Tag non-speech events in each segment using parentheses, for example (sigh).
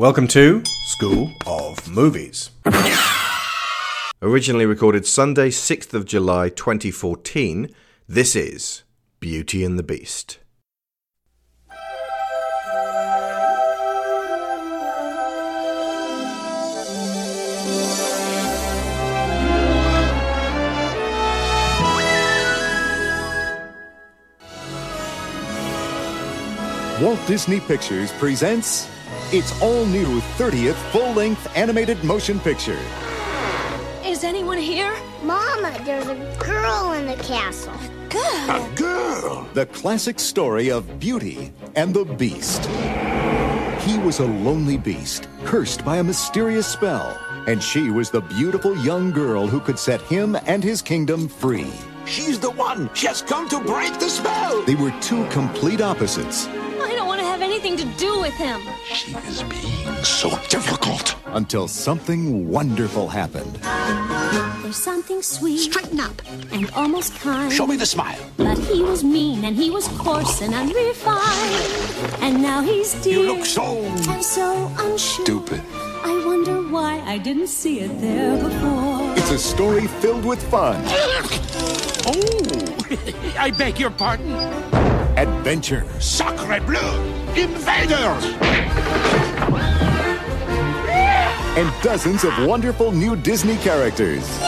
Welcome to School of Movies. Originally recorded Sunday, 6th of July 2014, this is Beauty and the Beast. Walt Disney Pictures presents its all new 30th full length animated motion picture. Is anyone here? Mama, there's a girl in the castle. Good. A girl! The classic story of Beauty and the Beast. He was a lonely beast, cursed by a mysterious spell, and she was the beautiful young girl who could set him and his kingdom free. She's the one. She has come to break the spell. They were two complete opposites I to to do with him. She is being so difficult. until something wonderful happened. There's something sweet Straighten up. and almost kind. Show me the smile. But he was mean and he was coarse and unrefined. And now he's dear. You look so and so unsure. stupid. I wonder why I didn't see it there before. It's a story filled with fun, Oh, (laughs) I beg your pardon. adventure, Sacre bleu! Invaders! and dozens of wonderful new Disney characters.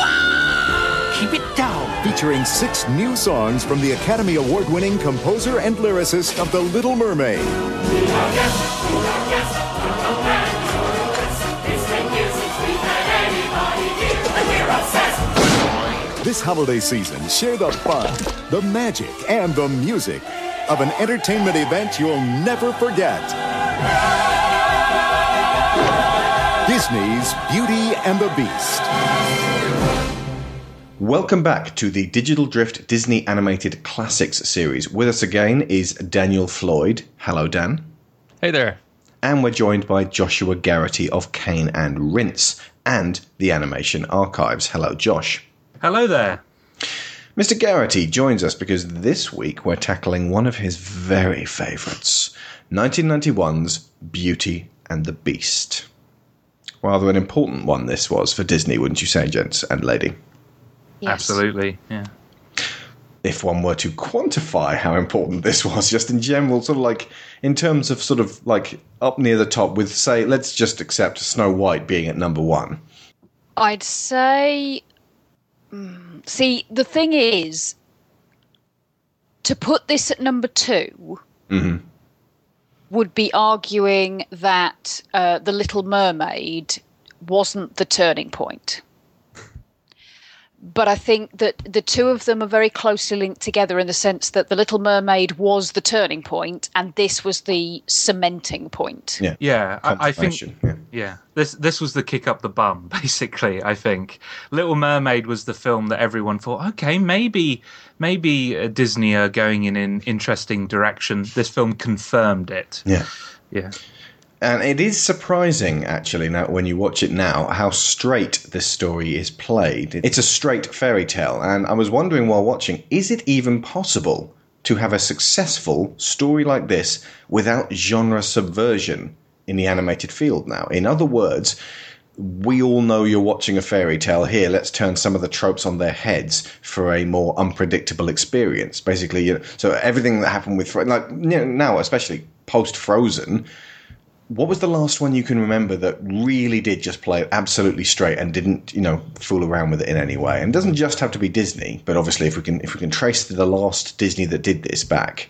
Keep it down. Featuring six new songs from the Academy Award winning composer and lyricist of The Little Mermaid. This holiday season, share the fun, the magic, and the music of an entertainment event you'll never forget. Disney's Beauty and the Beast. Welcome back to the Digital Drift Disney Animated Classics series. With us again is Daniel Floyd. Hello, Dan. Hey there. And we're joined by Joshua Garrity of Kane and Rince and the Animation Archives. Hello, Josh. Hello there. Mr. Garrity joins us because this week we're tackling one of his very favourites 1991's Beauty and the Beast. Rather an important one, this was for Disney, wouldn't you say, gents and lady? Absolutely. Yeah. If one were to quantify how important this was, just in general, sort of like in terms of sort of like up near the top, with say, let's just accept Snow White being at number one. I'd say. mm, See, the thing is, to put this at number 2 would be arguing that uh, The Little Mermaid wasn't the turning point. But I think that the two of them are very closely linked together in the sense that The Little Mermaid was the turning point and this was the cementing point. Yeah. Yeah. I, I think. Yeah. Yeah. This this was the kick up the bum, (laughs) basically. I think Little Mermaid was the film that everyone thought, okay, maybe maybe uh, Disney are going in an interesting direction. This film confirmed it. Yeah. Yeah. And it is surprising, actually, now when you watch it now, how straight this story is played. It's a straight fairy tale, and I was wondering while watching, is it even possible to have a successful story like this without genre subversion in the animated field now? In other words, we all know you're watching a fairy tale here. Let's turn some of the tropes on their heads for a more unpredictable experience. Basically, you know, so everything that happened with like you know, now, especially post Frozen, what was the last one you can remember that really did just play it absolutely straight and didn't, you know, fool around with it in any way? And it doesn't just have to be Disney, but obviously, if we can if we can trace the last Disney that did this back,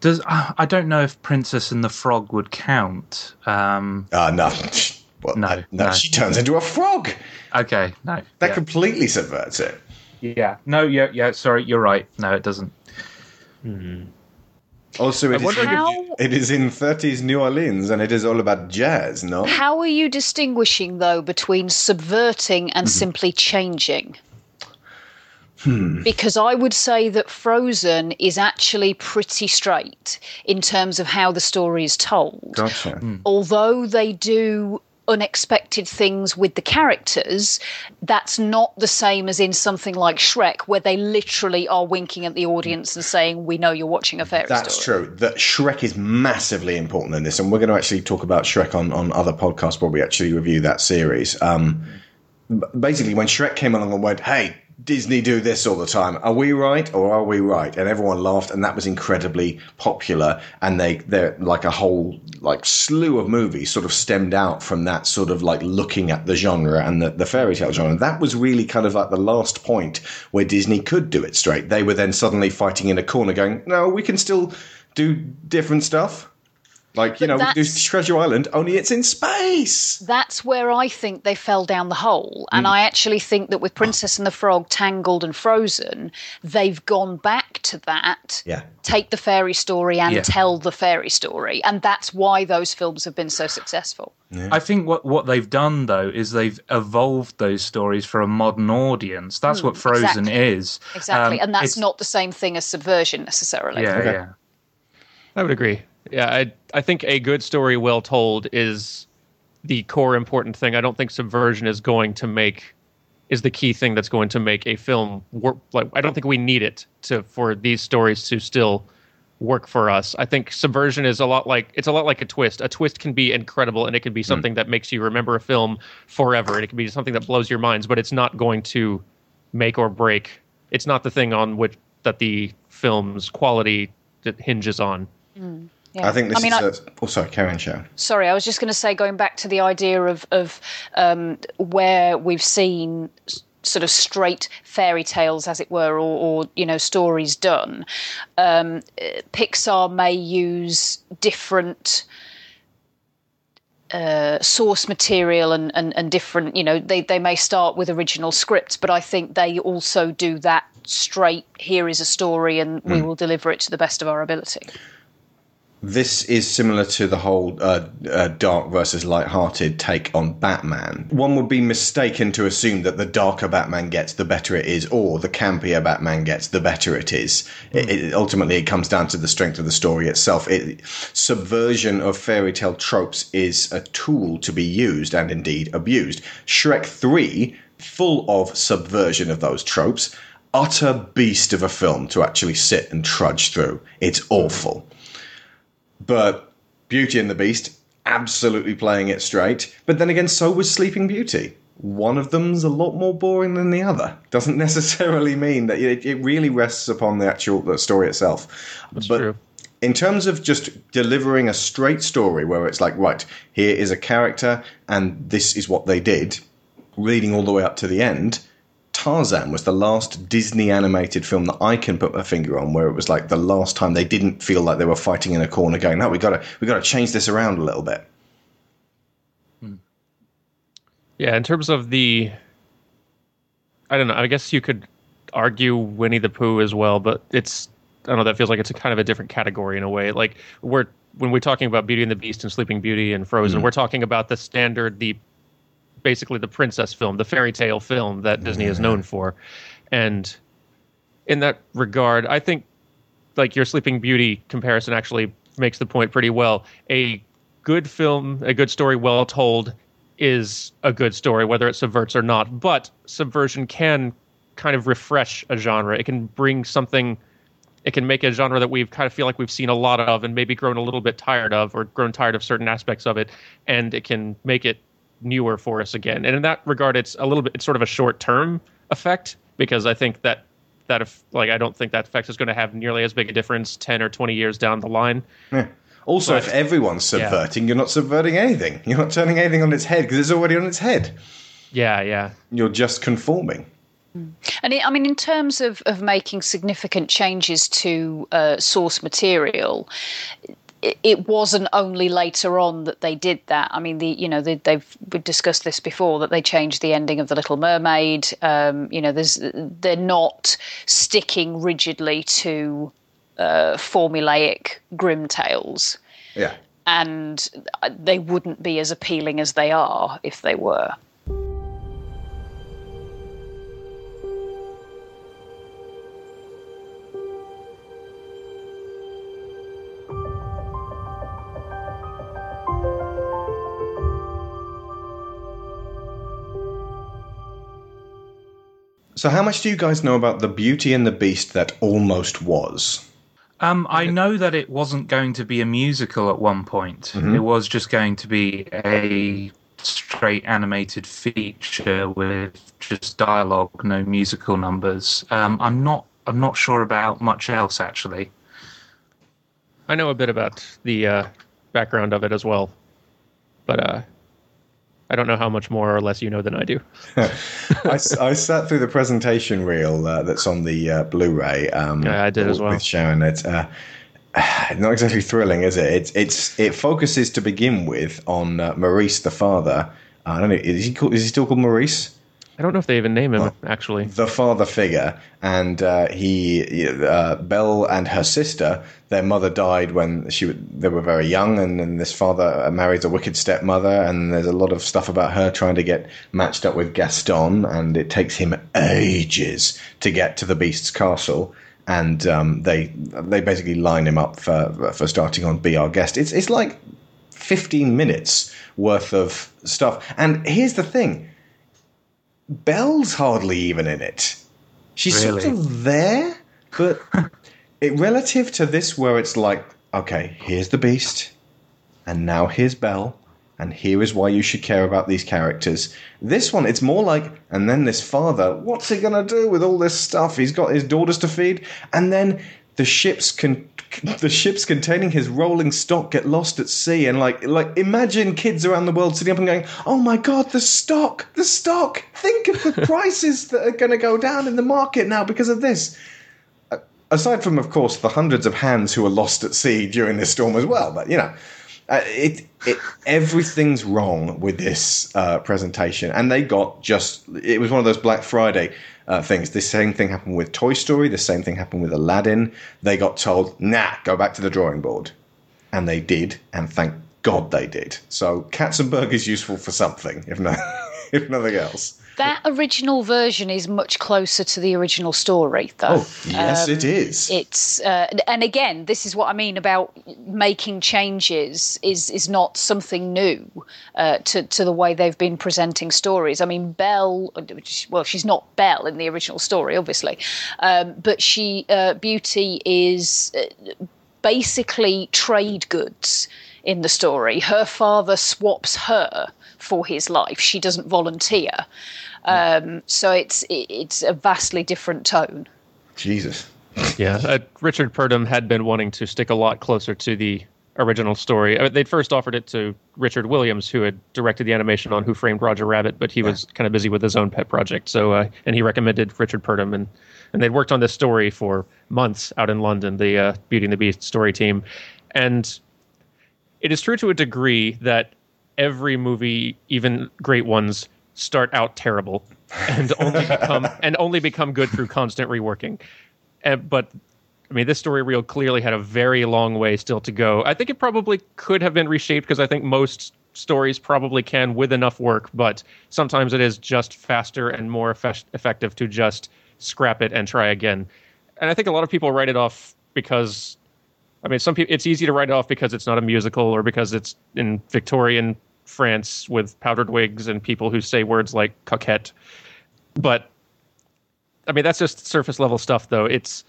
Does uh, I don't know if Princess and the Frog would count. Um, ah, no, (laughs) well, No, no, no. she turns into a frog. okay. No. That yeah. completely subverts it. yeah. No. Yeah. Yeah. Sorry. You're right. No, it doesn't. Also, it is, How- it is in 30s New Orleans, and it is all about jazz, no? How are you distinguishing, though, between subverting and mm-hmm. simply changing? Hmm. Because I would say that Frozen is actually pretty straight in terms of how the story is told. Gotcha. Although they do unexpected things with the characters, that's not the same as in something like Shrek, where they literally are winking at the audience and saying, "We know you're watching a fairy That's story." true. That Shrek is massively important in this, and we're going to actually talk about Shrek on, on other podcasts where we actually review that series. Um, basically, when Shrek came along and went, "Hey, Disney do this all the time. Are we right or are we right?" and everyone laughed, and that was incredibly popular. And they they're like a whole like slew of movies sort of stemmed out from that sort of like looking at the genre and the, the fairy tale genre. That was really kind of like the last point where Disney could do it straight. They were then suddenly fighting in a corner, going, "No, we can still do different stuff." Like you know, we do that's- Treasure Island, only it's in space. That's where I think they fell down the hole. And Mm. I actually think that with Princess and the Frog, Tangled, and Frozen, they've gone back to that. Yeah. Take the fairy story and Yeah. tell the fairy story. And that's why those films have been so successful. I think what, what they've done though is they've evolved those stories for a modern audience. That's what Frozen exactly. is. Exactly. Um, and that's not the same thing as subversion necessarily. Yeah, Okay. yeah. I would agree. Yeah, I I think a good story well told is the core important thing. I don't think subversion is going to make is the key thing that's going to make a film work. Like I don't think we need it to for these stories to still work for us. I think subversion is a lot like it's a lot like a twist. A twist can be incredible and it can be hmm. something that makes you remember a film forever and it can be something that blows your minds, but it's not going to make or break. It's not the thing on which that the film's quality that hinges on. Hmm. Yeah. I think this I mean, is. I- a, oh, sorry, Karen Show. Sorry, I was just going to say, going back to the idea of of um, where we've seen sort of straight fairy tales, as it were, or, or you know stories done. Um, Pixar may use different uh, source material and, and, and different, you know, they, they may start with original scripts, but I think they also do that straight. Here is a story, and we will deliver it to the best of our ability. This is similar to the whole uh, uh, dark versus light-hearted take on Batman. One would be mistaken to assume that the darker Batman gets, the better it is, or the campier Batman gets, the better it is. It, it, ultimately, it comes down to the strength of the story itself. It, subversion of fairy tale tropes is a tool to be used and indeed abused. Shrek 3, full of subversion of those tropes, utter beast of a film to actually sit and trudge through. It's awful but Beauty and the Beast absolutely playing it straight. But then again, so was Sleeping Beauty. One of them's a lot more boring than the other. Doesn't (laughs) necessarily mean that it, it really rests upon the actual the story itself. That's but true. in terms of just delivering a straight story where it's like, right, here is a character and this is what they did, reading all the way up to the end. Tarzan was the last Disney animated film that I can put my finger on where it was like the last time they didn't feel like they were fighting in a corner going, no, we gotta we gotta change this around a little bit. Hmm. Yeah, in terms of the, I don't know. I guess you could argue Winnie the Pooh as well, but it's I don't know. That feels like it's a kind of a different category in a way. Like we're when we're talking about Beauty and the Beast and Sleeping Beauty and Frozen, hmm. we're talking about the standard, the basically the princess film, the fairy tale film that Disney is known for, and in that regard, I think like your Sleeping Beauty comparison actually makes the point pretty well. A good film, a good story well told is a good story, whether it subverts or not. But subversion can kind of refresh a genre. It can bring something. It can make a genre that we've kind of feel like we've seen a lot of and maybe grown a little bit tired of, or grown tired of certain aspects of it, and it can make it newer for us again. And in that regard, it's a little bit. It's sort of a short term effect because I think that that if like I don't think that effect is going to have nearly as big a difference ten or twenty years down the line. Also, But- if everyone's subverting, you're not subverting anything. You're not turning anything on its head because it's already on its head. Yeah, yeah. You're just conforming. And it, I mean, in terms of, of making significant changes to uh, source material, it, wasn't only later on that they did that. I mean, the you know they, they've we've discussed this before that they changed the ending of the Little Mermaid. Um, you know, there's they're not sticking rigidly to uh, formulaic Grimm tales, Yeah. and they wouldn't be as appealing as they are if they were. So, how much do you guys know about the Beauty and the Beast that almost was? Um, I know that it wasn't going to be a musical at one point. It was just going to be a straight animated feature with just dialogue, no musical numbers. Um, I'm not. I'm not sure about much else actually. I know a bit about the uh, background of it as well, but uh, I don't know how much more or less you know than I do. (laughs) I sat through the presentation reel uh, that's on the uh, Blu-ray. Um, Yeah, I did as well. with Sharon. It's uh, (sighs) not exactly thrilling, is it? It's it's it focuses to begin with on uh, Maurice, the father. I don't know. Is he called, is he still called Maurice? I don't know if they even name him actually. the father figure, and uh, he, uh, Belle and her sister, their mother died when she they were very young, and then this father uh, marries a wicked stepmother, and there's a lot of stuff about her trying to get matched up with Gaston, and it takes him ages to get to the Beast's castle. And um, they they basically line him up for for starting on Be Our Guest. It's it's like 15 minutes worth of stuff. And here's the thing Belle's hardly even in it. She's sort of there, but (laughs) it, relative to this, where it's like, okay, here's the beast, and now here's Belle, and here is why you should care about these characters. This one, it's more like, and then this father, what's he gonna do with all this stuff? He's got his daughters to feed, and then the ships can. The ships containing his rolling stock get lost at sea, and like, like imagine kids around the world sitting up and going, "Oh my god, the stock, the stock! Think of the (laughs) prices that are going to go down in the market now because of this." aside from, of course, the hundreds of hands who were lost at sea during this storm as well. But you know, uh, it it everything's wrong with this uh, presentation, and they got just it was one of those Black Friday. Uh, things. The same thing happened with Toy Story. The same thing happened with Aladdin. They got told, "Nah, go back to the drawing board," and they did. And thank God they did. So Katzenberg is useful for something, if no, (laughs) if nothing else. That original version is much closer to the original story, though. Oh, yes, it is. It's uh, and again, this is what I mean about making changes is is not something new uh, to to the way they've been presenting stories. I mean, Belle, well, she's not Belle in the original story, obviously, um, but she uh, Beauty is uh, basically trade goods in the story. Her father swaps her for his life. She doesn't volunteer. Um, so it's it, it's a vastly different tone. Jesus. Yeah, (laughs) uh, Richard Purdum had been wanting to stick a lot closer to the original story. Uh, they'd first offered it to Richard Williams, who had directed the animation on Who Framed Roger Rabbit, but he was kind of busy with his own pet project. So, uh, and he recommended Richard Purdum, and and they'd worked on this story for months out in London, the uh, Beauty and the Beast story team, and it is true to a degree that every movie, even great ones, start out terrible and only (laughs) become and only become good through constant reworking. And, but I mean, this story reel clearly had a very long way still to go. I think it probably could have been reshaped because I think most stories probably can with enough work, but sometimes it is just faster and more effe- effective to just scrap it and try again. And I think a lot of people write it off because I mean, some people it's easy to write it off because it's not a musical or because it's in Victorian France with powdered wigs and people who say words like coquette. But I mean, that's just surface level stuff, though. It's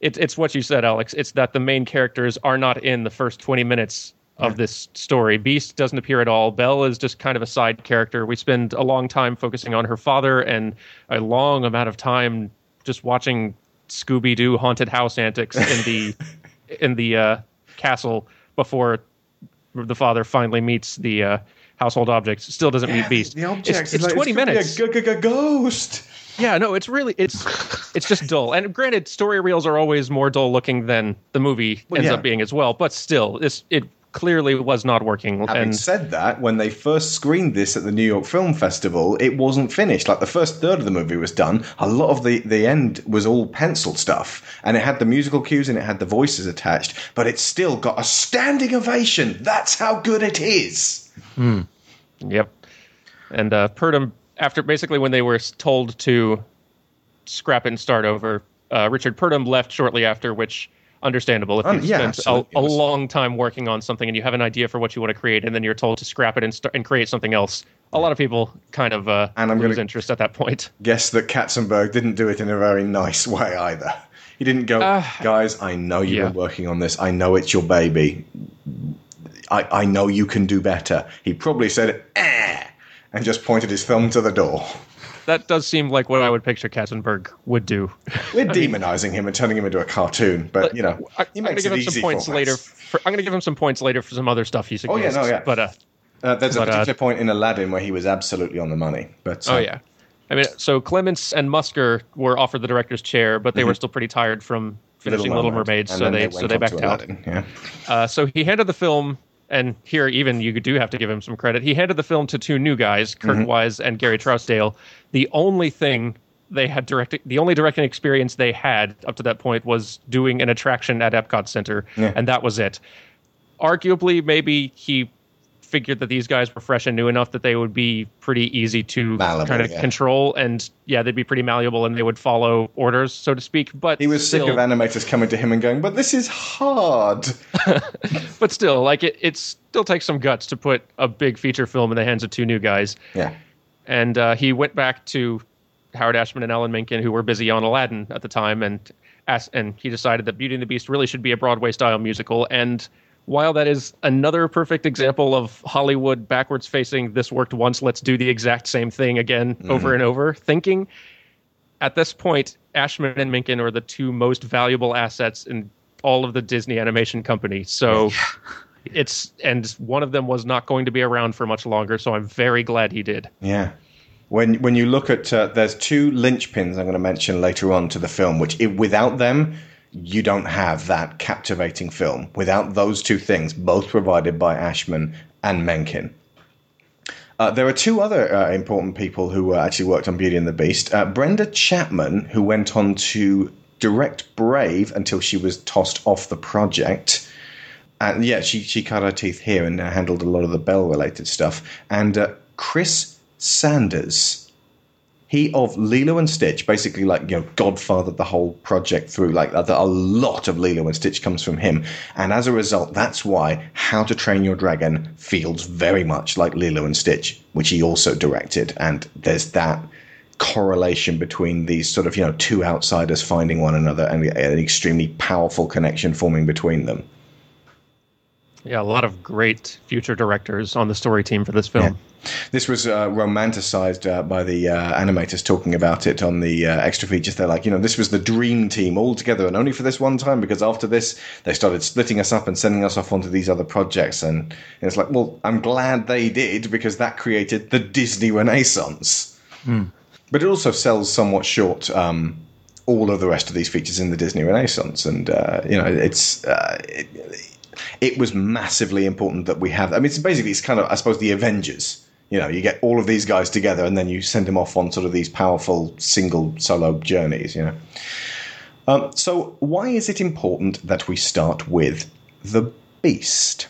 it's it's what you said, Alex. It's that the main characters are not in the first twenty minutes of this story. Beast doesn't appear at all. Belle is just kind of a side character. We spend a long time focusing on her father and a long amount of time just watching Scooby Doo haunted house antics in the (laughs) in the uh, castle before the father finally meets the uh, household objects. Still doesn't meet Beast. The objects. It's, it's like, twenty be minutes. A, g- g- g- ghost. Yeah, no, it's really it's it's just dull. And granted, story reels are always more dull looking than the movie Well, ends yeah. up being as well. But still, this it clearly was not working. Having and said that, when they first screened this at the New York Film Festival, it wasn't finished. Like the first third of the movie was done. A lot of the, the end was all pencil stuff. And it had the musical cues and it had the voices attached, but it still got a standing ovation. That's how good it is. Yep. And uh, Purdum, after basically when they were told to scrap it and start over, uh, Richard Purdum left shortly after, which understandable if Um, you've yeah, spent a, a long time working on something and you have an idea for what you want to create, and then you're told to scrap it and, start, and create something else. A lot of people kind of uh, And I'm lose interest at that point. Guess that Katzenberg didn't do it in a very nice way either. He didn't go, guys. I know you've yeah. been working on this. I know it's your baby. I, I know you can do better. He probably said, eh, and just pointed his thumb to the door. That does seem like what I would picture Katzenberg would do. We're (laughs) demonizing him and turning him into a cartoon, but you know, I, am going to give him some points later. For, I'm going to give him some points later for some other stuff he suggests. Oh, yeah, no, yeah. But uh, Uh, there's a But, uh, particular point in Aladdin where he was absolutely on the money. But uh, Oh yeah, I mean, so Clements and Musker were offered the director's chair, but they were still pretty tired from finishing Little, Mermaid, Mm-hmm. and so then they, so they backed out. Aladdin, Yeah. Uh, so he handed the film, and here even you do have to give him some credit. He handed the film to two new guys, Kirk Mm-hmm. Wise and Gary Trousdale. The only thing they had directing, the only directing experience they had up to that point was doing an attraction at Epcot Center, Yeah. and that was it. Arguably, maybe he figured that these guys were fresh and new enough that they would be pretty easy to Malleable, kind of yeah. control, and yeah, they'd be pretty malleable and they would follow orders, so to speak. But He was still, sick of animators coming to him and going, but this is hard. (laughs) but still, like it, it still takes some guts to put a big feature film in the hands of two new guys. Yeah. And uh, he went back to Howard Ashman and Alan Menken, who were busy on Aladdin at the time, and asked, and he decided that Beauty and the Beast really should be a Broadway style musical. And while that is another perfect example of Hollywood backwards facing, this worked once, let's do the exact same thing again over and over, thinking at this point, Ashman and Menken are the two most valuable assets in all of the Disney animation company. So it's and one of them was not going to be around for much longer. So I'm very glad he did. Yeah. When when you look at uh, there's two linchpins I'm going to mention later on to the film, which if, without them you don't have that captivating film. Without those two things, both provided by Ashman and Menken. Uh, there are two other uh, important people who uh, actually worked on Beauty and the Beast. Uh, Brenda Chapman, who went on to direct Brave until she was tossed off the project. And yeah, she, she cut her teeth here and uh, handled a lot of the Belle related stuff. And uh, Chris Sanders, he of Lilo and Stitch, basically like you know godfathered the whole project through. Like a lot of Lilo and Stitch comes from him, and as a result, that's why How to Train Your Dragon feels very much like Lilo and Stitch, which he also directed. And there's that correlation between these sort of you know two outsiders finding one another and an extremely powerful connection forming between them. Yeah, a lot of great future directors on the story team for this film. This was uh, romanticized uh, by the uh, animators talking about it on the uh, extra features. They're like, you know, this was the dream team all together, and only for this one time, because after this, they started splitting us up and sending us off onto these other projects. And it's like, well, I'm glad they did, because that created the Disney Renaissance. But it also sells somewhat short um, all of the rest of these features in the Disney Renaissance. And, uh, you know, it's. Uh, it, it was massively important that we have. I mean, it's basically it's kind of I suppose the Avengers. You know, you get all of these guys together, and then you send them off on sort of these powerful single solo journeys. You know. Um, so why is it important that we start with the Beast?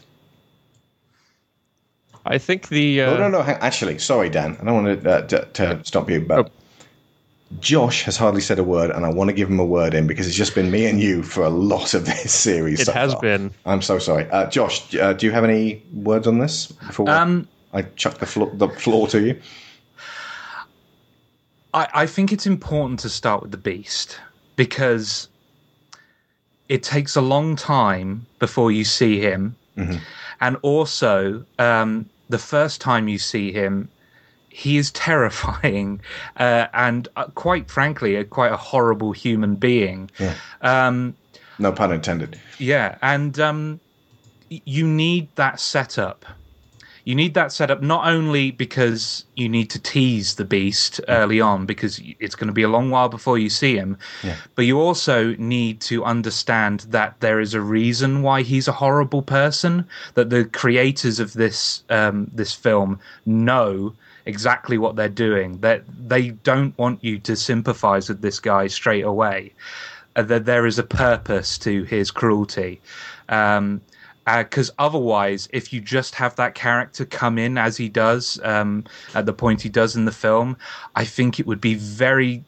I think the uh, oh no, no, hang, actually, sorry, Dan. I don't want to, uh, to, to stop you, but. Josh has hardly said a word, and I want to give him a word in because it's just been me and you for a lot of this series. It so has far. been. I'm so sorry, uh, Josh. Uh, do you have any words on this before Um, I chuck the floor, the floor to you? I, I think it's important to start with the beast because it takes a long time before you see him, and also um, the first time you see him, he is terrifying (laughs) uh, and uh, quite frankly, a, quite a horrible human being. Um, No pun intended. yeah, and um, you need that setup. You need that setup not only because you need to tease the beast early on, because it's going to be a long while before you see him, but you also need to understand that there is a reason why he's a horrible person. That the creators of this um, this film know exactly what they're doing. That they don't want you to sympathize with this guy straight away uh, that there is a purpose to his cruelty. Um, because otherwise, if you just have that character come in as he does um, at the point he does in the film, I think it would be very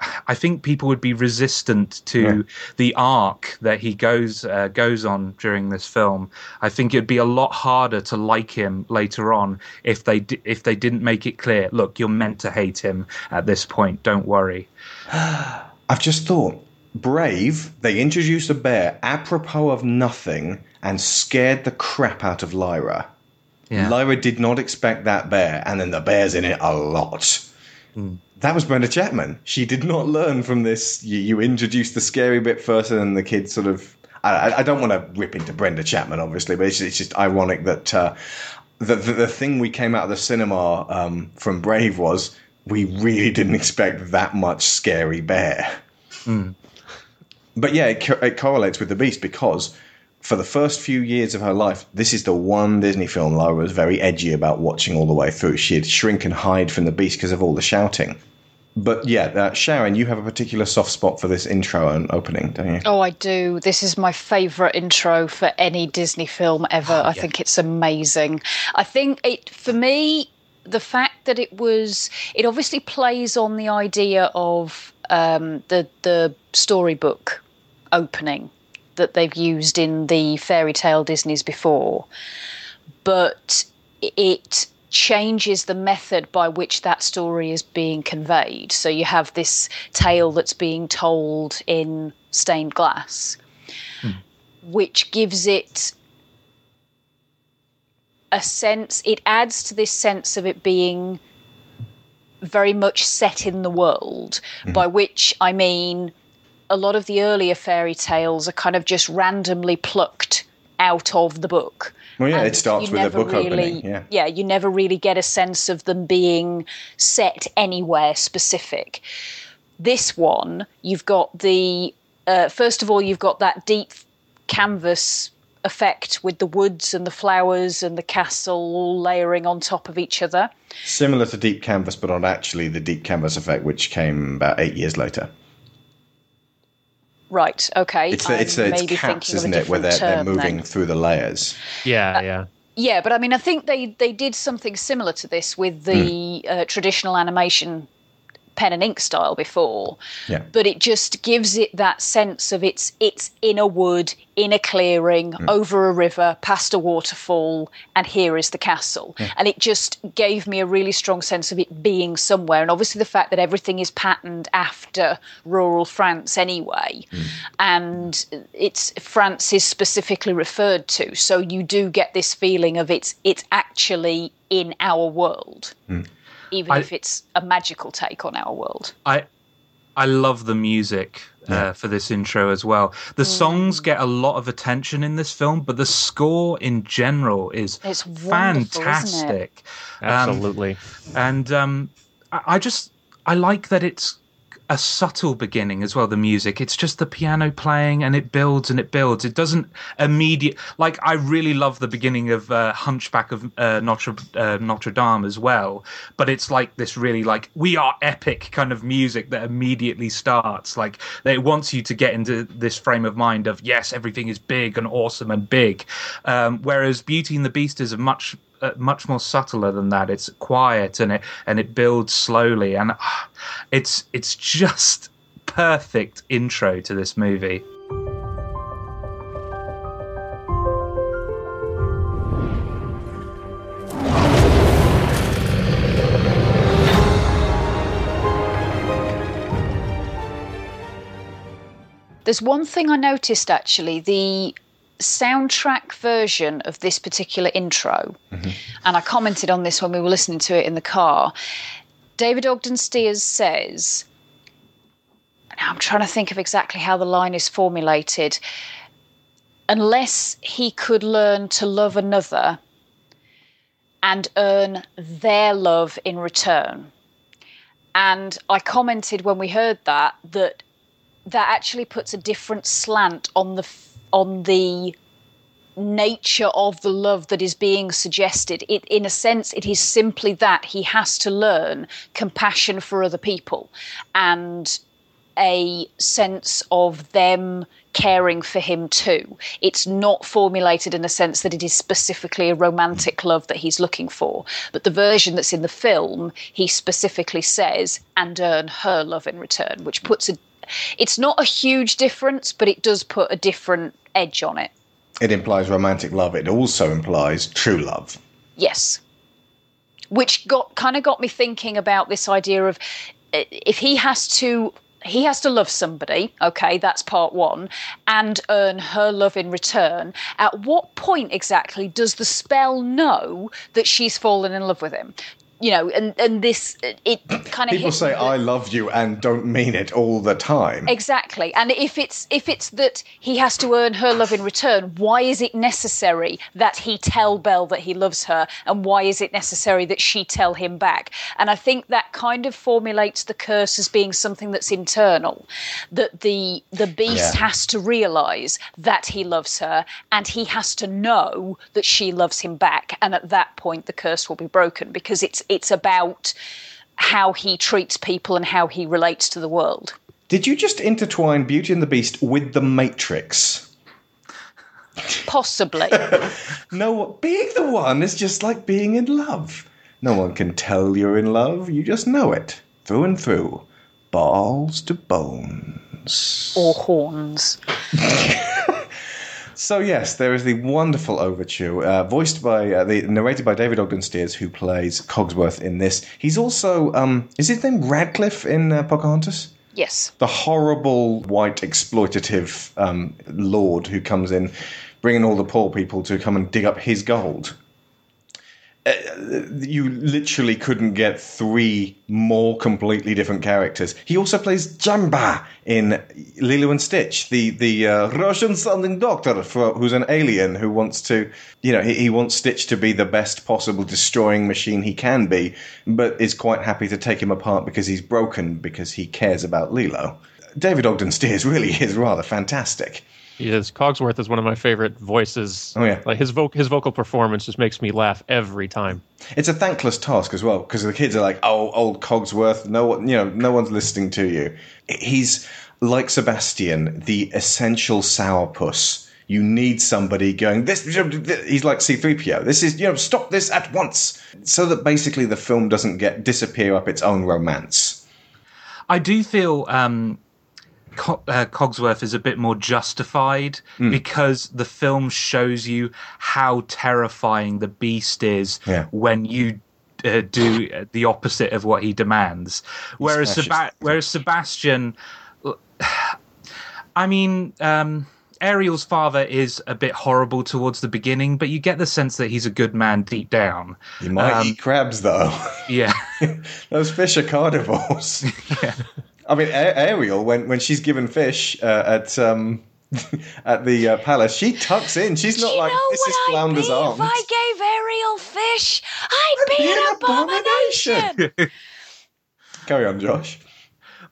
(sighs) I think people would be resistant to Yeah. the arc that he goes uh, goes on during this film. I think it'd be a lot harder to like him later on if they di- if they didn't make it clear. Look, you're meant to hate him at this point. Don't worry. (sighs) I've just thought, Brave, they introduced a bear apropos of nothing and scared the crap out of Lyra. Yeah. Lyra did not expect that bear, and then the bear's in it a lot. That was Brenda Chapman. She did not learn from this. You, you introduce the scary bit first, and then the kids sort of. I, I- don't want to rip into Brenda Chapman, obviously, but it's, it's just ironic that uh, the, the the thing we came out of the cinema um, from Brave was we really didn't expect that much scary bear. But yeah, it, co- it correlates with the Beast because for the first few years of her life, this is the one Disney film Laura was very edgy about watching all the way through. She'd shrink and hide from the Beast because of all the shouting. But yeah, uh, Sharon, you have a particular soft spot for this intro and opening, don't you? Oh, I do. This is my favourite intro for any Disney film ever. Oh, I think it's amazing. I think it, for me, the fact that it was, it obviously plays on the idea of um, the the storybook opening that they've used in the fairy tale Disneys before, but it changes the method by which that story is being conveyed. So you have this tale that's being told in stained glass, hmm. which gives it a sense, it adds to this sense of it being very much set in the world, hmm. by which I mean a lot of the earlier fairy tales are kind of just randomly plucked out of the book. Well, yeah, it starts with a book really, opening, yeah. you never really get a sense of them being set anywhere specific. This one, you've got the uh, first of all, you've got that deep canvas effect with the woods and the flowers and the castle all layering on top of each other. Similar to Deep Canvas, but not actually the Deep Canvas effect, which came about eight years later. Right. Okay. It's the, it's, the, it's maybe caps, thinking isn't it, where they're, they're moving then. through the layers. Yeah, yeah. Yeah, but I mean, I think they they did something similar to this with the Hmm. uh, traditional animation pen and ink style before. Yeah. But it just gives it that sense of it's it's in a wood, in a clearing, Hmm. over a river, past a waterfall, and here is the castle. And it just gave me a really strong sense of it being somewhere. And obviously the fact that everything is patterned after rural France anyway, and it's France is specifically referred to. So you do get this feeling of it's it's actually in our world. Even I- if it's a magical take on our world. I I love the music uh, for this intro as well. The songs get a lot of attention in this film, but the score in general is It's wonderful, isn't it? fantastic. Um, Absolutely. and um, I, I just I like that it's a subtle beginning as well. The music, it's just the piano playing, and it builds and it builds. It doesn't immediate like I really love the beginning of uh, Hunchback of uh, Notre uh, Notre Dame as well. But it's like this really like we are epic kind of music that immediately starts. Like it wants you to get into this frame of mind of yes, everything is big and awesome and big. Um, whereas Beauty and the Beast is a much much more subtler than that. It's quiet and it and it builds slowly, and ah, it's it's just perfect intro to this movie. There's one thing I noticed actually the soundtrack version of this particular intro, mm-hmm. and I commented on this when we were listening to it in the car. David Ogden Stiers says, now I'm trying to think of exactly how the line is formulated. Unless he could learn to love another and earn their love in return. And I commented when we heard that that that actually puts a different slant on the on the nature of the love that is being suggested. It, in a sense, it is simply that he has to learn compassion for other people and a sense of them caring for him too. It's not formulated in a sense that it is specifically a romantic love that he's looking for. But the version that's in the film, he specifically says, and earn her love in return, which puts a. It's not a huge difference, but it does put a different edge on it. It implies romantic love. It also implies true love. Yes. Which got kind of got me thinking about this idea of uh, if he has to he has to love somebody, okay, that's part one, and earn her love in return. At what point exactly does the spell know that she's fallen in love with him? You know, and, and this, it kind of People say I love you and don't mean it all the time. Exactly. And if it's if it's that he has to earn her love in return, why is it necessary that he tell Belle that he loves her and why is it necessary that she tell him back? And I think that kind of formulates the curse as being something that's internal. That the the beast Yeah. has to realize that he loves her and he has to know that she loves him back and at that point the curse will be broken because it's it's about how he treats people and how he relates to the world. Did you just intertwine Beauty and the Beast with the Matrix? Possibly. (laughs) no, being the one is just like being in love. No one can tell you're in love, you just know it. Through and through. Balls to bones. Or horns. (laughs) So yes, there is the wonderful overture, uh, voiced by uh, the narrated by David Ogden Stiers, who plays Cogsworth in this. He's also um, is his name Radcliffe in uh, Pocahontas? Yes. The horrible white exploitative um, lord who comes in, bringing all the poor people to come and dig up his gold. Uh, you literally couldn't get three more completely different characters. He also plays Jumba in Lilo and Stitch, the the uh, Russian-sounding doctor for, who's an alien who wants to, you know, he, he wants Stitch to be the best possible destroying machine he can be, but is quite happy to take him apart because he's broken because he cares about Lilo. David Ogden Stiers really (laughs) is rather fantastic. He is. Cogsworth is one of my favorite voices. Oh yeah, like his voc- his vocal performance just makes me laugh every time. It's a thankless task as well because the kids are like, "Oh, old Cogsworth, no one, you know, no one's listening to you." He's like Sebastian, the essential sourpuss. You need somebody going. This he's like C-3PO. This is you know, stop this at once, so that basically the film doesn't get disappear up its own romance. I do feel um, Co- uh, Cogsworth is a bit more justified Mm. because the film shows you how terrifying the beast is Yeah. when you uh, do the opposite of what he demands. Whereas, Seba- whereas Sebastian, (sighs) I mean. Um, Ariel's father is a bit horrible towards the beginning, but you get the sense that he's a good man deep down. You might Um, eat crabs though. Yeah. (laughs) Those fish are carnivores. (laughs) I mean, A- Ariel, when when she's given fish uh, at um, (laughs) at the uh, palace, she tucks in. She's not like this is Flounder's arms. If I gave Ariel fish, I'd be an abomination. (laughs) Carry on, Josh.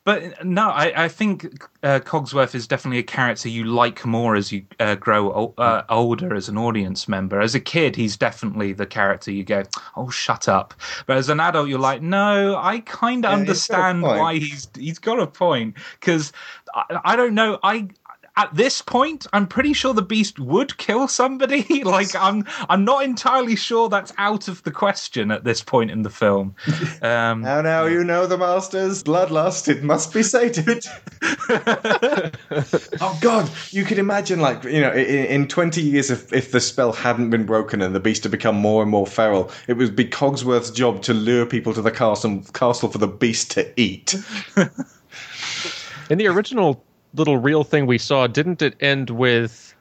But no, I, I think uh, Cogsworth is definitely a character you like more as you uh, grow o- uh, older as an audience member. As a kid, he's definitely the character you go, "Oh, shut up!" But as an adult, you're like, "No, I kind of Yeah, he's understand point. why he's he's got a point." Because I, I don't know, I at this point, I'm pretty sure the Beast would kill somebody. (laughs) like I'm I'm not entirely sure that's out of the question at this point in the film. (laughs) Um, Now, now you know the master's bloodlust. It must be sated. (laughs) oh God, you could imagine, like you know, in, in twenty years, if, if the spell hadn't been broken and the beast had become more and more feral, it would be Cogsworth's job to lure people to the castle castle for the beast to eat. In the original little real thing we saw, didn't it end with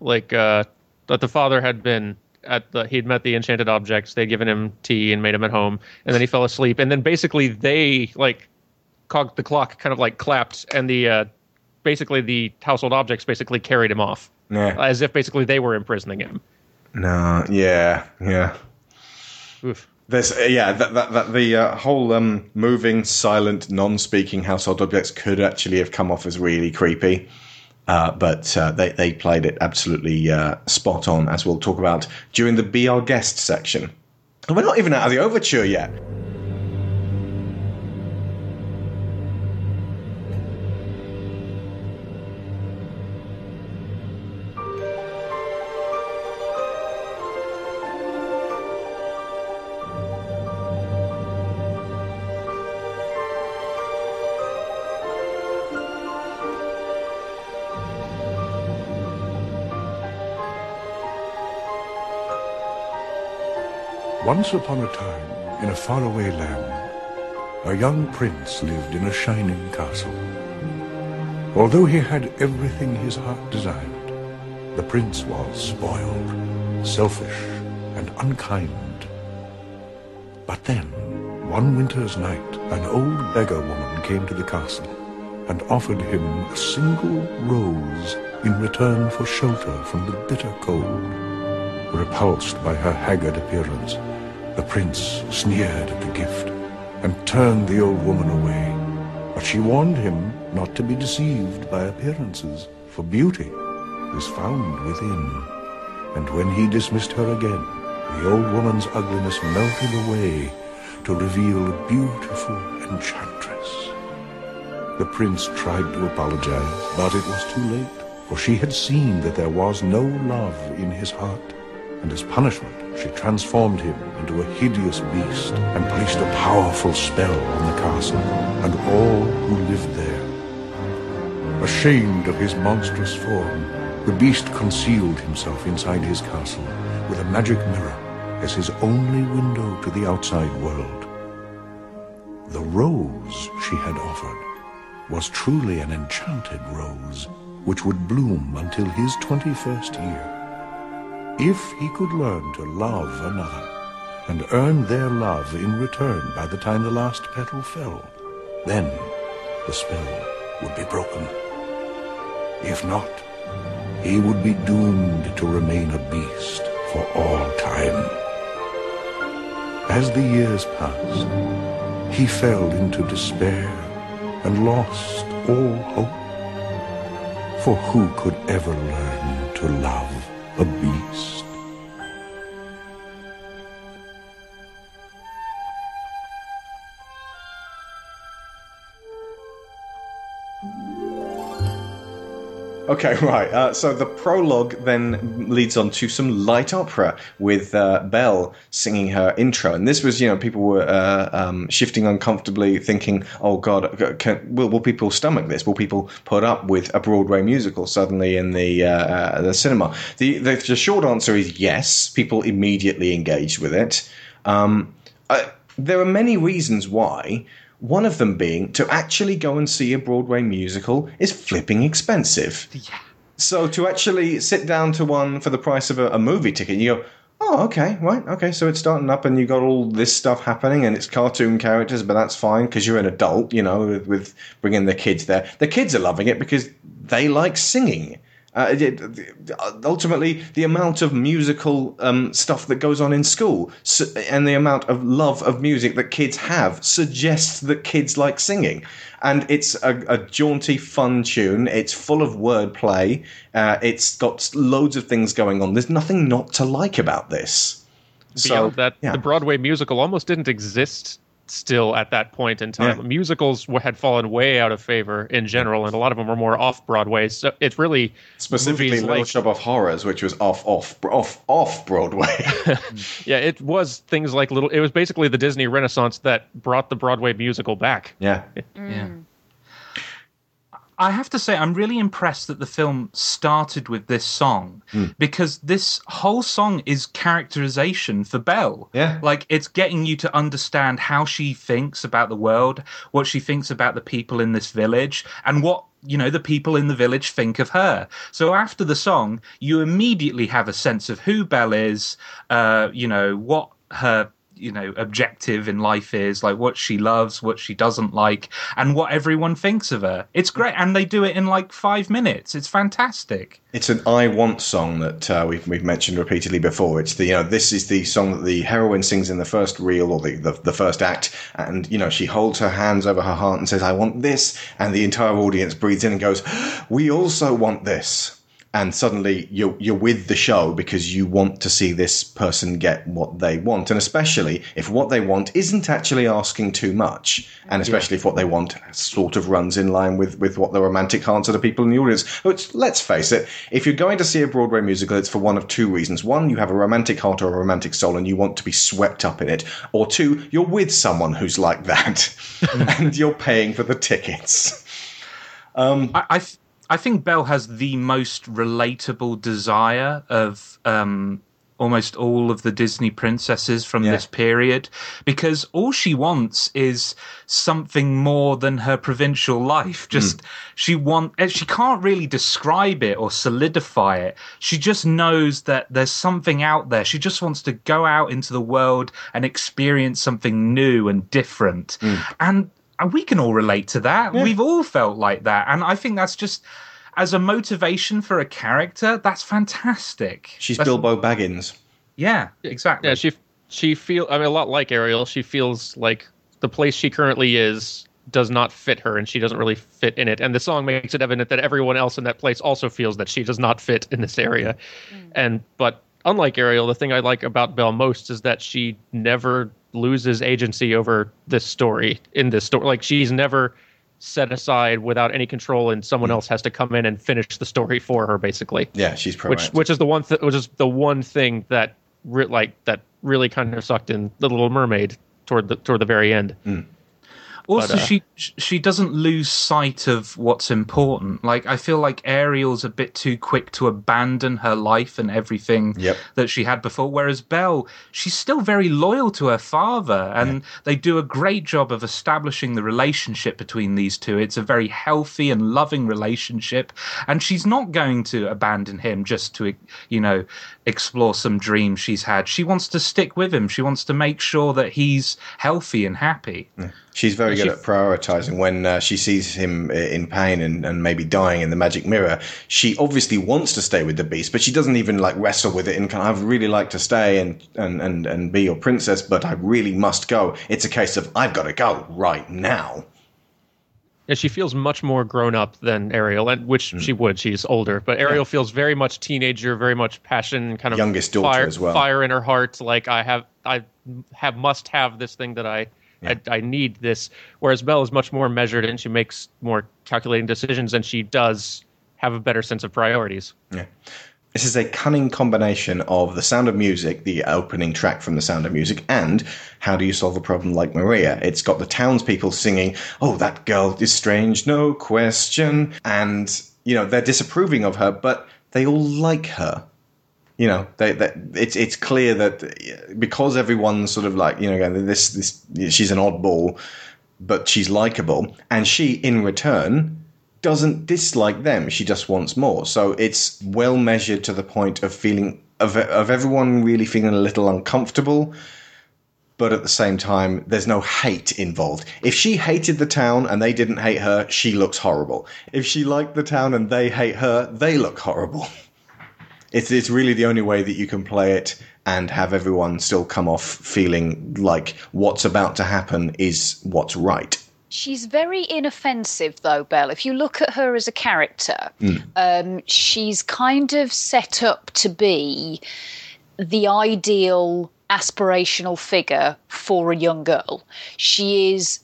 like uh that the father had been at the he'd met the enchanted objects, they'd given him tea and made him at home, and then he fell asleep, and then basically they like cog the clock kind of like clapped and the uh basically the household objects basically carried him off. Yeah. As if basically they were imprisoning him. No, yeah, yeah. Oof. Uh, yeah that that, that the uh, whole um, moving, silent, non-speaking household objects could actually have come off as really creepy, uh, but uh, they they played it absolutely uh, spot on, as we'll talk about during the "Be Our Guest" section. And we're not even out of the overture yet. Once upon a time, in a faraway land, a young prince lived in a shining castle. Although he had everything his heart desired, the prince was spoiled, selfish, and unkind. But then, one winter's night, an old beggar woman came to the castle and offered him a single rose in return for shelter from the bitter cold. Repulsed by her haggard appearance, the prince sneered at the gift and turned the old woman away. But she warned him not to be deceived by appearances, for beauty is found within. And when he dismissed her again, the old woman's ugliness melted away to reveal a beautiful enchantress. The prince tried to apologize, but it was too late, for she had seen that there was no love in his heart, and as punishment she transformed him into a hideous beast and placed a powerful spell on the castle and all who lived there. Ashamed of his monstrous form, the beast concealed himself inside his castle with a magic mirror as his only window to the outside world. The rose she had offered was truly an enchanted rose, which would bloom until his 21st year. If he could learn to love another and earn their love in return by the time the last petal fell, then the spell would be broken. If not, he would be doomed to remain a beast for all time. As the years passed, he fell into despair and lost all hope. For who could ever learn to love a beast? Okay, (laughs) right. Uh, so the prologue then leads on to some light opera with uh, Belle singing her intro, and this was, you know, people were uh, um, shifting uncomfortably, thinking, "Oh God, can, will, will people stomach this? Will people put up with a Broadway musical suddenly in the uh, the cinema?" The, the, the short answer is yes. People immediately engaged with it. Um, uh, there are many reasons why. One of them being to actually go and see a Broadway musical is flipping expensive. Yeah. So to actually sit down to one for the price of a, a movie ticket, you go, oh, okay, right, okay. So it's starting up, and you got all this stuff happening, and it's cartoon characters, but that's fine because you're an adult, you know, with, with bringing the kids there. The kids are loving it because they like singing. Uh, it, ultimately, the amount of musical um, stuff that goes on in school su- and the amount of love of music that kids have suggests that kids like singing. And it's a, a jaunty, fun tune. It's full of wordplay. Uh, it's got loads of things going on. There's nothing not to like about this. Beyond So, that, yeah. the Broadway musical almost didn't exist still at that point in time. Yeah. Musicals had fallen way out of favor in general, and a lot of them were more off Broadway. So it's really specifically Little like- Shop of Horrors, which was off, off, off, off Broadway. (laughs) yeah, it was things like little. It was basically the Disney Renaissance that brought the Broadway musical back. yeah. Mm. Yeah. I have to say, I'm really impressed that the film started with this song because this whole song is characterization for Belle. Yeah. Like, it's getting you to understand how she thinks about the world, what she thinks about the people in this village, and what, you know, the people in the village think of her. So after the song, you immediately have a sense of who Belle is, uh, you know, what her you know objective in life is like what she loves what she doesn't like and what everyone thinks of her it's great and they do it in like five minutes it's fantastic It's an "I Want" song that uh, we've we've mentioned repeatedly before. It's the you know this is the song that the heroine sings in the first reel or the, the the first act, and you know she holds her hands over her heart and says, "I want this," and the entire audience breathes in and goes, "We also want this." And suddenly you're you're with the show because you want to see this person get what they want, and especially if what they want isn't actually asking too much, and especially if what they want sort of runs in line with with what the romantic hearts of the people in the audience. Which let's face it, if you're going to see a Broadway musical, it's for one of two reasons: one, you have a romantic heart or a romantic soul, and you want to be swept up in it, or two, you're with someone who's like that, (laughs) and you're paying for the tickets. I, I, th- I think Belle has the most relatable desire of um, almost all of the Disney princesses from Yeah. this period because all she wants is something more than her provincial life. Just she want eh, she can't really describe it or solidify it. She just knows that there's something out there. She just wants to go out into the world and experience something new and different. And and we can all relate to that. We've all felt like that. And I think that's just as a motivation for a character, that's fantastic. She's That's- Bilbo Baggins. Yeah, exactly. Yeah, she she feel I mean a lot like Ariel. She feels like the place she currently is does not fit her, and she doesn't really fit in it. And the song makes it evident that everyone else in that place also feels that she does not fit in this area. Mm. And but unlike Ariel, the thing I like about Belle most is that she never loses agency over this story. In this story, like she's never set aside without any control, and someone mm-hmm. else has to come in and finish the story for her, basically Yeah, she's proactive. which which is the one th- which is the one thing that re- like that really kind of sucked in the Little Mermaid toward the toward the very end. Mm. Also, But, uh, she she doesn't lose sight of what's important. Like I feel like Ariel's a bit too quick to abandon her life and everything Yep. that she had before. Whereas Belle, she's still very loyal to her father, and they do a great job of establishing the relationship between these two. It's a very healthy and loving relationship, and she's not going to abandon him just to you know explore some dreams she's had. She wants to stick with him. She wants to make sure that he's healthy and happy. She's very And good she- at prioritizing when uh, she sees him in pain and, and maybe dying in the magic mirror. She obviously wants to stay with the beast, but she doesn't even like wrestle with it and kind of, I'd really like to stay and, and, and, and be your princess, but I really must go. It's a case of I've got to go right now. Yeah, she feels much more grown up than Ariel, and which Hmm. she would. She's older, but Ariel feels very much teenager, very much passion, kind of Youngest daughter fire, as well. Fire in her heart, like I have, I have must have this thing that I. I, I need this. Whereas Belle is much more measured and she makes more calculating decisions and she does have a better sense of priorities. Yeah. This is a cunning combination of The Sound of Music, the opening track from The Sound of Music, and How Do You Solve a Problem Like Maria? It's got the townspeople singing, Oh, that girl is strange, no question. And, you know, they're disapproving of her, but they all like her. You know, they, they, it's it's clear that because everyone's sort of like, you know, going, this this she's an oddball, but she's likable, and she in return doesn't dislike them. She just wants more. So it's well measured to the point of feeling of of everyone really feeling a little uncomfortable. But at the same time, there's no hate involved. If she hated the town and they didn't hate her, she looks horrible. If she liked the town and they hate her, they look horrible. (laughs) It's it's really the only way that you can play it and have everyone still come off feeling like what's about to happen is what's right. She's very inoffensive, though, Belle. If you look at her as a character, um, she's kind of set up to be the ideal aspirational figure for a young girl. She is.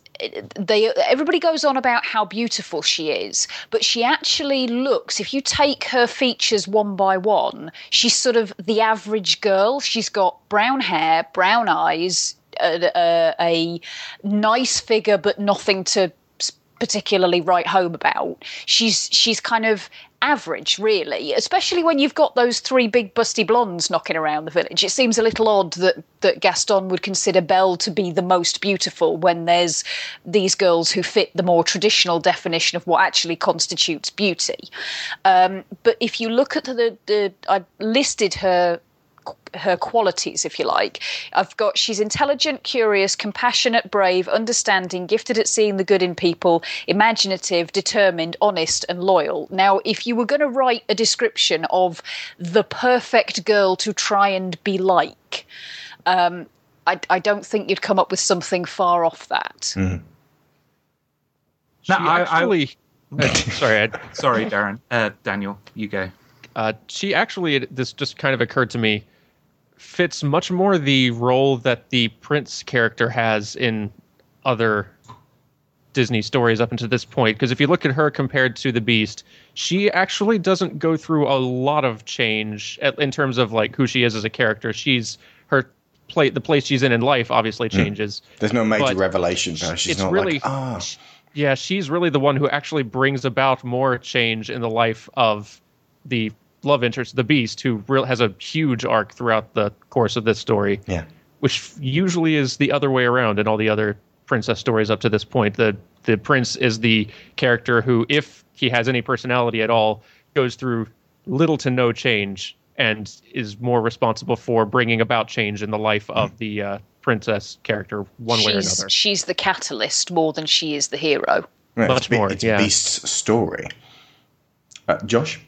They everybody goes on about how beautiful she is, but she actually looks. If you take her features one by one, she's sort of the average girl. She's got brown hair, brown eyes, a, a, a nice figure, but nothing to particularly write home about. She's she's kind of average, really. Especially when you've got those three big busty blondes knocking around the village. It seems a little odd that that Gaston would consider Belle to be the most beautiful when there's these girls who fit the more traditional definition of what actually constitutes beauty. Um, but if you look at the the I listed her her qualities, if you like. I've got she's intelligent, curious, compassionate, brave, understanding, gifted at seeing the good in people, imaginative, determined, honest, and loyal. Now, if you were going to write a description of the perfect girl to try and be like, um, I, I don't think you'd come up with something far off that. No, She I- I- actually, (laughs) uh, sorry, Ed. Sorry, Darren. Uh, Daniel, you go. Uh, she actually, this just kind of occurred to me, fits much more the role that the prince character has in other Disney stories up until this point. Because if you look at her compared to the Beast, she actually doesn't go through a lot of change at- in terms of like who she is as a character. She's her play the place she's in in life obviously changes. There's no major revelation for. She's it's not really like, ah, yeah she's really the one who actually brings about more change in the life of the love interest, the Beast, who real has a huge arc throughout the course of this story. Yeah. Which usually is the other way around in all the other princess stories up to this point. The the prince is the character who, if he has any personality at all, goes through little to no change and is more responsible for bringing about change in the life of the uh, princess character one way or another. she's the catalyst more than she is the hero. Right, Much it's, Be- more, It's yeah. Beast's story. Uh, Josh?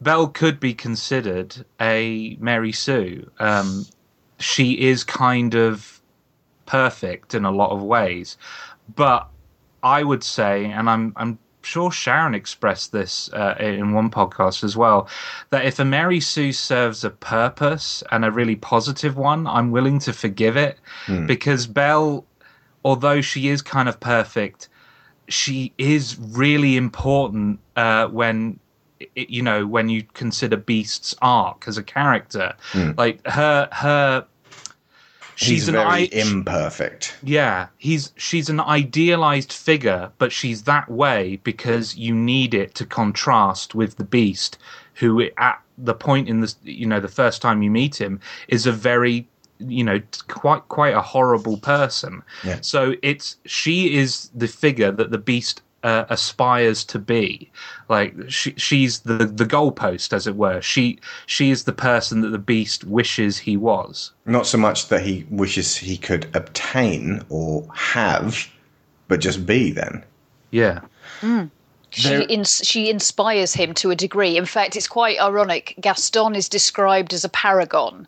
Belle could be considered a Mary Sue. Um, she is kind of perfect in a lot of ways, but I would say, and I'm I'm sure Sharon expressed this uh, in one podcast as well, that if a Mary Sue serves a purpose and a really positive one, I'm willing to forgive it. Because Belle, although she is kind of perfect, she is really important uh, when you know when you consider Beast's arc as a character. Hmm. Like her her. He's She's an very I- imperfect. yeah, he's she's an idealized figure, but she's that way because you need it to contrast with the beast, who at the point in the you know the first time you meet him is a very you know quite quite a horrible person. Yeah. So it's she is the figure that the beast uh, aspires to be. Like she, she's the the goalpost, as it were. She she is the person that the beast wishes he was. Not so much that he wishes he could obtain or have, but just be then. Yeah. She ins- she inspires him to a degree. In fact, it's quite ironic. Gaston is described as a paragon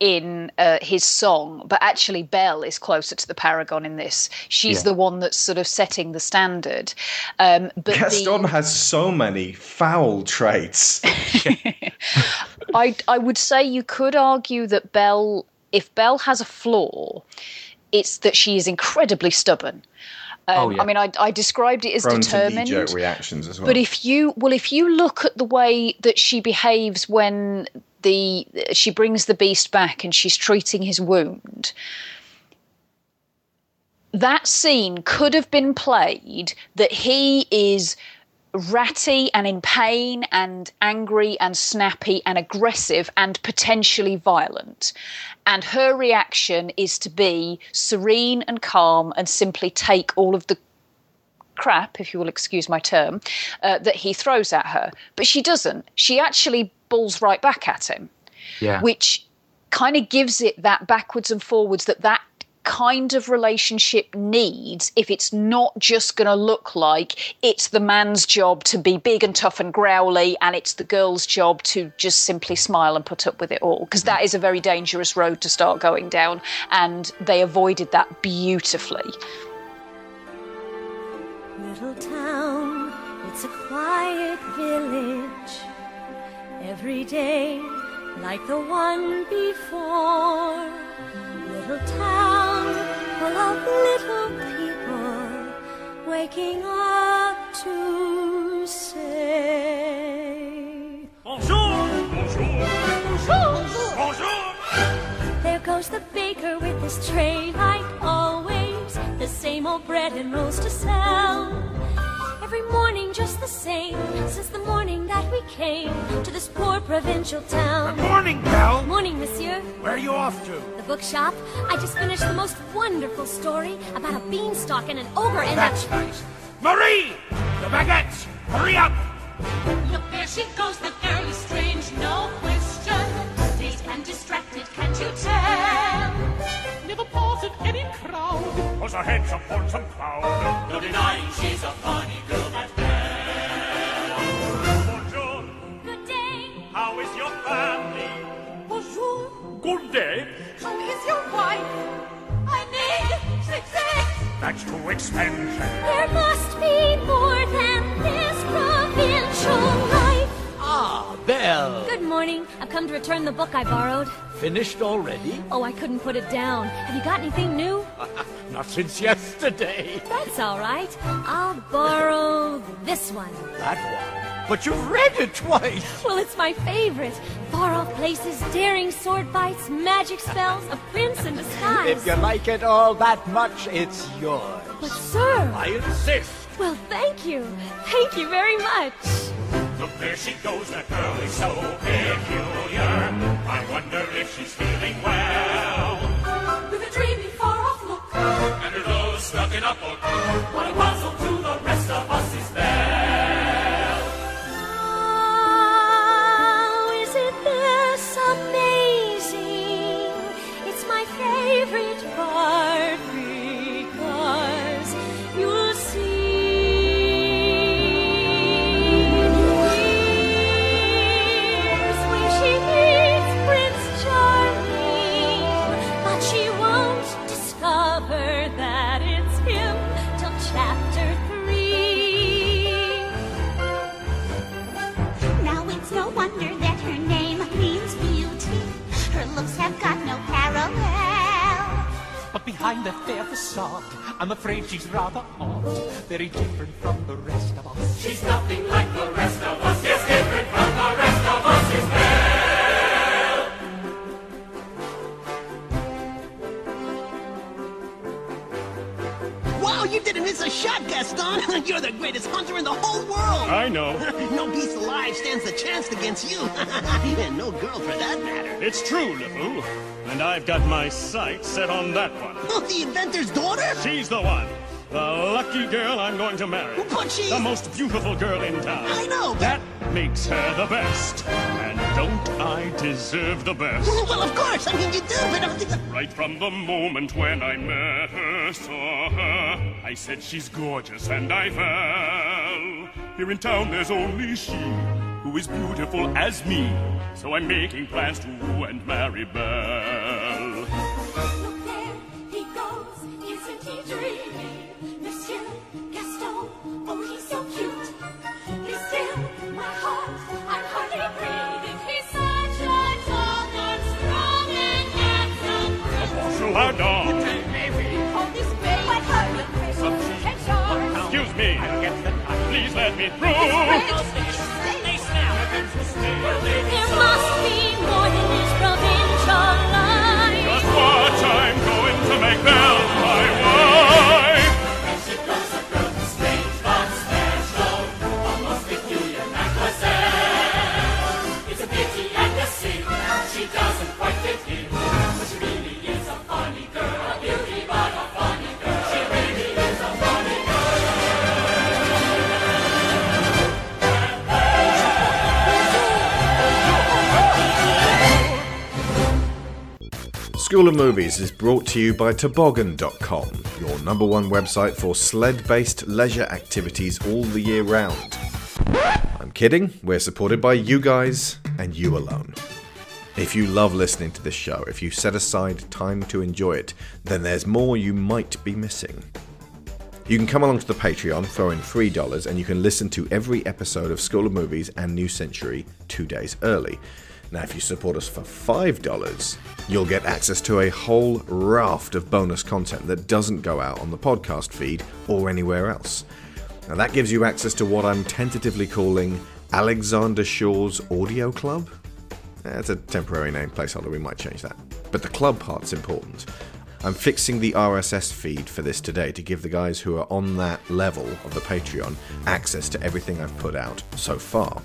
in uh, his song, but actually Belle is closer to the paragon in this. She's Yeah. the one that's sort of setting the standard. Um, but Gaston the, has so many foul traits. (laughs) (laughs) I I would say you could argue that Belle, if Belle has a flaw, it's that she is incredibly stubborn. Um, Oh, yeah. I mean, I, I described it as Prone determined. knee-jerk reactions as well. But if you well, if you look at the way that she behaves when the she brings the beast back and she's treating his wound, that scene could have been played that he is ratty and in pain and angry and snappy and aggressive and potentially violent. And her reaction is to be serene and calm and simply take all of the crap, if you will excuse my term, uh, that he throws at her. But she doesn't. She actually balls right back at him, Yeah. which kind of gives it that backwards and forwards that that kind of relationship needs if it's not just going to look like it's the man's job to be big and tough and growly and it's the girl's job to just simply smile and put up with it all because that is a very dangerous road to start going down and they avoided that beautifully Little town, it's a quiet village. Every day, like the one before. Little town full of little people waking up to say. Bonjour! Bonjour! Bonjour! Bonjour! There goes the baker with his tray, like always. The same old bread and rolls to sell. Every morning just the same, since the morning that we came to this poor provincial town. Good Morning, Belle! Morning, monsieur. Where are you off to? The bookshop. I just finished the most wonderful story about a beanstalk and an ogre and That's nice. Marie! The baguettes! Hurry up! Look, there she goes, the girl is strange, no question. Dazed and distracted, can't you tell? Never pause in any crowd. Pulls her heads upon some cloud. No denying she's a funny girl, that Bonjour! Good day. How is your family? Bonjour. Good day. How is your wife? I need success. That's too expensive. There must be more than this provincial Ah, Good morning. I've come to return the book I borrowed. Finished already? Oh, I couldn't put it down. Have you got anything new? (laughs) Not since yesterday. That's all right. I'll borrow this one. That one. But you've read it twice. Well, it's my favorite. Far off places, daring sword fights, magic spells, a prince in disguise. If you like it all that much, it's yours. But, sir. I insist. Well, thank you. Thank you very much. The There she goes, that girl is so peculiar. I wonder if she's feeling well. With a dreamy, far-off look, And her nose stuck in a book. what a puzzle Behind that fair facade, I'm afraid she's rather odd. Very different from the rest of us. She's nothing like the rest of us. Yes, different from the rest you didn't miss a shot, Gaston. (laughs) You're the greatest hunter in the whole world. I know. (laughs) no beast alive stands a chance against you. (laughs) and no girl for that matter. It's true, LeFou. And I've got my sights set on that one. Oh, the inventor's daughter? She's the one. The lucky girl I'm going to marry. But she... The most beautiful girl in town. I know, but... That makes her the best. And don't I deserve the best? (laughs) Well, of course. I mean, you do, but I'm thinking... Right from the moment when I met her, saw her, I said she's gorgeous and I fell. Here in town there's only she who is beautiful as me. So I'm making plans to woo and marry Belle. Charms. Excuse me. Please let me through. School of Movies is brought to you by Toboggan.com, your number one website for sled based leisure activities all the year round. I'm kidding, we're supported by you guys and you alone. If you love listening to this show, if you set aside time to enjoy it, then there's more you might be missing. You can come along to the Patreon, throw in $3, and you can listen to every episode of School of Movies and New Century two days early. Now, if you support us for $5, you'll get access to a whole raft of bonus content that doesn't go out on the podcast feed or anywhere else. Now, that gives you access to what I'm tentatively calling Alexander Shaw's Audio Club. Eh, That's a temporary name placeholder, we might change that. But the club part's important. I'm fixing the RSS feed for this today to give the guys who are on that level of the Patreon access to everything I've put out so far.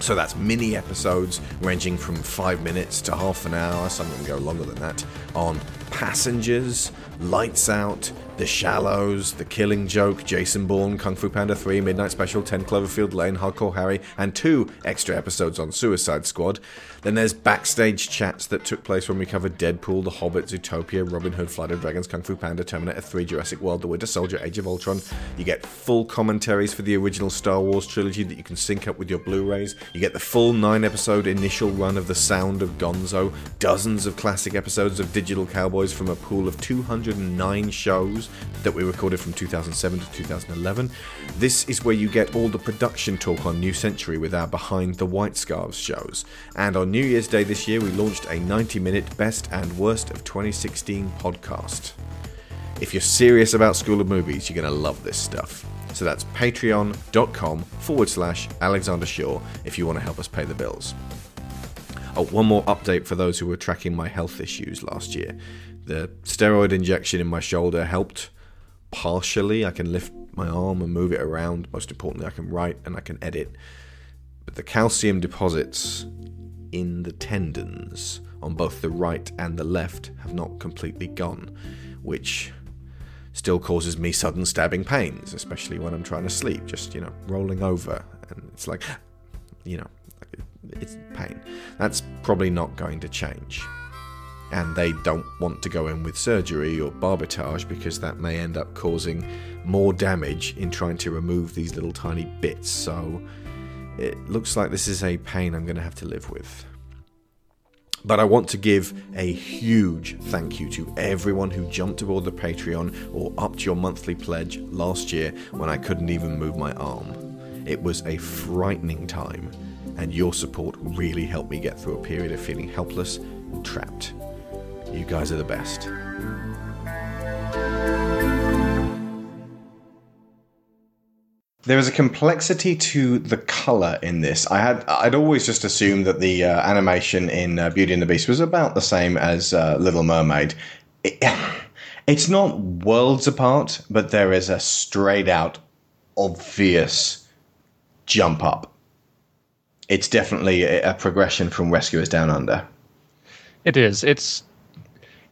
So that's mini episodes ranging from five minutes to half an hour, some of them go longer than that, on Passengers, Lights Out, The Shallows, The Killing Joke, Jason Bourne, Kung Fu Panda 3, Midnight Special, 10 Cloverfield Lane, Hardcore Henry, and two extra episodes on Suicide Squad. Then there's backstage chats that took place when we covered Deadpool, The Hobbit, Zootopia, Robin Hood, Flight of Dragons, Kung Fu Panda, Terminator 3, Jurassic World, The Winter Soldier, Age of Ultron. You get full commentaries for the original Star Wars trilogy that you can sync up with your Blu-rays. You get the full nine episode initial run of The Sound of Gonzo, dozens of classic episodes of Digital Cowboys from a pool of 209 shows that we recorded from 2007 to 2011. This is where you get all the production talk on New Century with our Behind the White Scarves shows. And on New Year's Day this year, we launched a 90 minute Best and Worst of 2016 podcast. If you're serious about School of Movies, you're going to love this stuff. So that's patreon.com forward slash Alexander Shaw if you want to help us pay the bills. Oh, one more update for those who were tracking my health issues last year. The steroid injection in my shoulder helped partially. I can lift my arm and move it around. Most importantly, I can write and I can edit. but the calcium deposits in the tendons on both the right and the left have not completely gone, which still causes me sudden stabbing pains, especially when I'm trying to sleep, just, you know, rolling over. And it's like, you know, it's pain. That's probably not going to change. And they don't want to go in with surgery or barbotage because that may end up causing more damage in trying to remove these little tiny bits. So it looks like this is a pain I'm going to have to live with. But I want to give a huge thank you to everyone who jumped aboard the Patreon or upped your monthly pledge last year when I couldn't even move my arm. It was a frightening time, and your support really helped me get through a period of feeling helpless and trapped. You guys are the best. There is a complexity to the color in this. I had I'd always just assumed that the uh, animation in uh, Beauty and the Beast was about the same as uh, Little Mermaid. It, (sighs) it's not worlds apart, but there is a straight out obvious jump up. It's definitely a, a progression from Rescuers Down Under. It is. It's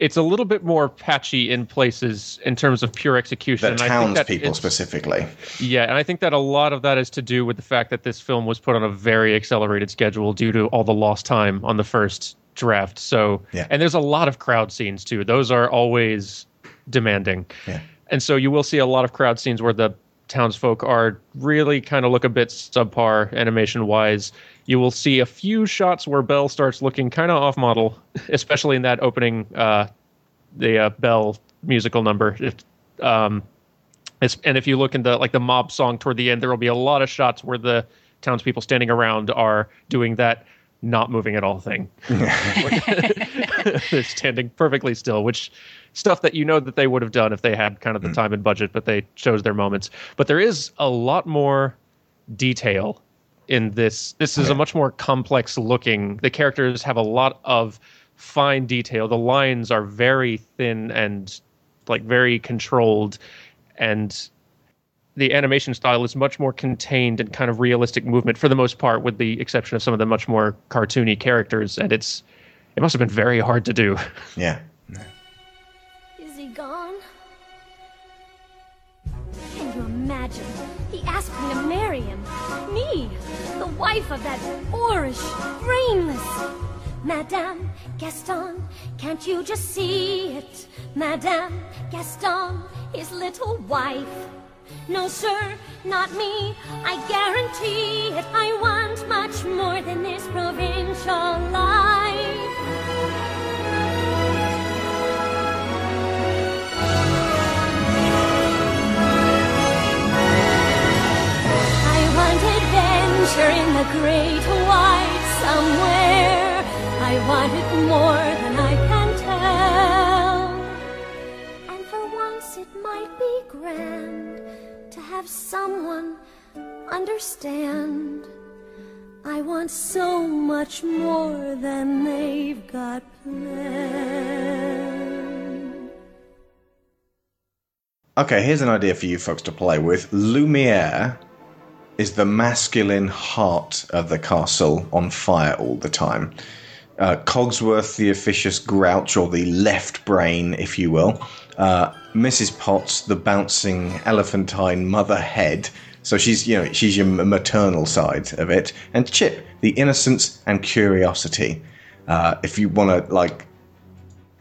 it's a little bit more patchy in places in terms of pure execution. The and I think that townspeople specifically. Yeah, and I think that a lot of that is to do with the fact that this film was put on a very accelerated schedule due to all the lost time on the first draft. So, Yeah. and there's a lot of crowd scenes too. Those are always demanding. Yeah. And so you will see a lot of crowd scenes where the townsfolk are really kind of look a bit subpar animation wise. You will see a few shots where Belle starts looking kind of off model, especially in that opening, uh, the uh, Belle musical number. It, um, it's, and if you look in the like the mob song toward the end, there will be a lot of shots where the townspeople standing around are doing that not moving at all thing. They're (laughs) (laughs) standing perfectly still, which stuff that you know that they would have done if they had kind of the time and budget, but they chose their moments. But there is a lot more detail in this. This is a much more complex looking. The characters have a lot of fine detail. The lines are very thin and like very controlled and the animation style is much more contained and kind of realistic movement for the most part, with the exception of some of the much more cartoony characters. And it's it must have been very hard to do. Yeah. Wife of that boorish, brainless. Madame Gaston, can't you just see it? Madame Gaston, his little wife. No, sir, not me. I guarantee it. I want much more than this provincial life. Great white somewhere. I want it more than I can tell. And for once it might be grand to have someone understand. I want so much more than they've got planned. Okay, here's an idea for you folks to play with. Lumiere is the masculine heart of the castle on fire all the time. Uh, Cogsworth, the officious grouch, or the left brain, if you will. Uh, Mrs. Potts, the bouncing elephantine mother head. So she's, you know, she's your maternal side of it. And Chip, the innocence and curiosity. Uh, if you want to, like,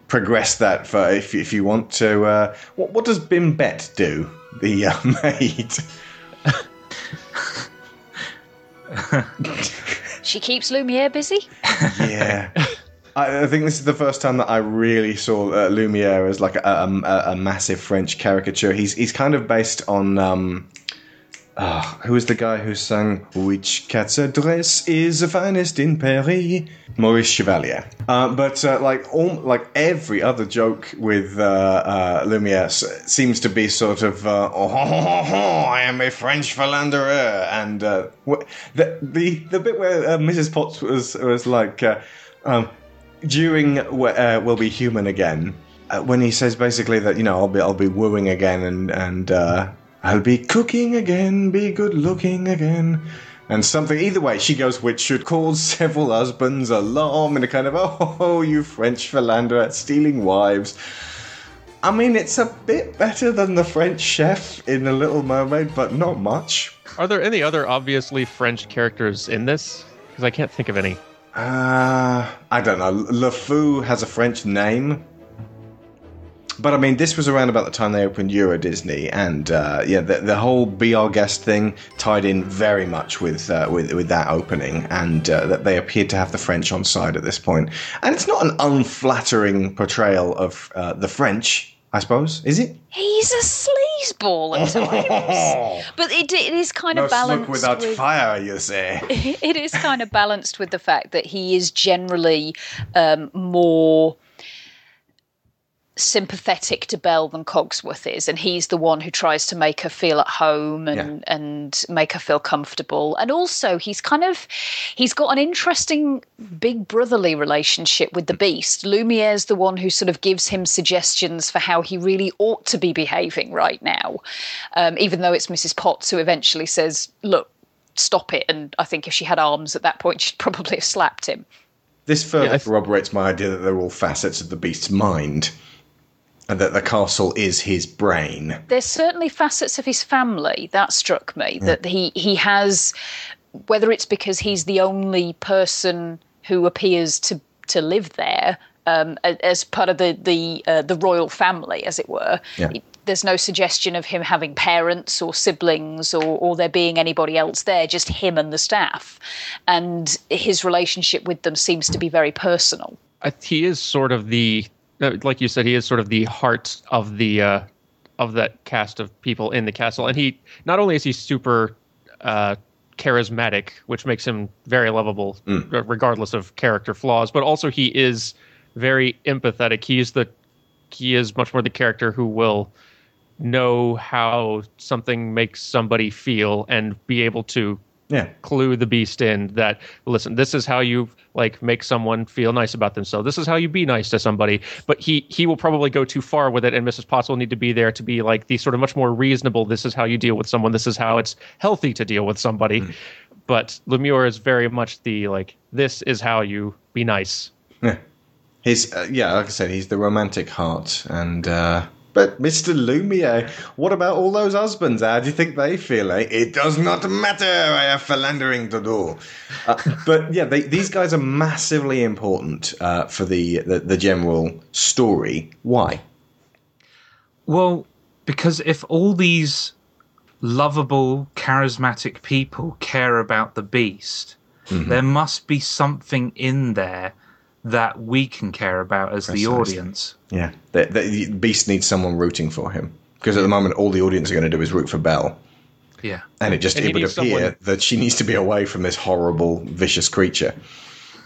progress that for if, if you want to. Uh, what, what does Bimbette do, the uh, (laughs) maid? (laughs) She keeps Lumiere busy. yeah. I, I think this is the first time that I really saw uh, Lumiere as like a, a, a massive French caricature. He's he's kind of based on um, ah, who is the guy who sang "Which cat's address is the finest in Paris"? Maurice Chevalier. Uh, but uh, like all like every other joke with uh, uh, Lumiere seems to be sort of uh, oh, ho, ho, ho, I am a French philanderer, and uh, wh- the the the bit where Mrs. Potts was was like. Um, during "We'll Be Human Again," uh, when he says basically that you know I'll be I'll be wooing again and and uh, I'll be cooking again, be good looking again. And something, either way, she goes, which should cause several husbands alarm in a kind of, oh, you French philanderer stealing wives. I mean, it's a bit better than the French chef in The Little Mermaid, but not much. Are there any other obviously French characters in this? Because I can't think of any. Uh, I don't know. Le Fou has a French name. But I mean, this was around about the time they opened Euro Disney, and uh, yeah, the, the whole "Be Our Guest" thing tied in very much with uh, with with that opening, and uh, that they appeared to have the French on side at this point. And it's not an unflattering portrayal of uh, the French, I suppose, is it? He's a sleazeball at times, (laughs) but it, it is kind no of balanced. without with, fire, you say. (laughs) it is kind of balanced with the fact that he is generally um, more sympathetic to Belle than Cogsworth is, and he's the one who tries to make her feel at home and and make her feel comfortable. And also, he's kind of he's got an interesting big brotherly relationship with the Beast. Lumiere's the one who sort of gives him suggestions for how he really ought to be behaving right now, um, even though it's Mrs. Potts who eventually says, "Look." Stop it! And I think if she had arms at that point, (laughs) she'd probably have slapped him. This further corroborates my idea that they're all facets of the beast's mind, and that the castle is his brain. there's certainly facets of his family that struck me that he he has whether it's because he's the only person who appears to to live there um, as part of the the uh, the royal family as it were Yeah. there's no suggestion of him having parents or siblings or, or there being anybody else there just him and the staff and his relationship with them seems to be very personal I, he is sort of the, uh, like you said, he is sort of the heart of the uh, of that cast of people in the castle, and he not only is he super uh, charismatic, which makes him very lovable, r- regardless of character flaws, but also he is very empathetic. He's the he is much more the character who will know how something makes somebody feel and be able to Yeah. clue the beast in that listen this is how you like make someone feel nice about themselves this is how you be nice to somebody but he he will probably go too far with it and mrs potts will need to be there to be like the sort of much more reasonable this is how you deal with someone this is how it's healthy to deal with somebody but Lumiere is very much the like this is how you be nice Yeah. His, uh, yeah, like I said, he's the romantic heart. And, uh, but Mr. Lumiere, what about all those husbands? How do you think they feel? Eh? It does not matter. I have philandering to do. Uh, but yeah, they, these guys are massively important uh, for the, the, the general story. Why? Well, because if all these lovable, charismatic people care about the beast, Mhm. there must be something in there that we can care about as the audience. Yeah, the, the Beast needs someone rooting for him. Because at the moment, all the audience are going to do is root for Belle. Yeah. And it just And it would appear someone- that she needs to be away from this horrible, vicious creature.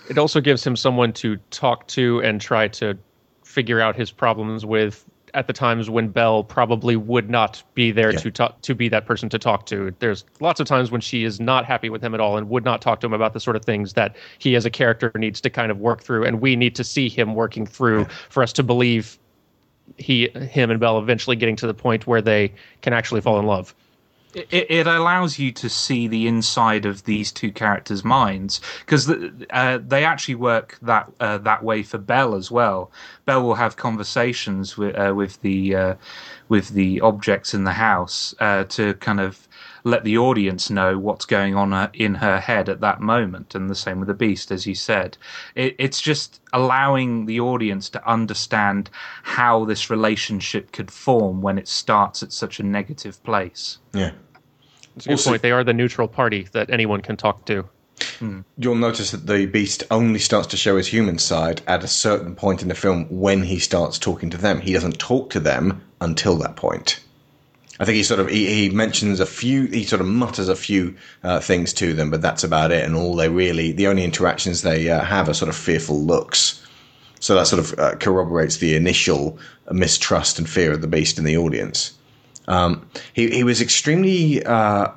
it also gives him someone to talk to and try to figure out his problems with at the times when Belle probably would not be there Yeah. to talk to be that person to talk to. There's lots of times when she is not happy with him at all and would not talk to him about the sort of things that he as a character needs to kind of work through and we need to see him working through for us to believe he him and Belle eventually getting to the point where they can actually fall in love. It, it allows you to see the inside of these two characters' minds because uh, they actually work that uh, that way for Belle as well. Belle will have conversations with uh, with the uh, with the objects in the house uh, to kind of let the audience know what's going on uh, in her head at that moment, and the same with the beast, as you said. It, it's just allowing the audience to understand how this relationship could form when it starts at such a negative place. Yeah. It's a good Also- point. They are the neutral party that anyone can talk to. You'll notice that the beast only starts to show his human side at a certain point in the film when he starts talking to them. He doesn't talk to them until that point. I think he sort of he, he mentions a few, he sort of mutters a few uh, things to them, but that's about it. And all they really, the only interactions they uh, have are sort of fearful looks. So that sort of uh, corroborates the initial mistrust and fear of the beast in the audience. Um, he he was extremely uh,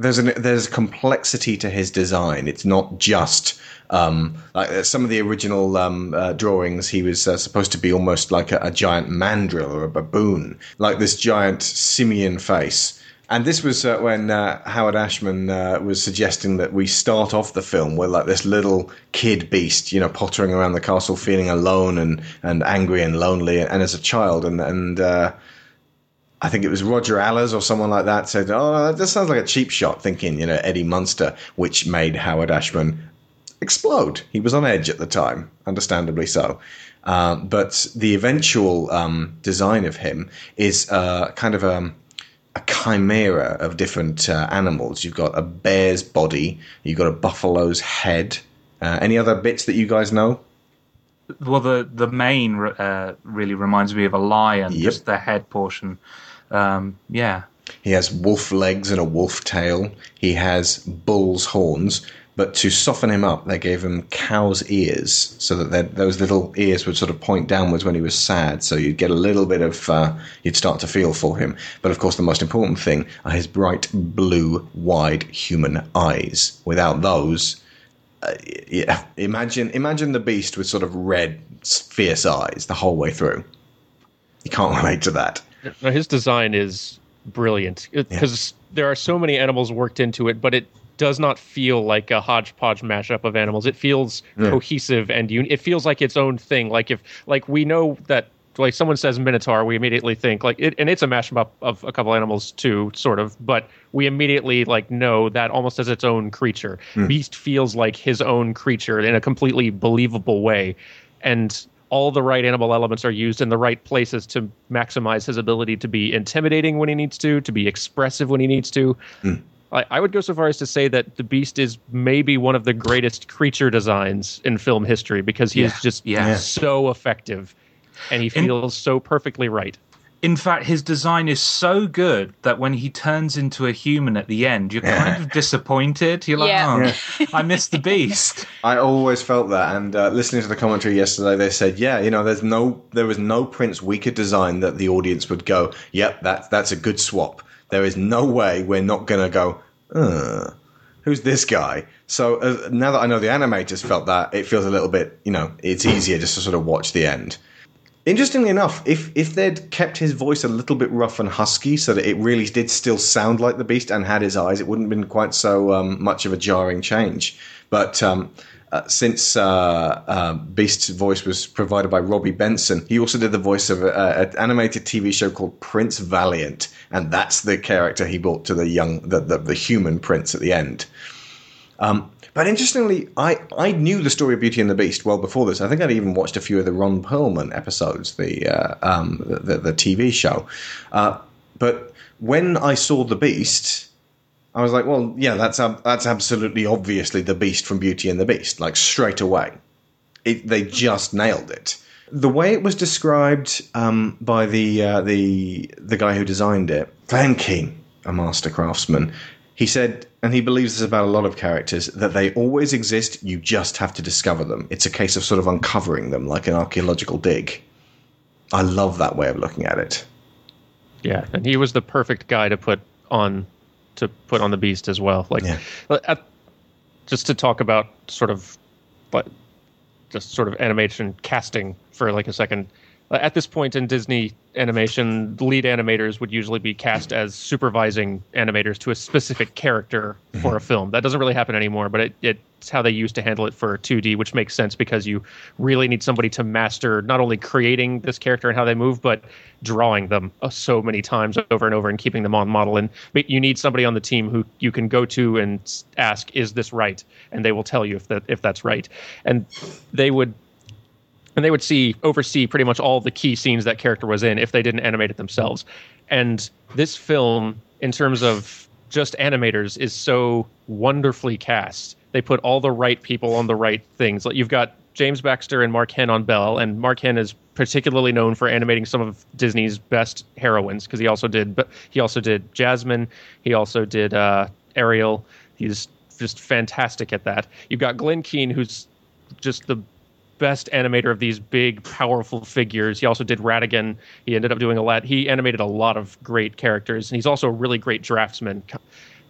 there's an there's complexity to his design. It's not just um, like uh, some of the original um, uh, drawings. He was uh, supposed to be almost like a, a giant mandrill or a baboon, like this giant simian face. And this was uh, when uh, Howard Ashman uh, was suggesting that we start off the film with like this little kid beast, you know, pottering around the castle, feeling alone and, and angry and lonely, and, as a child. And and uh, I think it was Roger Allers or someone like that said, "Oh, that sounds like a cheap shot." Thinking, you know, Eddie Munster, which made Howard Ashman explode. He was on edge at the time, understandably so. Um, but the eventual um, design of him is uh, kind of a, a chimera of different uh, animals. You've got a bear's body, you've got a buffalo's head. Uh, any other bits that you guys know? Well, the the mane uh, really reminds me of a lion, Yep. just the head portion. Um, yeah, He has wolf legs and a wolf tail. He has bull's horns. But to soften him up, they gave him cow's ears so that those little ears would sort of point downwards when he was sad. So you'd get a little bit of, uh, you'd start to feel for him. But of course, the most important thing are his bright blue, wide human eyes. Without those, uh, yeah, imagine imagine the beast with sort of red, fierce eyes the whole way through. You can't (laughs) relate to that. No, his design is brilliant because there are so many animals worked into it, but it does not feel like a hodgepodge mashup of animals. It feels Yeah. cohesive and un- it feels like its own thing. Like if like we know that like someone says minotaur, we immediately think like it, and it's a mashup of a couple animals too, sort of. But we immediately like know that almost as its own creature. Hmm. Beast feels like his own creature in a completely believable way, and all the right animal elements are used in the right places to maximize his ability to be intimidating when he needs to, to be expressive when he needs to. I, I would go so far as to say that the Beast is maybe one of the greatest creature designs in film history because he Yeah, is just yeah. so effective and he feels so perfectly right. In fact, his design is so good that when he turns into a human at the end, you're kind of disappointed. You're like, Yeah. oh, I missed the beast. (laughs) I always felt that, and uh, listening to the commentary yesterday, they said, "Yeah, you know, there's no, there was no prince we could design that the audience would go, yep, that's that's a good swap. There is no way we're not gonna go, uh, who's this guy?" So uh, now that I know the animators felt that, it feels a little bit, you know, it's easier just to sort of watch the end. Interestingly enough, if if they'd kept his voice a little bit rough and husky, so that it really did still sound like the Beast and had his eyes, it wouldn't have been quite so um, much of a jarring change. But um, uh, since uh, uh, Beast's voice was provided by Robby Benson, he also did the voice of a- an animated TV show called Prince Valiant, and that's the character he brought to the young, the, the, the human prince at the end. Um, but interestingly, I, I knew the story of Beauty and the Beast well before this. I think I'd even watched a few of the Ron Perlman episodes, the uh, um, the, the, the TV show. Uh, but when I saw the Beast, I was like, well, yeah, that's ab- that's absolutely obviously the Beast from Beauty and the Beast, like straight away. It, they just nailed it. The way it was described um, by the uh, the the guy who designed it, Glen Keane, a master craftsman, he said, and he believes this about a lot of characters, that they always exist. You just have to discover them. It's a case of sort of uncovering them, like an archaeological dig. I love that way of looking at it. Yeah, and he was the perfect guy to put on to put on the beast as well. Like, at, just to talk about sort of, but just sort of animation casting for like a second. Uh, At this point in Disney animation, lead animators would usually be cast as supervising animators to a specific character for a film. That doesn't really happen anymore, but it, it's how they used to handle it for 2D, which makes sense because you really need somebody to master not only creating this character and how they move, but drawing them uh, so many times over and over and keeping them on model. And but you need somebody on the team who you can go to and ask, "Is this right?" And they will tell you if that if that's right. And they would and they would see oversee pretty much all the key scenes that character was in if they didn't animate it themselves. And this film, in terms of just animators, is so wonderfully cast. They put all the right people on the right things. Like you've got James Baxter and Mark Henn on Belle, and Mark Henn is particularly known for animating some of Disney's best heroines because he also did, but he also did Jasmine. He also did uh, Ariel. He's just fantastic at that. You've got Glen Keane, who's just the best animator of these big, powerful figures. He also did Ratigan. He ended up doing a lot. He animated a lot of great characters, and he's also a really great draftsman.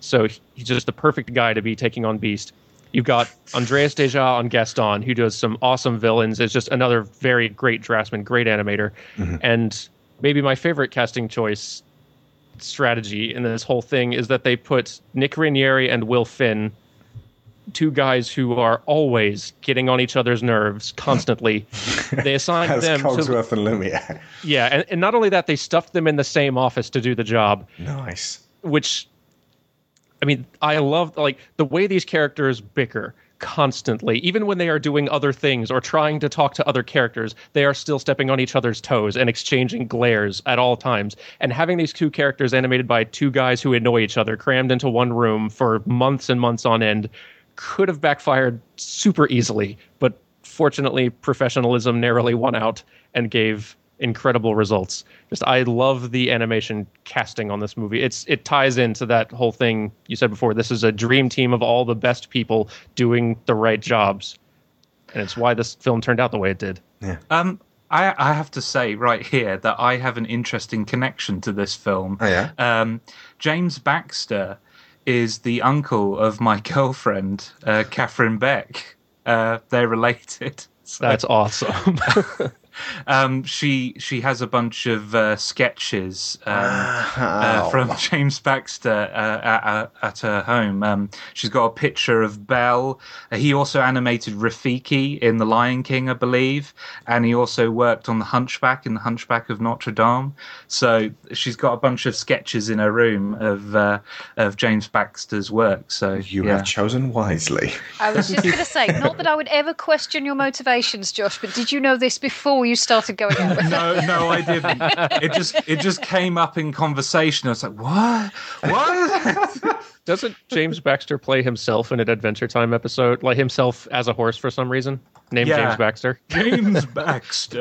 So he's just the perfect guy to be taking on Beast. You've got Andreas Deja on Gaston, who does some awesome villains. Is just another very great draftsman, great animator, mm-hmm. and maybe my favorite casting choice strategy in this whole thing is that they put Nik Ranieri and Will Finn, two guys who are always getting on each other's nerves constantly. (laughs) they assigned As them to Cogsworth and Lumiere. yeah, and, and not only that, they stuffed them in the same office to do the job. Nice. Which, I mean, I love like the way these characters bicker constantly, even when they are doing other things or trying to talk to other characters, they are still stepping on each other's toes and exchanging glares at all times. And having these two characters animated by two guys who annoy each other, crammed into one room for months and months on end, could have backfired super easily. But fortunately, professionalism narrowly won out and gave incredible results. Just I love the animation casting on this movie. It's it ties into that whole thing you said before. This is a dream team of all the best people doing the right jobs. And it's why this film turned out the way it did. Yeah. Um, I, I have to say right here that I have an interesting connection to this film. Oh, yeah? Um, James Baxter is the uncle of my (laughs) girlfriend, uh, Catherine Beck. Uh, they're related. (laughs) So- That's awesome. (laughs) um, she she has a bunch of uh, sketches um, uh, Wow. from (laughs) James Baxter uh, at, at her home. Um, she's got a picture of Belle. Uh, he also animated Rafiki in The Lion King, I believe, and he also worked on The Hunchback in The Hunchback of Notre Dame. So she's got a bunch of sketches in her room of uh, of James Baxter's work. So You yeah. have chosen wisely. I was just going to say, not that I would ever question your motivations, Josh, but did you know this before you started going out with no, no, I didn't. It just it just came up in conversation. I was like, what? What? (laughs) Doesn't James Baxter play himself in an Adventure Time episode, like himself as a horse for some reason, named Yeah. James Baxter? James (laughs) Baxter.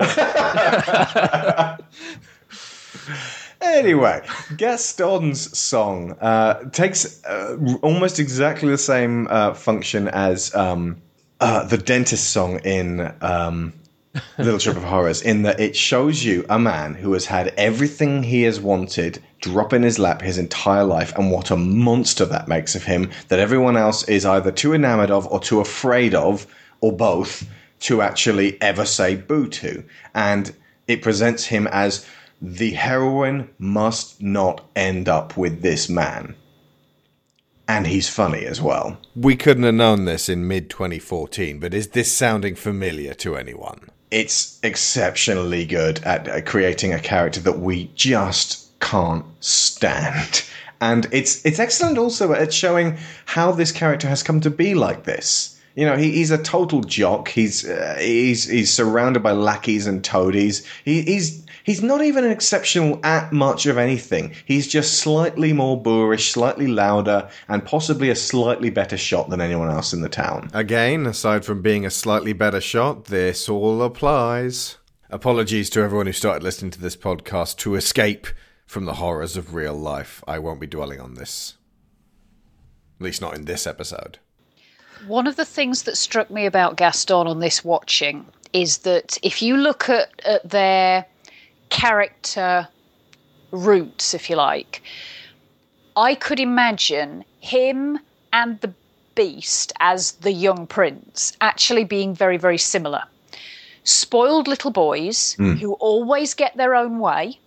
Anyway, Gaston's song uh, takes uh, almost exactly the same uh, function as um, uh, the dentist song in um, Little Shop of Horrors, in that it shows you a man who has had everything he has wanted drop in his lap his entire life, and what a monster that makes of him that everyone else is either too enamored of or too afraid of, or both, to actually ever say boo to. And it presents him as the heroine must not end up with this man. And he's funny as well. We couldn't have known this in mid 2014, but is this sounding familiar to anyone? It's exceptionally good at uh, creating a character that we just can't stand. And it's it's excellent also at showing how this character has come to be like this. You know, he, he's a total jock. He's uh, he's he's surrounded by lackeys and toadies. He, he's he's not even exceptional at much of anything. He's just slightly more boorish, slightly louder, and possibly a slightly better shot than anyone else in the town. Again, aside from being a slightly better shot, this all applies. Apologies to everyone who started listening to this podcast to escape from the horrors of real life. I won't be dwelling on this. At least not in this episode. One of the things that struck me about Gaston on this watching is that if you look at, at their character roots, if you like, I could imagine him and the Beast as the young prince actually being very, very similar. Spoiled little boys Mm. who always get their own way,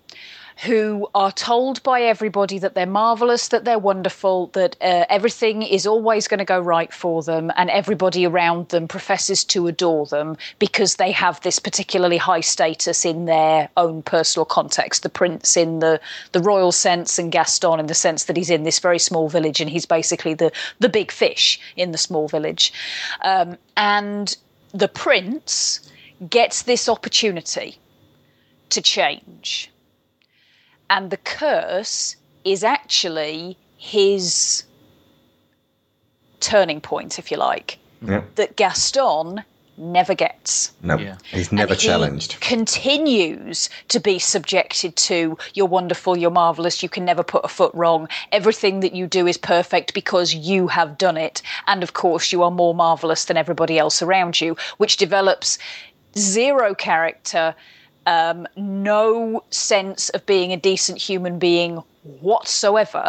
who are told by everybody that they're marvelous, that they're wonderful, that uh, everything is always going to go right for them, and everybody around them professes to adore them because they have this particularly high status in their own personal context. The prince in the the royal sense, and Gaston in the sense that he's in this very small village, and he's basically the the big fish in the small village, um, and the prince gets this opportunity to change and the curse is actually his turning point, if you like, Yeah. that Gaston never gets. No, he's never And he challenged. Continues to be subjected to you're wonderful, you're marvelous, you can never put a foot wrong. Everything that you do is perfect because you have done it. And of course, you are more marvelous than everybody else around you, which develops zero character, um, no sense of being a decent human being whatsoever.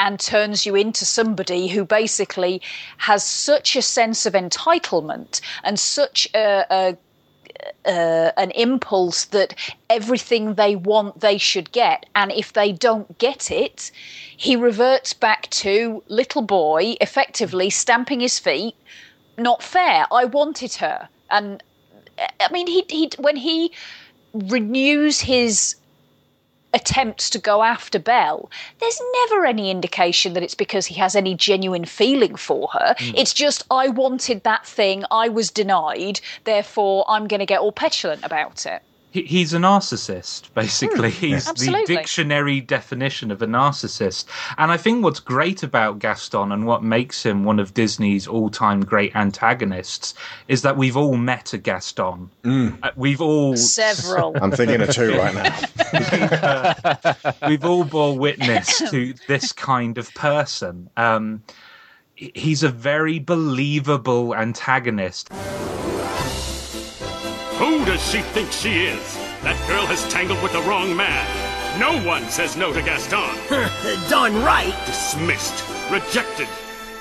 And turns you into somebody who basically has such a sense of entitlement and such a, a uh, an impulse that everything they want they should get, and if they don't get it, he reverts back to little boy, effectively stamping his feet. Not fair. I wanted her, and I mean, he he when he renews his attempts to go after Belle, there's never any indication that it's because he has any genuine feeling for her. Mm. It's just, I wanted that thing, I was denied, therefore I'm going to get all petulant about it. He, he's a narcissist, (laughs) basically. Hmm, he's the dictionary definition of a narcissist. And I think what's great about Gaston and what makes him one of Disney's all time great antagonists is that we've all met a Gaston. Uh, we've all. (laughs) Several. I'm thinking of two right now. (laughs) we've all bore witness to this kind of person. Um, he's a very believable antagonist. Who does she think she is? That girl has tangled with the wrong man. No one says no to Gaston. (laughs) Done right. Dismissed, rejected,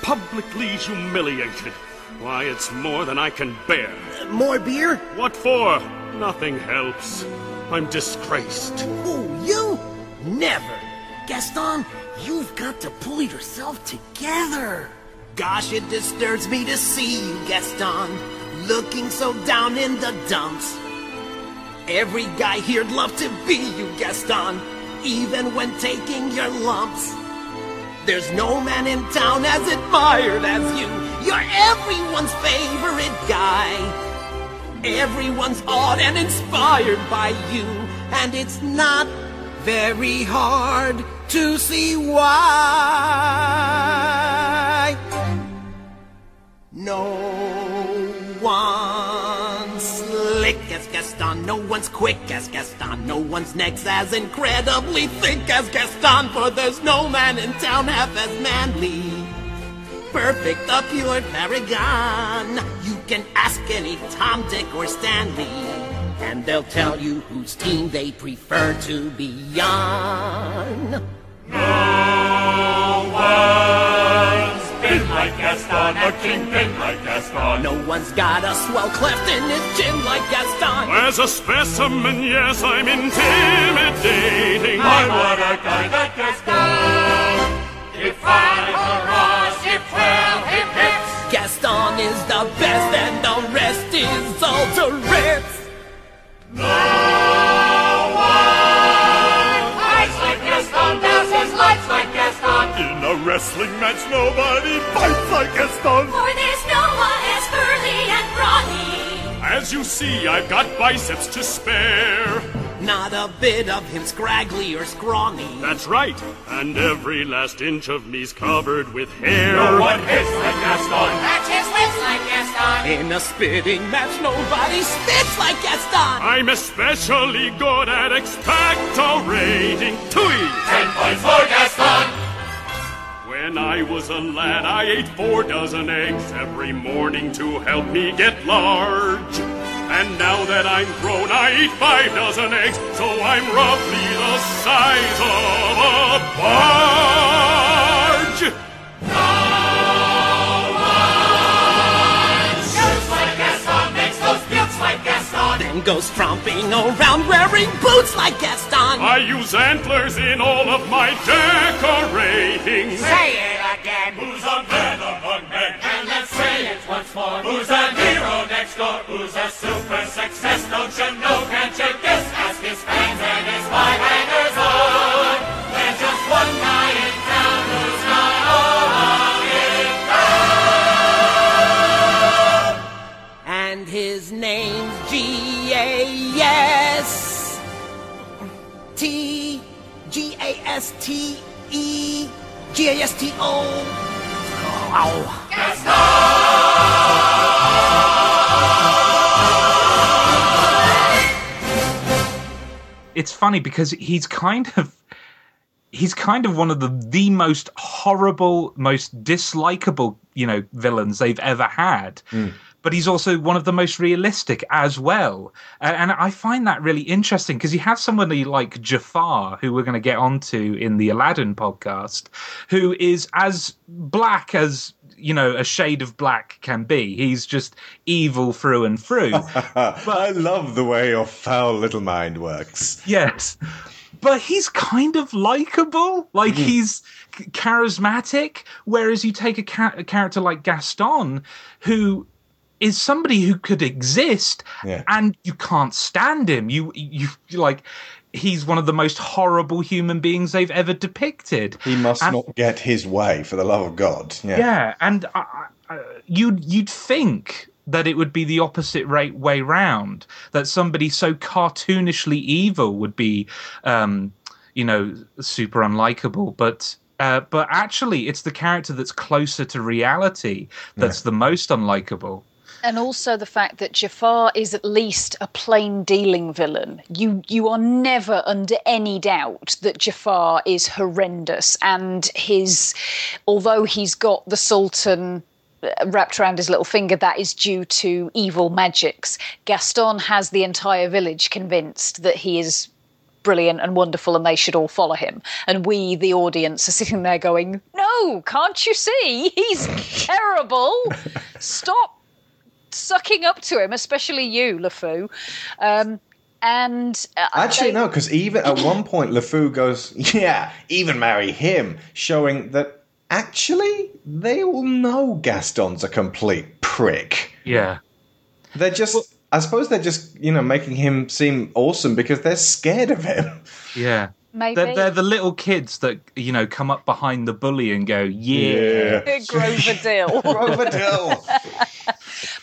publicly humiliated. Why, it's more than I can bear. More beer? What for? Nothing helps. I'm disgraced. Who, you? Never. Gaston, you've got to pull yourself together. Gosh, it disturbs me to see you, Gaston, looking so down in the dumps. Every guy here'd love to be you, Gaston, even when taking your lumps. There's no man in town as admired as you. You're everyone's favorite guy. Everyone's awed and inspired by you, and it's not very hard to see why. No one's slick as Gaston, no one's quick as Gaston, no one's neck's as incredibly thick as Gaston, for there's no man in town half as manly. Perfect, the pure paragon. You can ask any Tom, Dick, or Stanley, and they'll tell you whose team they prefer to be on. No one's been like Gaston, a kingpin like Gaston. No one's got a swell cleft in his chin like Gaston. As a specimen, yes, I'm intimidating. I want a guy that Gaston. Hit five hurrahs, hit twelve, hit hits. Gaston is the best, and the rest is all Tourette's. No In a wrestling match, nobody fights like Gaston. For there's no one as burly and brawny. As you see, I've got biceps to spare. Not a bit of him scraggly or scrawny. That's right, and every last inch of me's covered with hair. No one hits like Gaston. Matches whips like Gaston. In a spitting match, nobody spits like Gaston. I'm especially good at expectorating. Tui! Ten points for Gaston. When I was a lad, I ate four dozen eggs every morning to help me get large. And now that I'm grown, I eat five dozen eggs, so I'm roughly the size of a barge. Gaston. Goes tromping around wearing boots like Gaston. I use antlers in all of my decorating. Say it again. Who's a man among men? And let's say it once more. Who's a hero next door? Who's a super success? Don't you know? S T E G A S T O. Ow. it's funny because he's kind of he's kind of one of the the most horrible, most dislikable, you know, villains they've ever had. But but he's also one of the most realistic as well. Uh, and I find that really interesting because you have somebody like Jafar, who we're going to get onto in the Aladdin podcast, who is as black as you know a shade of black can be. He's just evil through and through. But (laughs) I love the way your foul little mind works. Yes. But he's kind of likable. Like Mm. he's charismatic. Whereas you take a, ca- a character like Gaston, who is somebody who could exist, Yeah. and you can't stand him. You you like. He's one of the most horrible human beings they've ever depicted. He must And- not get his way, for the love of God. Yeah. yeah, and I, I, you'd you'd think that it would be the opposite rate way round. That somebody so cartoonishly evil would be, um, you know, super unlikable. But uh, but actually, it's the character that's closer to reality that's the most unlikable. And also the fact that Jafar is at least a plain dealing villain. You you are never under any doubt that Jafar is horrendous and his although he's got the Sultan uh, wrapped around his little finger that is due to evil magics. Gaston has the entire village convinced that he is brilliant and wonderful and they should all follow him. And we, the audience, are sitting there going, No, can't you see? He's (laughs) terrible. Stop sucking up to him, especially you, LeFou. Um, and uh, Actually, they- no, because even at one point, LeFou goes, (laughs) Yeah, even marry him, showing that actually they all know Gaston's a complete prick. Yeah. They're just, I suppose they're just, you know, making him seem awesome because they're scared of him. Yeah. Maybe. They're, they're the little kids that you know come up behind the bully and go, "Yeah, Grover (laughs) Dill. Grover (laughs) Dill.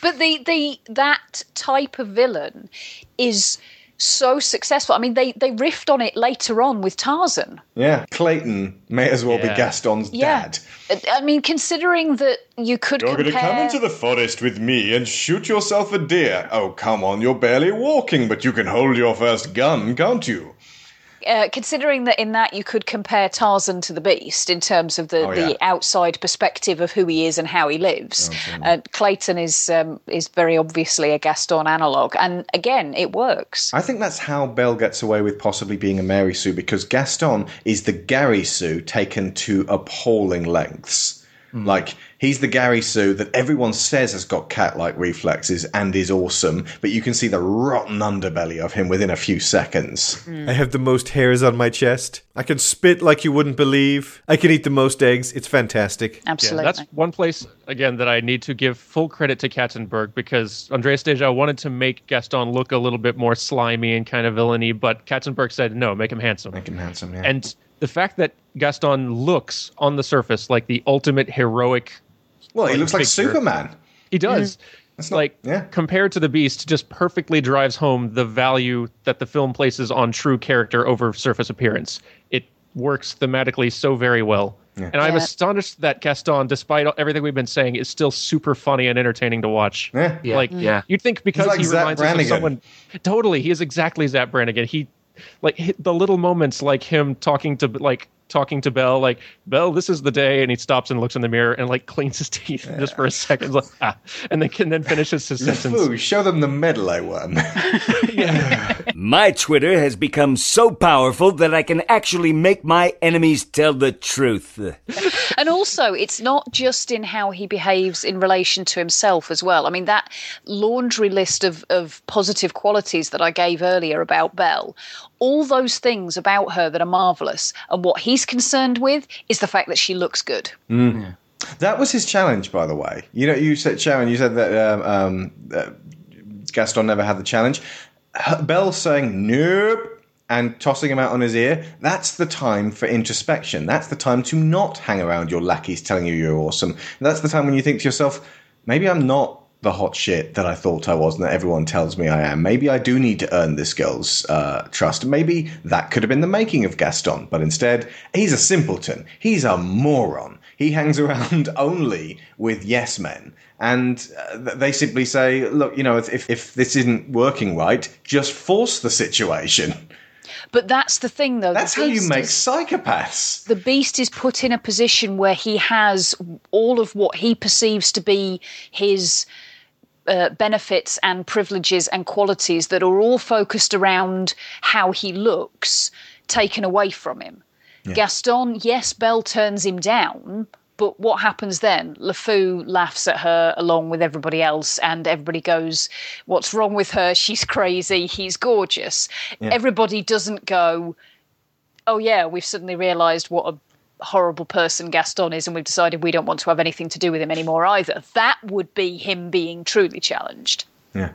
But the the that type of villain is so successful. I mean, they they riffed on it later on with Tarzan. Yeah, Clayton may as well be Gaston's Yeah. dad. I mean, considering that you could You're going to come into the forest with me and shoot yourself a deer. Oh, come on, you're barely walking, but you can hold your first gun, can't you? Uh, considering that in that you could compare Tarzan to the Beast in terms of the, Oh, yeah. the outside perspective of who he is and how he lives. Oh, uh, Clayton is um, is very obviously a Gaston analog, and again, it works. I think that's how Belle gets away with possibly being a Mary Sue because Gaston is the Gary Sue taken to appalling lengths. Mm. Like he's the Gary Sue that everyone says has got cat-like reflexes and is awesome, but you can see the rotten underbelly of him within a few seconds. Mm. I have the most hairs on my chest. I can spit like you wouldn't believe. I can eat the most eggs. It's fantastic. Absolutely. Yeah, that's one place again that I need to give full credit to Katzenberg because Andreas Deja wanted to make Gaston look a little bit more slimy and kind of villainy, but Katzenberg said no, make him handsome. Make him handsome, yeah. And the fact that Gaston looks on the surface like the ultimate heroic. well, he looks like. Superman. He does. That's not- like yeah. compared to the Beast, just perfectly drives home the value that the film places on true character over surface appearance. It works thematically so very well. And I'm Yeah. astonished that Gaston, despite everything we've been saying, is still super funny and entertaining to watch. Yeah. Yeah. Like, Yeah. you'd think because like he reminds us of someone. Totally, he is exactly Zapp Brannigan. He, like, the little moments, like him talking to, like, talking to Belle, like, Belle, this is the day, and he stops and looks in the mirror and, like, cleans his (laughs) teeth just for a second, like, ah, and then can then finishes his sentence. LeFou, show them the medal I won. (laughs) (laughs) My Twitter has become so powerful that I can actually make my enemies tell the truth. and also, it's not just in how he behaves in relation to himself as well. I mean, that laundry list of, of positive qualities that I gave earlier about Belle, all those things about her that are marvelous, and what he's concerned with is the fact that she looks good. That was his challenge, by the way. You know, you said Sharon, you said that um, um, uh, Gaston never had the challenge. H- Belle saying nope and tossing him out on his ear. That's the time for introspection. That's the time to not hang around your lackeys telling you you're awesome. That's the time when you think to yourself, maybe I'm not the hot shit that I thought I was and that everyone tells me I am. Maybe I do need to earn this girl's uh, trust. Maybe that could have been the making of Gaston, but instead, he's a simpleton. He's a moron. He hangs (laughs) around only with yes men. And uh, they simply say, look, you know, if, if, this isn't working right, just force the situation. But that's the thing, though. That's how you make is- psychopaths. the beast is put in a position where he has all of what he perceives to be his uh, benefits and privileges and qualities that are all focused around how he looks taken away from him. Gaston, yes, Belle turns him down, but what happens then? LeFou laughs at her along with everybody else, and everybody goes, What's wrong with her? She's crazy. He's gorgeous. Yeah. Everybody doesn't go, Oh, yeah, we've suddenly realised what a horrible person Gaston is, and we've decided we don't want to have anything to do with him anymore either. That would be him being truly challenged. Yeah.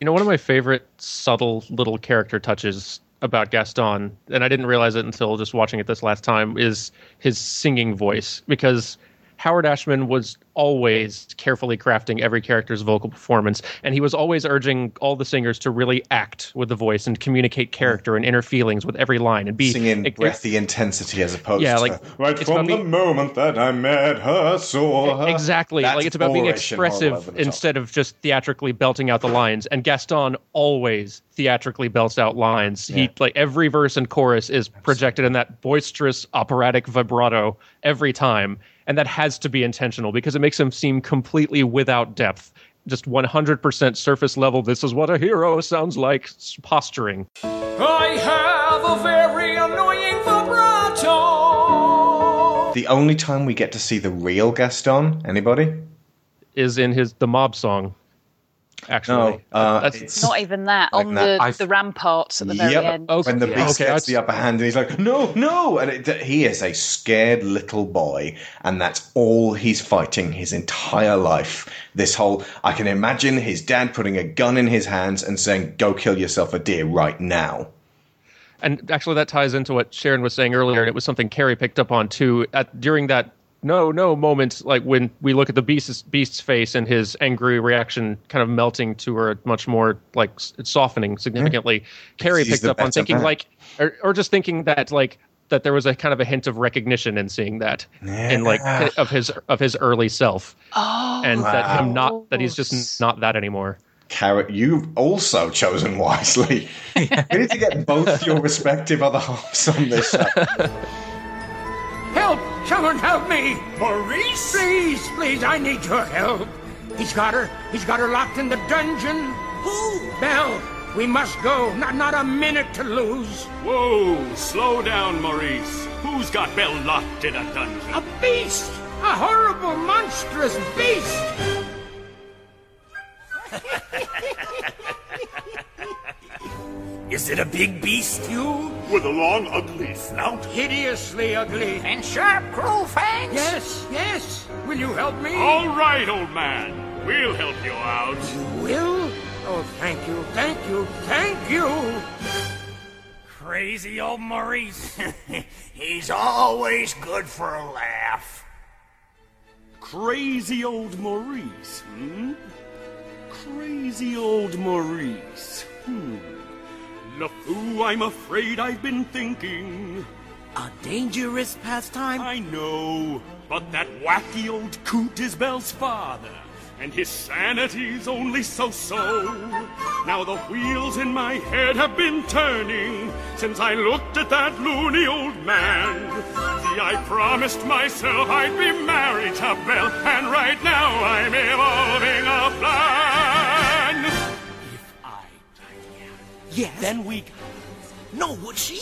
You know, one of my favorite subtle little character touches about Gaston, and I didn't realize it until just watching it this last time, is his singing voice. Because Howard Ashman was always carefully crafting every character's vocal performance, and he was always urging all the singers to really act with the voice and communicate character and inner feelings with every line and be Sing in it- breathy intensity as opposed Yeah, to like, right from the being- moment that I met her, saw her. Exactly. That's like it's about being boorish and horrible expressive over the top. instead of just theatrically belting out the lines. And Gaston always theatrically belts out lines. He like every verse and chorus is projected in that boisterous operatic vibrato every time. And that has to be intentional because it makes him seem completely without depth. Just 100% surface level. This is what a hero sounds like posturing. I have a very annoying vibrato. The only time we get to see the real Gaston, anybody? Is in his the mob song. Actually, No, uh, That's- it's Not even that. Like on that. the, I've- the ramparts at the very Yep. end. when the beast Okay, gets I- the upper hand, and he's like, "No, no!" and it, he is a scared little boy, and that's all he's fighting his entire life. This whole, I can imagine his dad putting a gun in his hands and saying, "Go kill yourself a deer right now." And actually, that ties into what Sharon was saying earlier, and it was something Carrie picked up on too. At during that no, no moment, like when we look at the beast's beast's face and his angry reaction, kind of melting to her, much more like s- softening significantly. Mm-hmm. Carrie He's picked up on better thinking like, or, or just thinking that like that there was a kind of a hint of recognition in seeing that, in like of his of his early self, Oh, and that him not that he's just not that anymore. Carrot, you've also chosen wisely. (laughs) (laughs) we need to get both your respective other halves on this show. (laughs) Help! Someone help me! Maurice? Please, please, I need your help. He's got her. He's got her locked in the dungeon. Who? Belle. We must go. Not, not a minute to lose. Whoa, slow down, Maurice. Who's got Belle locked in a dungeon? A beast! A horrible, monstrous beast! (laughs) Is it a big beast? You? With a long, ugly snout? Hideously ugly. And sharp, cruel fangs? Yes, yes. Will you help me? All right, old man. We'll help you out. You Will? Oh, thank you, thank you, thank you. Crazy old Maurice. (laughs) He's always good for a laugh. Crazy old Maurice, hmm? Crazy old Maurice, hmm. LeFou, I'm afraid I've been thinking. A dangerous pastime? I know, but that wacky old coot is Belle's father, and his sanity's only so-so. Now the wheels in my head have been turning since I looked at that loony old man. See, I promised myself I'd be married to Belle, and right now I'm evolving a plan. Yes. then we No, would she?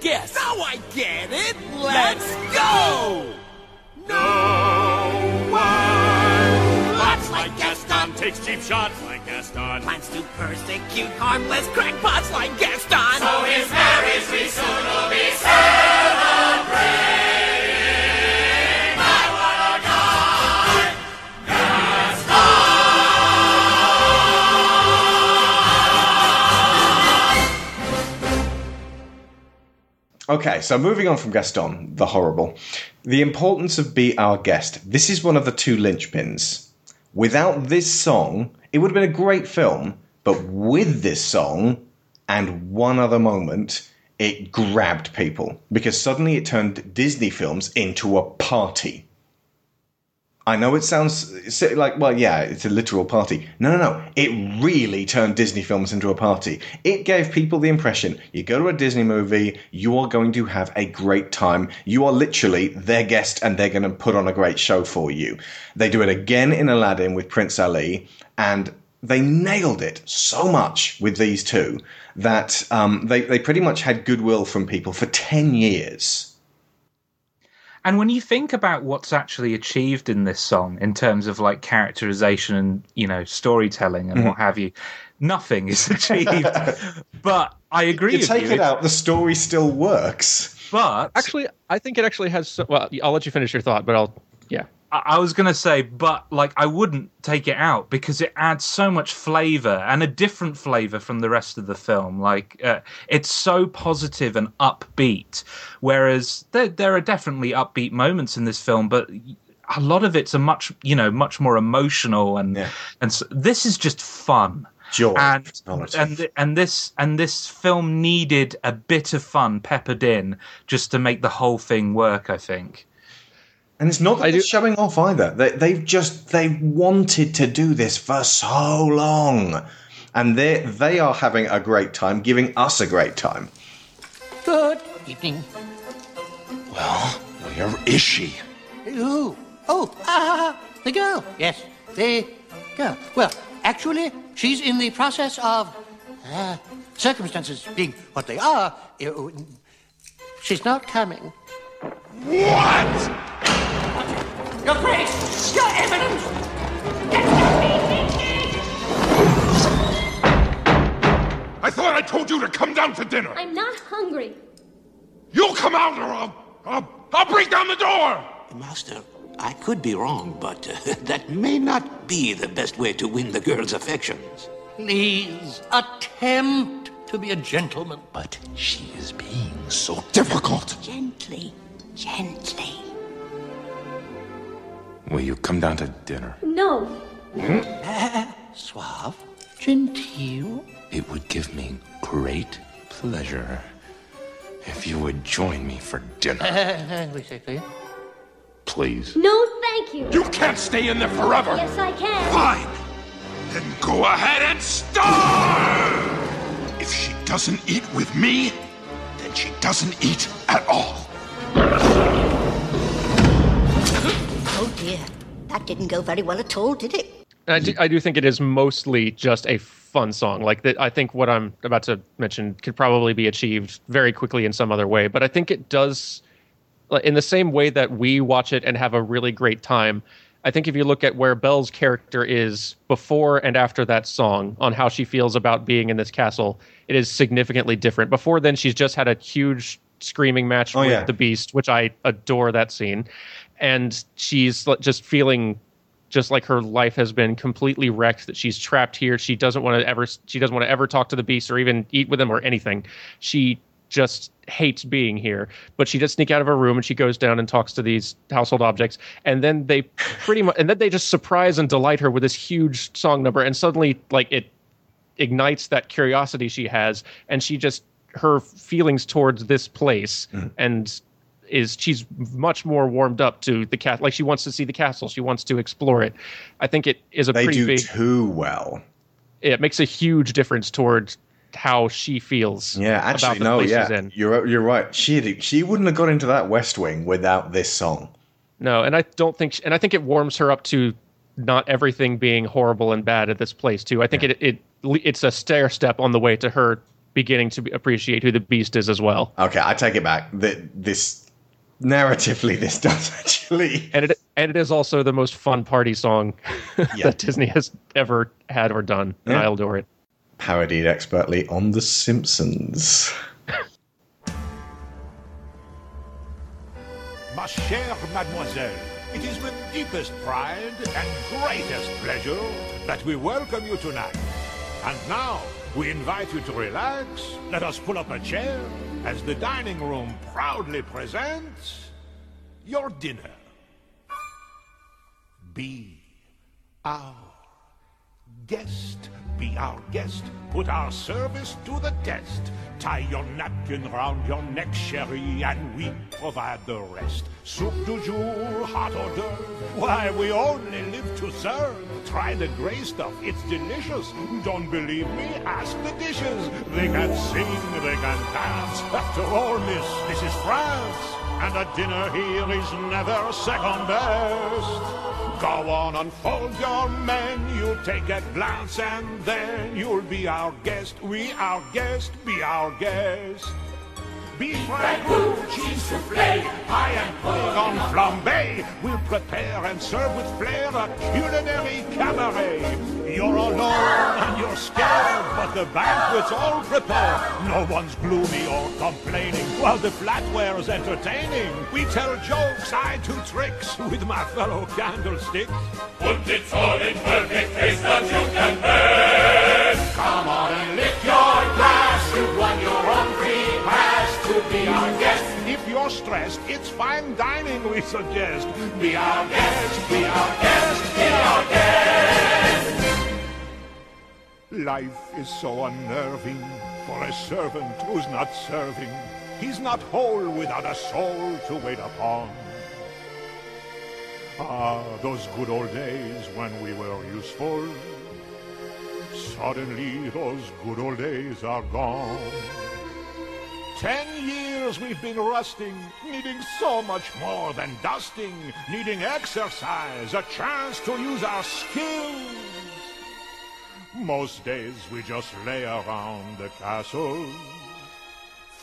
guess. Now I get it. Let's go. No one lots like Gaston takes cheap shots like Gaston. Plans to persecute harmless crackpots like Gaston. So his marriage we soon will be celebrating. Okay, so moving on from Gaston, the horrible. The importance of Be Our Guest. This is one of the two linchpins. Without this song, it would have been a great film, but with this song and one other moment, it grabbed people because suddenly it turned Disney films into a party. I know it sounds like, well, yeah, it's a literal party. No, no, no. It really turned Disney films into a party. It gave people the impression you go to a Disney movie, you are going to have a great time. You are literally their guest and they're going to put on a great show for you. They do it again in Aladdin with Prince Ali, and they nailed it so much with these two that um, they, they pretty much had goodwill from people for 10 years. And when you think about what's actually achieved in this song in terms of like characterization and you know storytelling and Mhm. what have you, nothing is (laughs) achieved. but I agree. You with take you. it out, the story still works. But actually, I think it actually has. So, well, I'll let you finish your thought, but I'll. Yeah. I I was going to say, but like I wouldn't take it out because it adds so much flavor and a different flavor from the rest of the film. Like uh, it's so positive and upbeat, whereas there there are definitely upbeat moments in this film, but a lot of it's a much you know much more emotional and and so, this is just fun. Joy, and and and this and this film needed a bit of fun peppered in just to make the whole thing work. I think. And it's not that they're showing off either. They, they've just they wanted to do this for so long, and they they are having a great time, giving us a great time. Good evening. Well, where is she? Who? Oh, ah, the girl. Yes, the girl. Well, actually, she's in the process of uh, circumstances being what they are. uh, She's not coming. What? Your Grace! Your Eminence! I thought I told you to come down to dinner. I'm not hungry. You'll come out or I'll, I'll, I'll break down the door. Master, I could be wrong, but uh, (laughs) that may not be the best way to win the girl's affections. Please, attempt to be a gentleman. But she is being so difficult. Gently, gently. Will you come down to dinner? No. Hmm? Suave, genteel. It would give me great pleasure if you would join me for dinner. (laughs) please. Please. No, thank you. You can't stay in there forever. Yes, I can. Fine. Then go ahead and starve. If she doesn't eat with me, then she doesn't eat at all. Oh dear, that didn't go very well at all, did it? And I do, I do think it is mostly just a fun song. Like that, I think what I'm about to mention could probably be achieved very quickly in some other way. But I think it does, like, in the same way that we watch it and have a really great time. I think if you look at where Belle's character is before and after that song, on how she feels about being in this castle, it is significantly different. Before then, she's just had a huge screaming match Oh, with yeah. the Beast, which I adore that scene, and she's just feeling just like her life has been completely wrecked that she's trapped here. She doesn't want to ever she doesn't want to ever talk to the beast or even eat with him or anything. She just hates being here but she does sneak out of her room and she goes down and talks to these household objects. And then they pretty much and then they just surprise and delight her with this huge song number and suddenly like it ignites that curiosity she has and she just her feelings towards this place mm-hmm. and is she's much more warmed up to the cat like she wants to see the castle she wants to explore it i think it is a They pretty do big too well. it makes a huge difference towards how she feels Yeah, about actually, the no, place yeah, she's in. you're you're right. She she wouldn't have got into that West Wing without this song. no and i don't think and i think it warms her up to not everything being horrible and bad at this place too i think it, it it's a stair step on the way to her beginning to appreciate who the beast is as well Okay, I take it back. That this narratively, this (laughs) does actually. and it and it is also the most fun party song (laughs) that Disney has ever had or done, and Yeah. I adore it. Parodied expertly on The Simpsons. Ma chère mademoiselle, it is with deepest pride and greatest pleasure that we welcome you tonight. And now, we invite you to relax, let us pull up a chair, as the dining room proudly presents your dinner. Be our Guest, be our guest. Put our service to the test. Tie your napkin round your neck, sherry, and we provide the rest. Soup du jour, hot hors d'oeuvre. Why, we only live to serve. Try the gray stuff, it's delicious. Don't believe me? Ask the dishes. They can sing, they can dance. After all, miss, this is France. And a dinner here is never second best. Go on, unfold your menu, take a glance, and then you'll be our guest. We our guest, be our guest. Beef ragout, cheese soufflé, pie and pudding on flambe. We'll prepare and serve with flair a culinary cabaret. You're alone and you're scared, but the banquet's all prepared. No one's gloomy or complaining, while the flatware's entertaining. We tell jokes, I do tricks with my fellow candlesticks. Put it all in perfect taste that you can best. Come on and lift your glass. You've won your our guest. If you're stressed, it's fine dining we suggest. Be our guest, be our guest, be our guest. Life is so unnerving for a servant who's not serving. He's not whole without a soul to wait upon. Ah, those good old days when we were useful. Suddenly, those good old days are gone. Ten years we've been rusting, needing so much more than dusting, needing exercise, a chance to use our skills. Most days we just lay around the castle.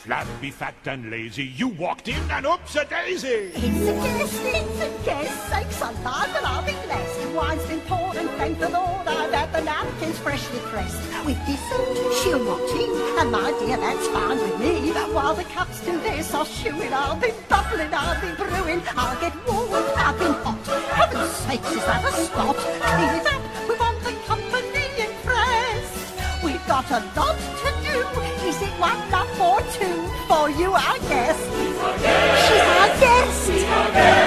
Flat, be fat and lazy, you walked in and oops a daisy. It's a guess, it's a guess. Sakes alive, but I'll be blessed. Wine's been poured and thank the Lord I've had the napkins freshly pressed. With dessert, she'll watch in, and my dear, that's fine with me. While the cups do this, I'll chew it. I'll be bubbling, I'll be brewing. I'll get warm, I've been hot. Heaven's sakes, is that a spot? Clean it up, we want the company impressed. We've got a lot to do. Is it one up or two for you, I guess? She's our guest. She's our guest.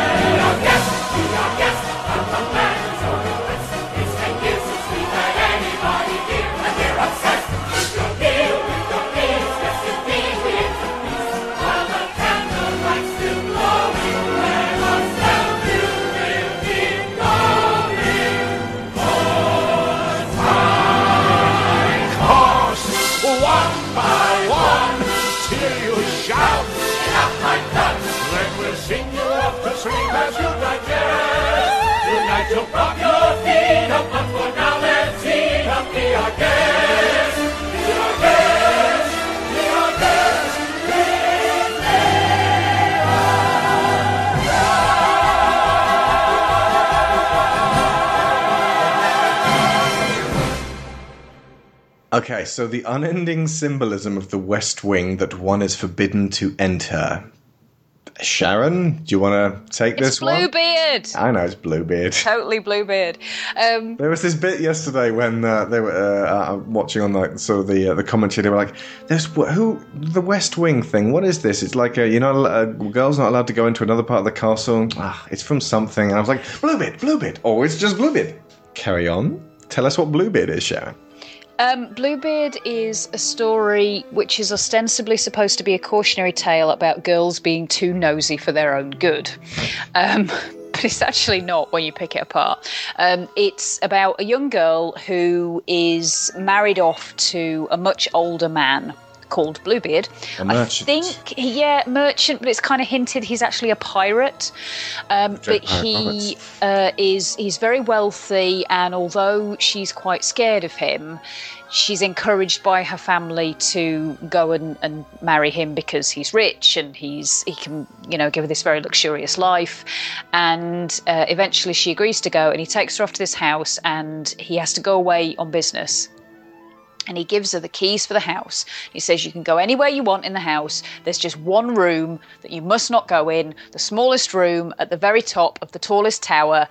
Course, Okay, so the unending symbolism of the West Wing that one is forbidden to enter. Sharon, do you want to take It's this one? It's Bluebeard. I know it's Bluebeard. Totally Bluebeard. Um, There was this bit yesterday when uh, they were uh, uh, watching on like sort of the uh, the commentary. They were like, "There's who the West Wing thing. What is this? It's like a, you're not al- a girl's not allowed to go into another part of the castle. Ah, it's from something." And I was like, "Bluebeard, Bluebeard. Oh, it's just Bluebeard." Carry on. Tell us what Bluebeard is, Sharon. Um, Bluebeard is a story which is ostensibly supposed to be a cautionary tale about girls being too nosy for their own good. Um, (laughs) but it's actually not when you pick it apart. Um, it's about a young girl who is married off to a much older man called Bluebeard. I think, yeah, merchant, but it's kind of hinted he's actually a pirate. Um, but he uh, is he's very wealthy, and although she's quite scared of him, she's encouraged by her family to go and, and marry him because he's rich and he's he can you know give her this very luxurious life. And uh, eventually, she agrees to go, and he takes her off to this house, and he has to go away on business and he gives her the keys for the house. He says you can go anywhere you want in the house. There's just one room that you must not go in, the smallest room at the very top of the tallest tower.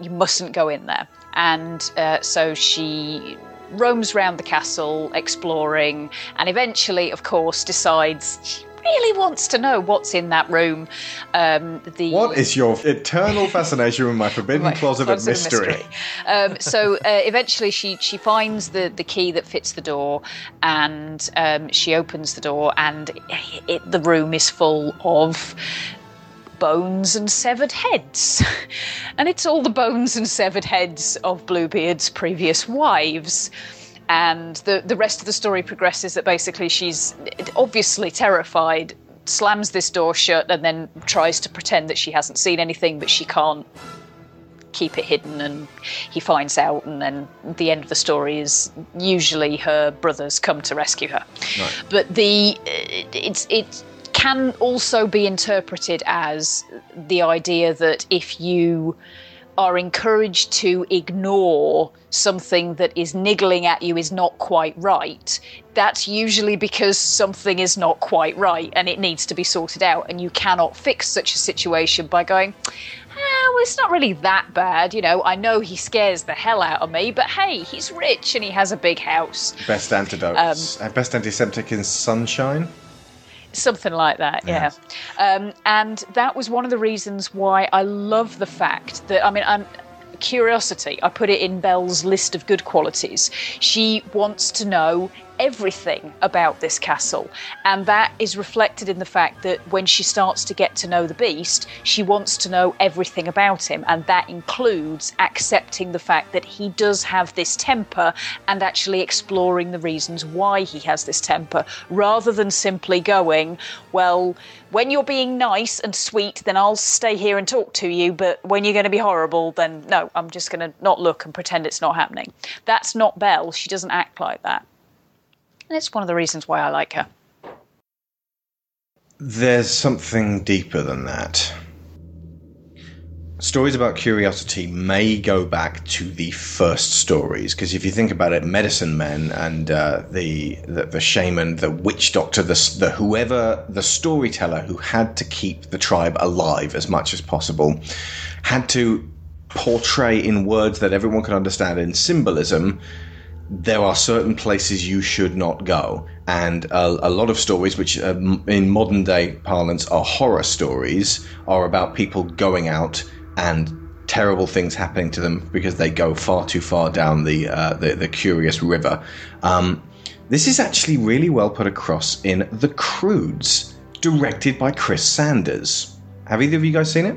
You mustn't go in there. And uh, so she roams around the castle exploring and eventually of course decides really wants to know what's in that room. Um, the What is your eternal fascination with my forbidden Right, closet, of closet of mystery? mystery. Um, so uh, eventually, she she finds the the key that fits the door, and um, she opens the door, and it, the room is full of bones and severed heads, (laughs) and it's all the bones and severed heads of Bluebeard's previous wives. And the the rest of the story progresses that basically she's obviously terrified. Slams this door shut and then tries to pretend that she hasn't seen anything, but she can't keep it hidden and he finds out and then the end of the story is usually her brothers come to rescue her but the uh, it's it can also be interpreted as the idea that if you are encouraged to ignore something that is niggling at you is not quite right, that's usually because something is not quite right and it needs to be sorted out. And you cannot fix such a situation by going, ah, well, it's not really that bad. You know, I know he scares the hell out of me, but hey, he's rich and he has a big house. Best antidote. Uh, best antiseptic in sunshine. Something like that, yeah. Um, and that was one of the reasons why I love the fact that, I mean, I'm, curiosity, I put it in Belle's list of good qualities. She wants to know everything about this castle, and that is reflected in the fact that when she starts to get to know the beast, she wants to know everything about him, and that includes accepting the fact that he does have this temper and actually exploring the reasons why he has this temper, rather than simply going, Well, when you're being nice and sweet, then I'll stay here and talk to you, but when you're going to be horrible, then no, I'm just going to not look and pretend it's not happening. That's not Belle. She doesn't act like that. And it's one of the reasons why I like her. There's something deeper than that. Stories about curiosity may go back to the first stories because if you think about it, medicine men and uh, the, the the shaman, the witch doctor, the, the whoever, the storyteller who had to keep the tribe alive as much as possible, had to portray in words that everyone could understand in symbolism there are certain places you should not go. And a, lot of stories, which um, in modern day parlance are horror stories, are about people going out and terrible things happening to them because they go far too far down the uh, the, the curious river. Um, this is actually really well put across in The Croods, directed by Chris Sanders. Have either of you guys seen it?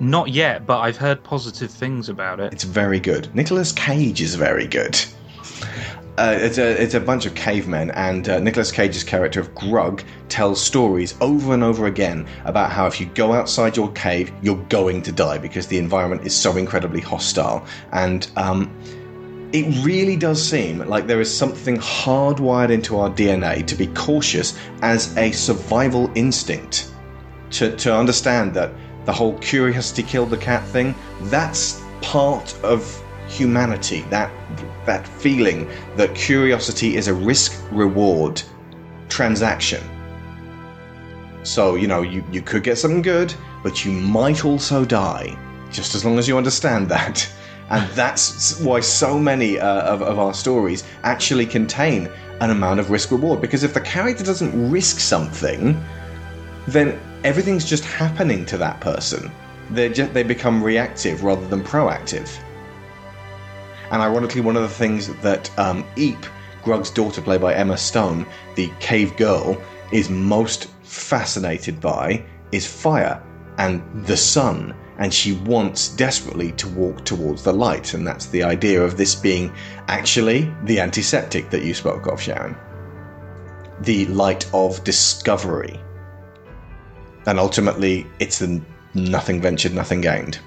Not yet, but I've heard positive things about it. It's very good. Nicolas Cage is very good. Uh, it's a it's a bunch of cavemen, and uh, Nicolas Cage's character of Grug tells stories over and over again about how if you go outside your cave, you're going to die because the environment is so incredibly hostile. And um, it really does seem like there is something hardwired into our DNA to be cautious as a survival instinct. To to understand that the whole curiosity killed the cat thing, that's part of humanity. That that feeling that curiosity is a risk reward transaction. So, you know, you, you could get something good, but you might also die, just as long as you understand that. (laughs) And that's why so many uh, of, of our stories actually contain an amount of risk reward. Because if the character doesn't risk something, then everything's just happening to that person. They they become reactive rather than proactive. And ironically, one of the things that um, Eep, Grug's daughter, played by Emma Stone, the cave girl, is most fascinated by is fire and the sun. And she wants desperately to walk towards the light. And that's the idea of this being actually the antiseptic that you spoke of, Sharon. The light of discovery. And ultimately, it's the nothing ventured, nothing gained.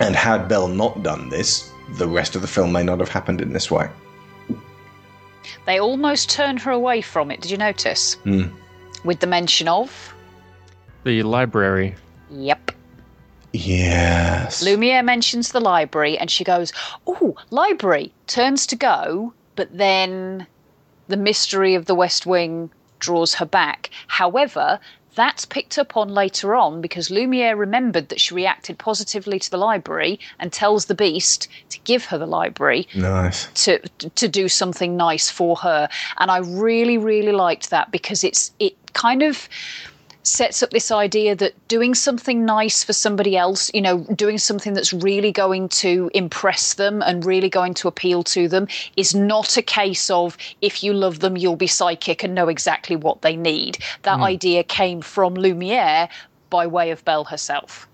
And had Belle not done this, the rest of the film may not have happened in this way. They almost turned her away from it. Did you notice? Hmm. With the mention of. The library. Yep. Yes. Lumiere mentions the library and she goes, Oh, library. Turns to go, but then the mystery of the West Wing draws her back. However, that's picked up on later on because Lumiere remembered that she reacted positively to the library and tells the beast to give her the library Nice. to to do something nice for her and i really really liked that because it's it kind of sets up this idea that doing something nice for somebody else you know doing something that's really going to impress them and really going to appeal to them is not a case of if you love them you'll be psychic and know exactly what they need that Mm. idea came from lumiere by way of belle herself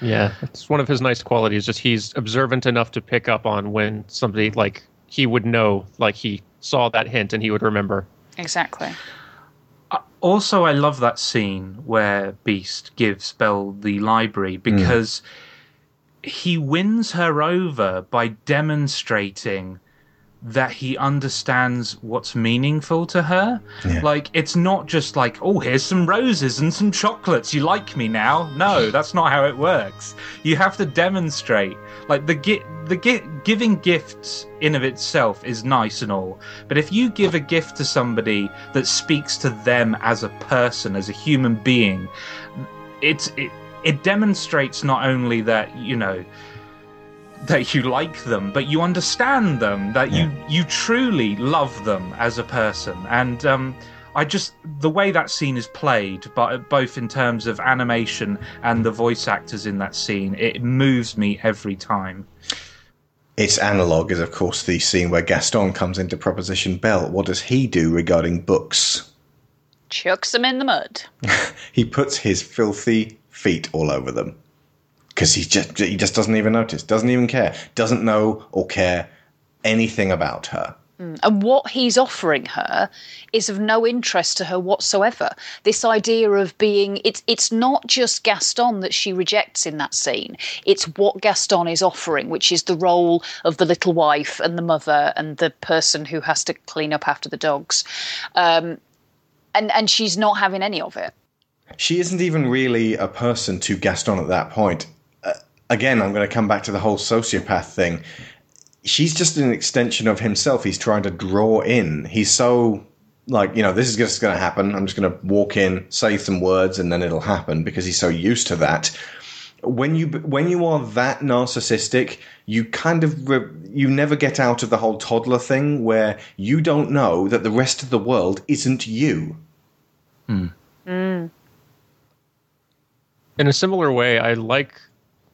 Yeah, it's one of his nice qualities. Just he's observant enough to pick up on when somebody like he would know, like he saw that hint and he would remember. exactly Also, I love that scene where Beast gives Belle the library hmm. because he wins her over by demonstrating that he understands what's meaningful to her. Yeah. Like, it's not just like, oh, here's some roses and some chocolates. You like me now? No, that's not how it works. You have to demonstrate. Like the gi- the gi- giving gifts in of itself is nice and all, but if you give a gift to somebody that speaks to them as a person, as a human being, it's it it demonstrates not only that you know that you like them, but you understand them, that you you truly love them as a person, and um, I just the way that scene is played, but both in terms of animation and the voice actors in that scene, it moves me every time. Its analog is, of course, the scene where Gaston comes into Proposition Belle. What does he do regarding books? chucks them in the mud (laughs) He puts his filthy feet all over them because he just he just doesn't even notice, doesn't even care, doesn't know or care anything about her. Mm. And what he's offering her is of no interest to her whatsoever. This idea of being it's it's not just Gaston that she rejects in that scene. It's what Gaston is offering, which is the role of the little wife and the mother and the person who has to clean up after the dogs. Um, and and she's not having any of it. She isn't even really a person to Gaston at that point. Again, I'm going to come back to the whole sociopath thing. She's just an extension of himself. He's trying to draw in. He's so like, you know, this is just going to happen. I'm just going to walk in, say some words, and then it'll happen because he's so used to that. When you when you are that narcissistic, you kind of re- you never get out of the whole toddler thing where you don't know that the rest of the world isn't you. Mm. In a similar way, I like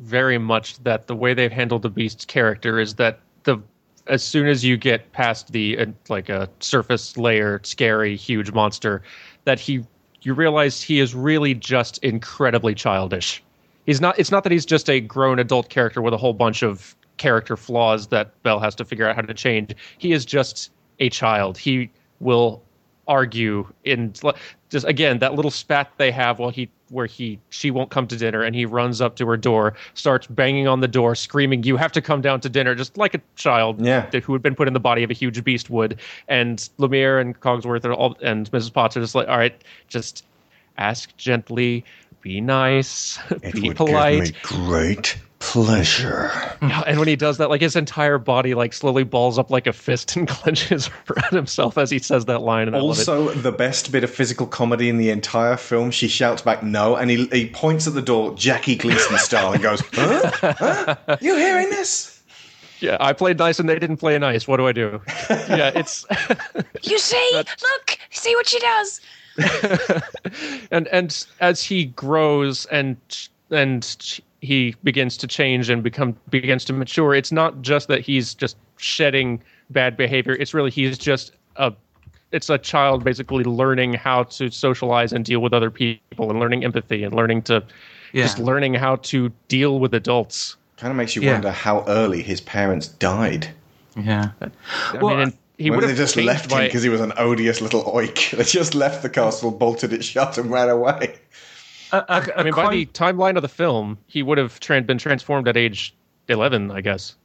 very much that the way they've handled the Beast's character is that the as soon as you get past the uh, like a surface layer scary huge monster that he you realize he is really just incredibly childish. He's not it's not that he's just a grown adult character with a whole bunch of character flaws that Belle has to figure out how to change. He is just a child. He will argue in just again that little spat they have while he where he she won't come to dinner and he runs up to her door starts banging on the door screaming you have to come down to dinner just like a child yeah. who had been put in the body of a huge beast would and Lumiere and Cogsworth are all and Mrs. Potts are just like all right just ask gently be nice (laughs) be polite great pleasure. and when he does that, like his entire body like slowly balls up like a fist and (laughs) clenches around himself as he says that line. And I love it. Also, the best bit of physical comedy in the entire film, she shouts back no, and he, he points at the door, Jackie Gleason style, and goes, huh? huh? You hearing this? Yeah, I played nice and they didn't play nice. What do I do? yeah, it's (laughs) You see, look, see what she does. (laughs) and and as he grows and and he begins to change and become begins to mature, it's not just that he's just shedding bad behavior. It's really he's just a it's a child basically learning how to socialize and deal with other people and learning empathy and learning to just learning how to deal with adults. Kind of makes you Yeah. wonder how early his parents died. Yeah. I mean, he would they have just changed left him because he was an odious little oik. (laughs) They just left the castle, bolted it shut, and ran away. I mean, by the timeline of the film, he would have tran been transformed at age eleven, I guess.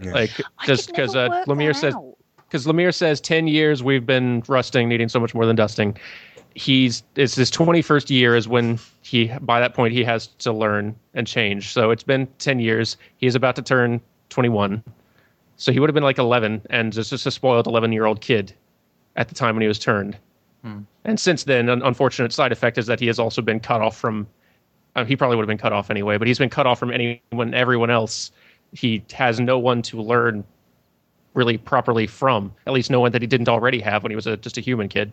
Yeah. Like just because uh, Lumiere says because Lumiere says ten years we've been rusting, needing so much more than dusting. He's it's his twenty first year is when he by that point he has to learn and change. So it's been ten years. He is about to turn twenty one. So he would have been like eleven and just just a spoiled eleven year old kid at the time when he was turned. And since then, an unfortunate side effect is that he has also been cut off from. Uh, he probably would have been cut off anyway, but he's been cut off from anyone, everyone else. He has no one to learn really properly from. At least no one that he didn't already have when he was a, just a human kid.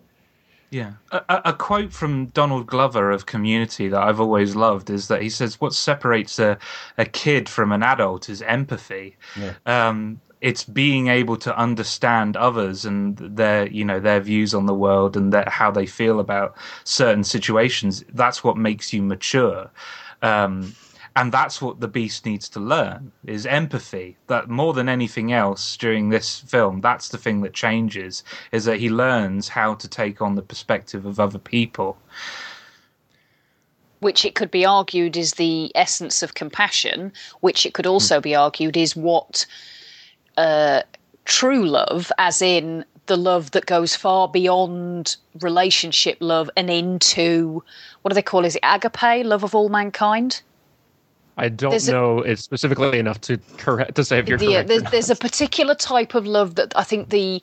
Yeah. A, a a quote from Donald Glover of Community that I've always loved is that he says, What separates a, a kid from an adult is empathy. Yeah. Um, it's being able to understand others and their, you know, their views on the world and their, how they feel about certain situations. That's what makes you mature. Um, and that's what the beast needs to learn is empathy that more than anything else during this film that's the thing that changes is that he learns how to take on the perspective of other people which it could be argued is the essence of compassion, which it could also be argued is what uh, true love, as in the love that goes far beyond relationship love and into what do they call? Is it agape, love of all mankind? I don't There's a- know it specifically enough to correct to say if you're The- correct. or there's, not. there's a particular type of love that I think the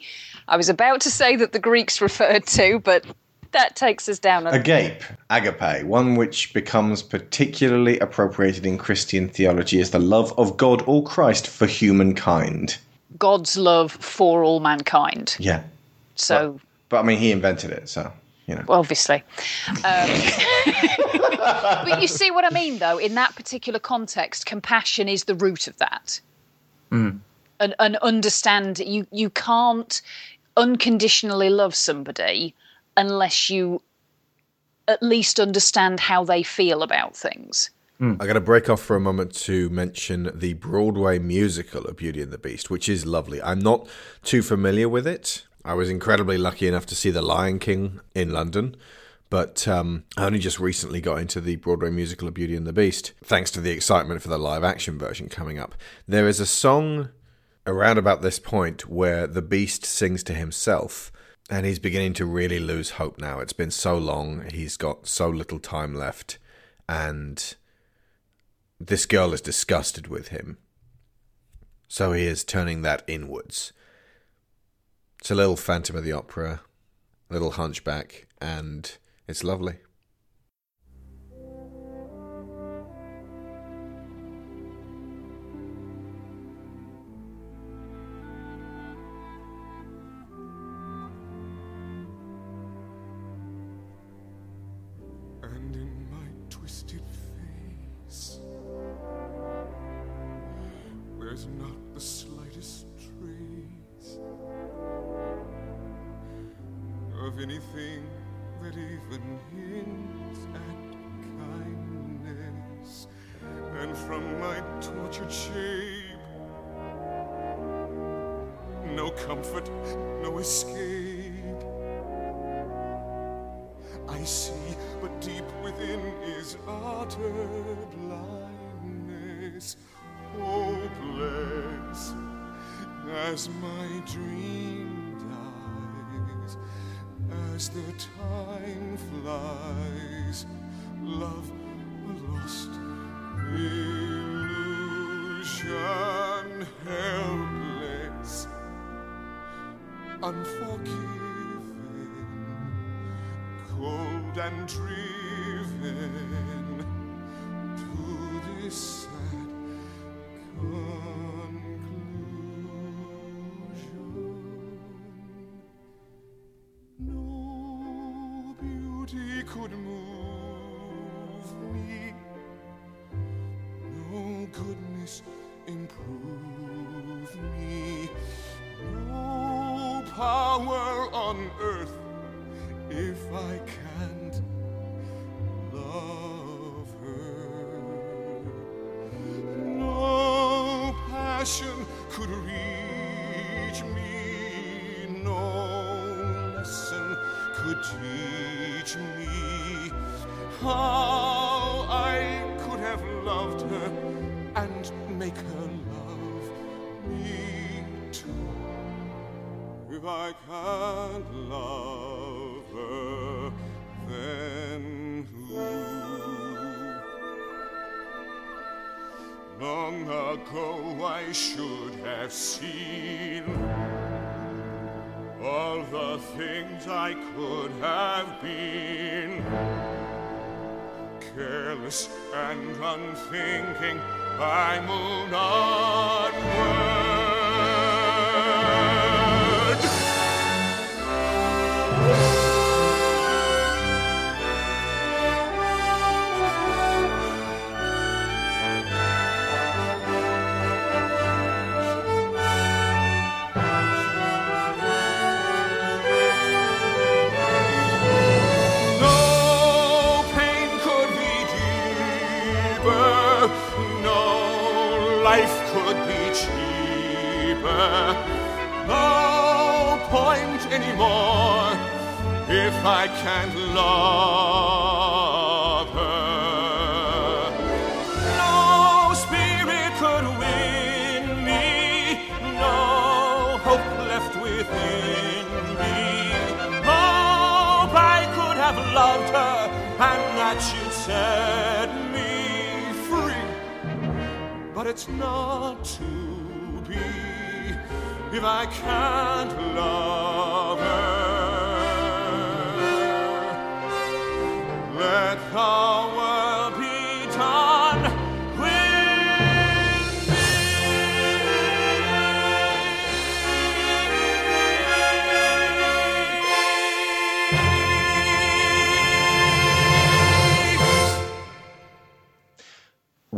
I was about to say that the Greeks referred to, but that takes us down. A, Agape, agape, one which becomes particularly appropriated in Christian theology is the love of God or Christ for humankind. God's love for all mankind. Yeah. So But I mean, he invented it, so, you know. obviously. Um, (laughs) but you see what I mean, though. In that particular context, compassion is the root of that. Mm. and, and understand you you can't unconditionally love somebody unless you at least understand how they feel about things. I got to break off for a moment to mention the Broadway musical of Beauty and the Beast, which is lovely. I'm not too familiar with it. I was incredibly lucky enough to see The Lion King in London, but um, I only just recently got into the Broadway musical of Beauty and the Beast, thanks to the excitement for the live action version coming up. There is a song around about this point where the Beast sings to himself. And he's beginning to really lose hope now. It's been so long. He's got so little time left. And this girl is disgusted with him. So he is turning that inwards. It's a little Phantom of the Opera, little hunchback, and it's lovely.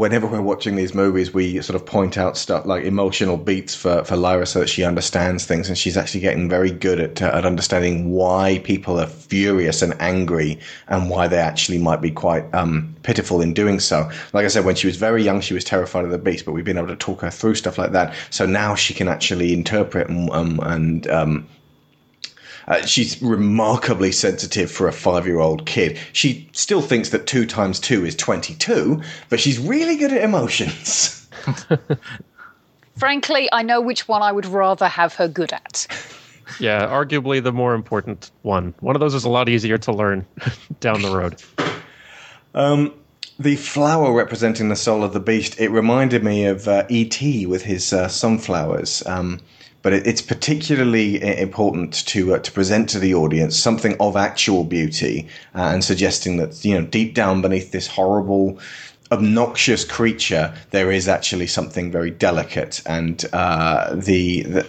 Whenever we're watching these movies, we sort of point out stuff like emotional beats for, for Lyra so that she understands things, and she's actually getting very good at, uh, at understanding why people are furious and angry and why they actually might be quite um, pitiful in doing so. Like I said, when she was very young, she was terrified of the beast, but we've been able to talk her through stuff like that. So now she can actually interpret and, um, and um, uh, she's remarkably sensitive for a five year old kid. She still thinks that two times two is 22, but she's really good at emotions. (laughs) Frankly, I know which one I would rather have her good at. Yeah, arguably the more important one. One of those is a lot easier to learn (laughs) down the road. Um, the flower representing the soul of the beast, it reminded me of uh, E.T. with his uh, sunflowers. Um, but it, it's particularly important to uh, to present to the audience something of actual beauty uh, and suggesting that you know deep down beneath this horrible obnoxious creature there is actually something very delicate and uh, the, the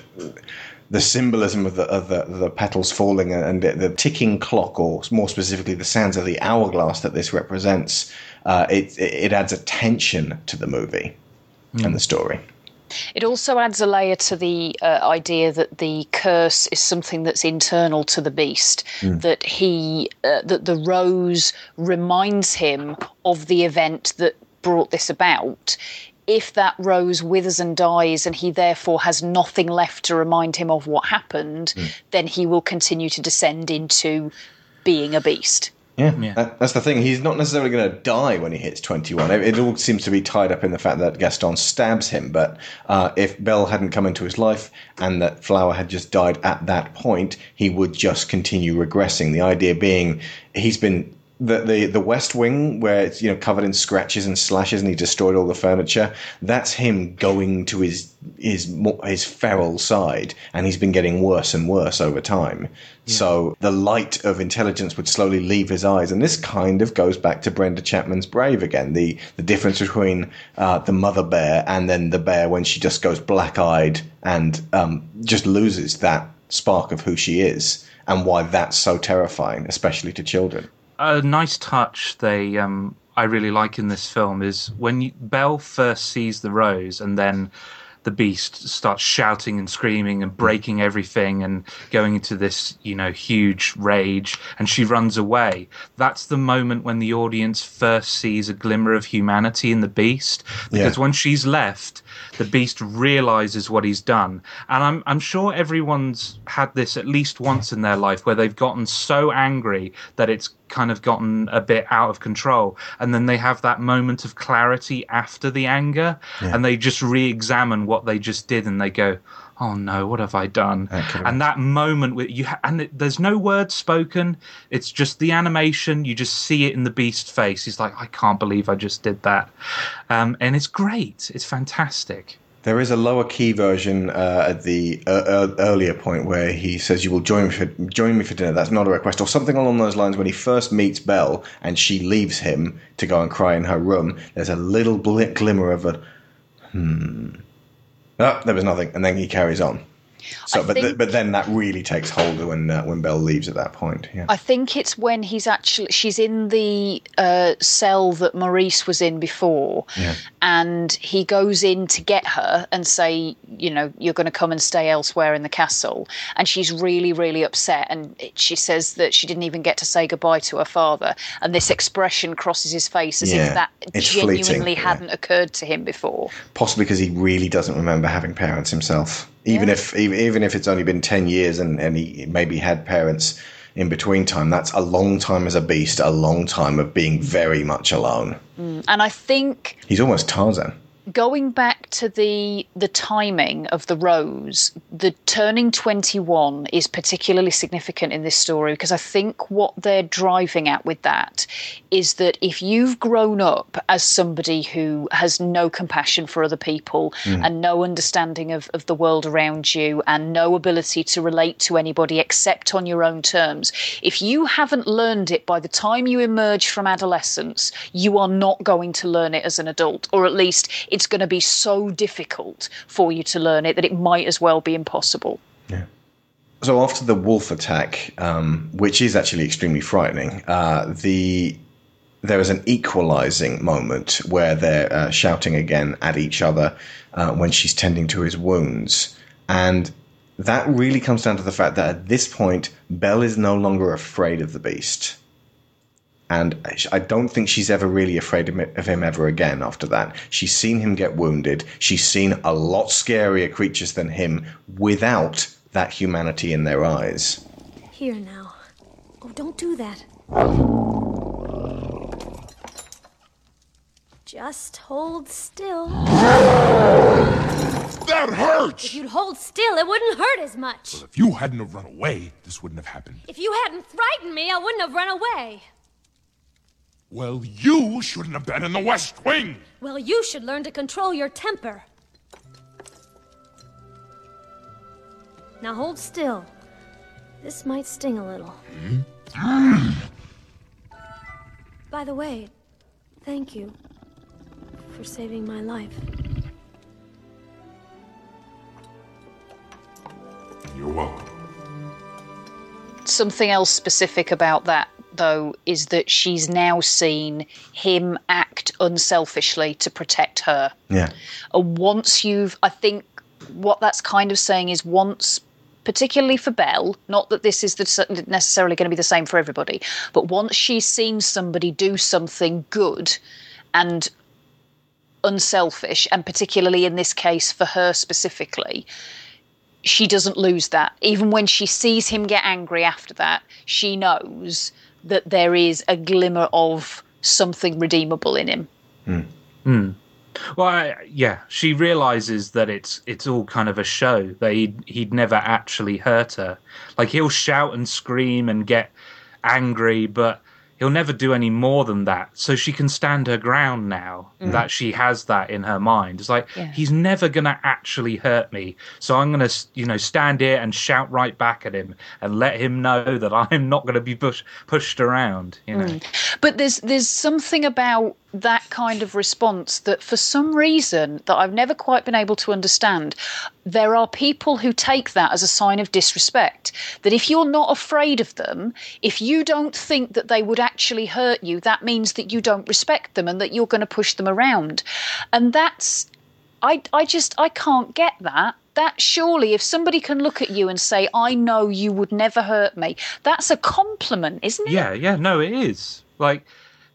the symbolism of the of the, the petals falling and the, the ticking clock, or more specifically, the sands of the hourglass that this represents, uh, it it adds a tension to the movie and the story. It also adds a layer to the uh, idea that the curse is something that's internal to the beast. Mm. That he, uh, that the rose reminds him of the event that brought this about. If that rose withers and dies, and he therefore has nothing left to remind him of what happened, then he will continue to descend into being a beast. Yeah, That, that's the thing. He's not necessarily going to die when he hits 21. It, it all seems to be tied up in the fact that Gaston stabs him. But uh, if Belle hadn't come into his life and that Flower had just died at that point, he would just continue regressing. The idea being he's been. The, the the West Wing, where it's you know covered in scratches and slashes, and he destroyed all the furniture. That's him going to his his his feral side, and he's been getting worse and worse over time. So the light of intelligence would slowly leave his eyes, and this kind of goes back to Brenda Chapman's Brave again. The the difference between uh, the mother bear and then the bear when she just goes black eyed and um, just loses that spark of who she is, and why that's so terrifying, especially to children. A nice touch they um, I really like in this film is when you, Belle first sees the rose and then the beast starts shouting and screaming and breaking everything and going into this you know huge rage and she runs away that's the moment when the audience first sees a glimmer of humanity in the beast because Yeah. when she's left the beast realizes what he's done and i'm i'm sure everyone's had this at least once in their life where they've gotten so angry that it's kind of gotten a bit out of control and then they have that moment of clarity after the anger Yeah. and they just re-examine what they just did and they go oh no what have i done? And that moment with you ha- and it, there's no words spoken. It's just the animation. You just see it in the beast's face. He's like i can't believe i just did that. Um, and it's great. It's fantastic. There is a lower key version uh, at the uh, uh, earlier point where he says, "You will join me for join me for dinner." That's not a request, or something along those lines. When he first meets Belle and she leaves him to go and cry in her room, there's a little bl- glimmer of a hmm. Oh, there was nothing, and then he carries on. So, I but th- but then that really takes hold when uh, when Belle leaves at that point. Yeah. I think it's when he's actually she's in the uh, cell that Maurice was in before, Yeah. and he goes in to get her and say, you know, you're going to come and stay elsewhere in the castle, and she's really really upset, and it, she says that she didn't even get to say goodbye to her father, and this expression crosses his face as Yeah, if that it's genuinely fleeting, hadn't occurred to him before. Possibly because he really doesn't remember having parents himself. Even if even, even if it's only been ten years and, and he maybe had parents in between time, that's a long time as a beast, a long time of being very much alone. Mm, And I think He's almost Tarzan. Going back to the the timing of the rose the turning 21 is particularly significant in this story because i think what they're driving at with that is that if you've grown up as somebody who has no compassion for other people Mm. and no understanding of, of the world around you and no ability to relate to anybody except on your own terms if you haven't learned it by the time you emerge from adolescence you are not going to learn it as an adult or at least it's going to be so difficult for you to learn it that it might as well be impossible Yeah. So after the wolf attack, um, which is actually extremely frightening, uh, the there is an equalizing moment where they're uh, shouting again at each other uh, when she's tending to his wounds, and that really comes down to the fact that at this point, Belle is no longer afraid of the beast. And I don't think she's ever really afraid of him- ever again after that. She's seen him get wounded. She's seen a lot scarier creatures than him without that humanity in their eyes. Here now. Oh, don't do that. Just hold still. That hurts! If you'd hold still, it wouldn't hurt as much. Well, if you hadn't have run away, this wouldn't have happened. If you hadn't frightened me, I wouldn't have run away. Well, you shouldn't have been in the West Wing. Well, you should learn to control your temper. Now hold still. This might sting a little. Hmm. By the way, thank you for saving my life. You're welcome. something else specific about that though is that she's now seen him act unselfishly to protect her Yeah. And once you've, I think what that's kind of saying is once, particularly for Belle, not that this is the, necessarily going to be the same for everybody, but once she's seen somebody do something good and unselfish, and particularly in this case for her specifically, she doesn't lose that. Even when she sees him get angry after that, she knows that there is a glimmer of something redeemable in him. Hmm. Well, I, yeah, she realizes that it's it's all kind of a show. That he'd he'd never actually hurt her. Like he'll shout and scream and get angry, but he'll never do any more than that. So she can stand her ground now Mhm. that she has that in her mind. It's like Yeah. he's never gonna actually hurt me. So I'm gonna you know stand here and shout right back at him and let him know that (laughs) I'm not gonna be push, pushed around. You know. Mm. But there's there's something about that kind of response that for some reason that I've never quite been able to understand. There are people who take that as a sign of disrespect. That if you're not afraid of them, if you don't think that they would actually hurt you, that means that you don't respect them and that you're going to push them around. And that's I I just I can't get that. That surely if somebody can look at you and say, I know you would never hurt me, that's a compliment, isn't it? Yeah, yeah, no, it is. Like,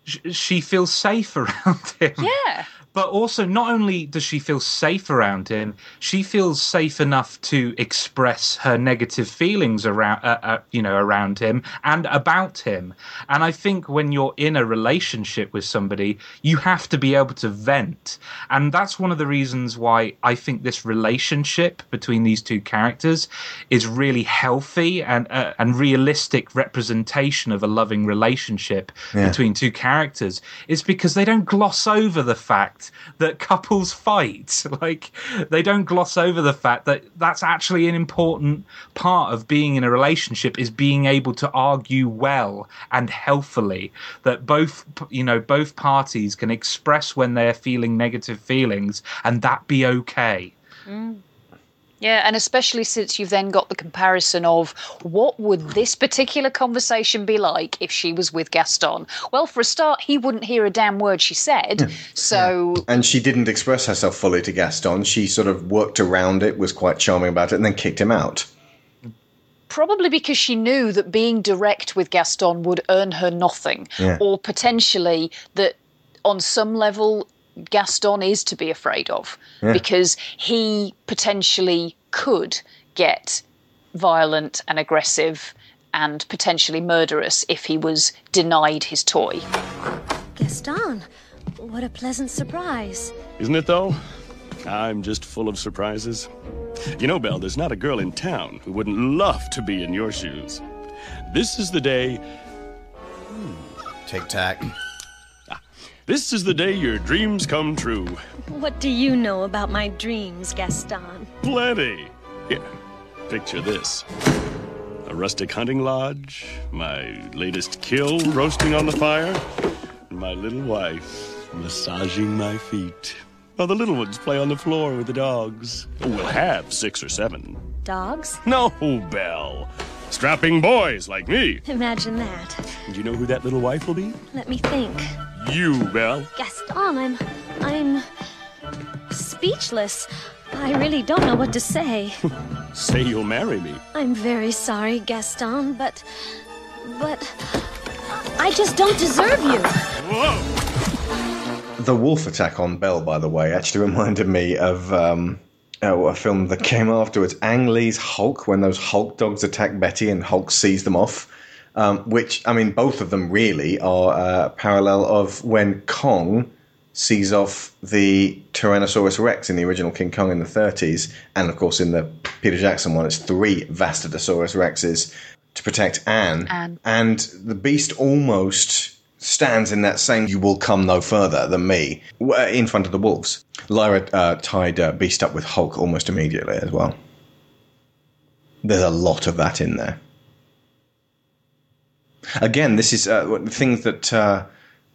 she feels safe (laughs) around him. Yeah. But also, not only does she feel safe around him, she feels safe enough to express her negative feelings around, uh, uh, you know, around him and about him. And I think when you're in a relationship with somebody, you have to be able to vent. And that's one of the reasons why I think this relationship between these two characters is really healthy and uh, and realistic representation of a loving relationship Yeah. between two characters. Is because they don't gloss over the fact that couples fight. (laughs) Like they don't gloss over the fact that that's actually an important part of being in a relationship is being able to argue well and healthily. That both you know both parties can express when they're feeling negative feelings and that be okay. Mm. Yeah, and especially since you've then got the comparison of what would this particular conversation be like if she was with Gaston? Well, for a start, he wouldn't hear a damn word she said. Hmm. So And she didn't express herself fully to Gaston. She sort of worked around it, was quite charming about it, and then kicked him out. probably because she knew that being direct with Gaston would earn her nothing, Yeah. or potentially that on some level Gaston is to be afraid of Yeah. because he potentially could get violent and aggressive and potentially murderous if he was denied his toy. Gaston, what a pleasant surprise. Isn't it, though? I'm just full of surprises. You know, Belle, there's not a girl in town who wouldn't love to be in your shoes. This is the day. Tic tac. This is the day your dreams come true. What do you know about my dreams, Gaston? Plenty. Here, picture this a rustic hunting lodge, my latest kill roasting on the fire, and my little wife massaging my feet. While the little ones play on the floor with the dogs. Oh, we'll have six or seven. Dogs? No, Belle. Strapping boys like me. Imagine that. Do you know who that little wife will be? Let me think. You, Belle. Gaston, I'm. I'm. speechless. I really don't know what to say. (laughs) Say you'll marry me. I'm very sorry, Gaston, but. but. I just don't deserve you. Whoa! The wolf attack on Belle, by the way, actually reminded me of um, oh, a film that came afterwards, Ang Lee's Hulk, when those Hulk dogs attack Betty and Hulk sees them off. Um, which, I mean, both of them really are a parallel of when Kong sees off the Tyrannosaurus Rex in the original King Kong in the 30s, and of course in the Peter Jackson one, it's three Vastatosaurus Rexes to protect Anne. Anne. And the beast almost stands in that same you will come no further than me in front of the wolves. Lyra uh, tied uh, Beast up with Hulk almost immediately as well. There's a lot of that in there. Again, this is uh, things that uh,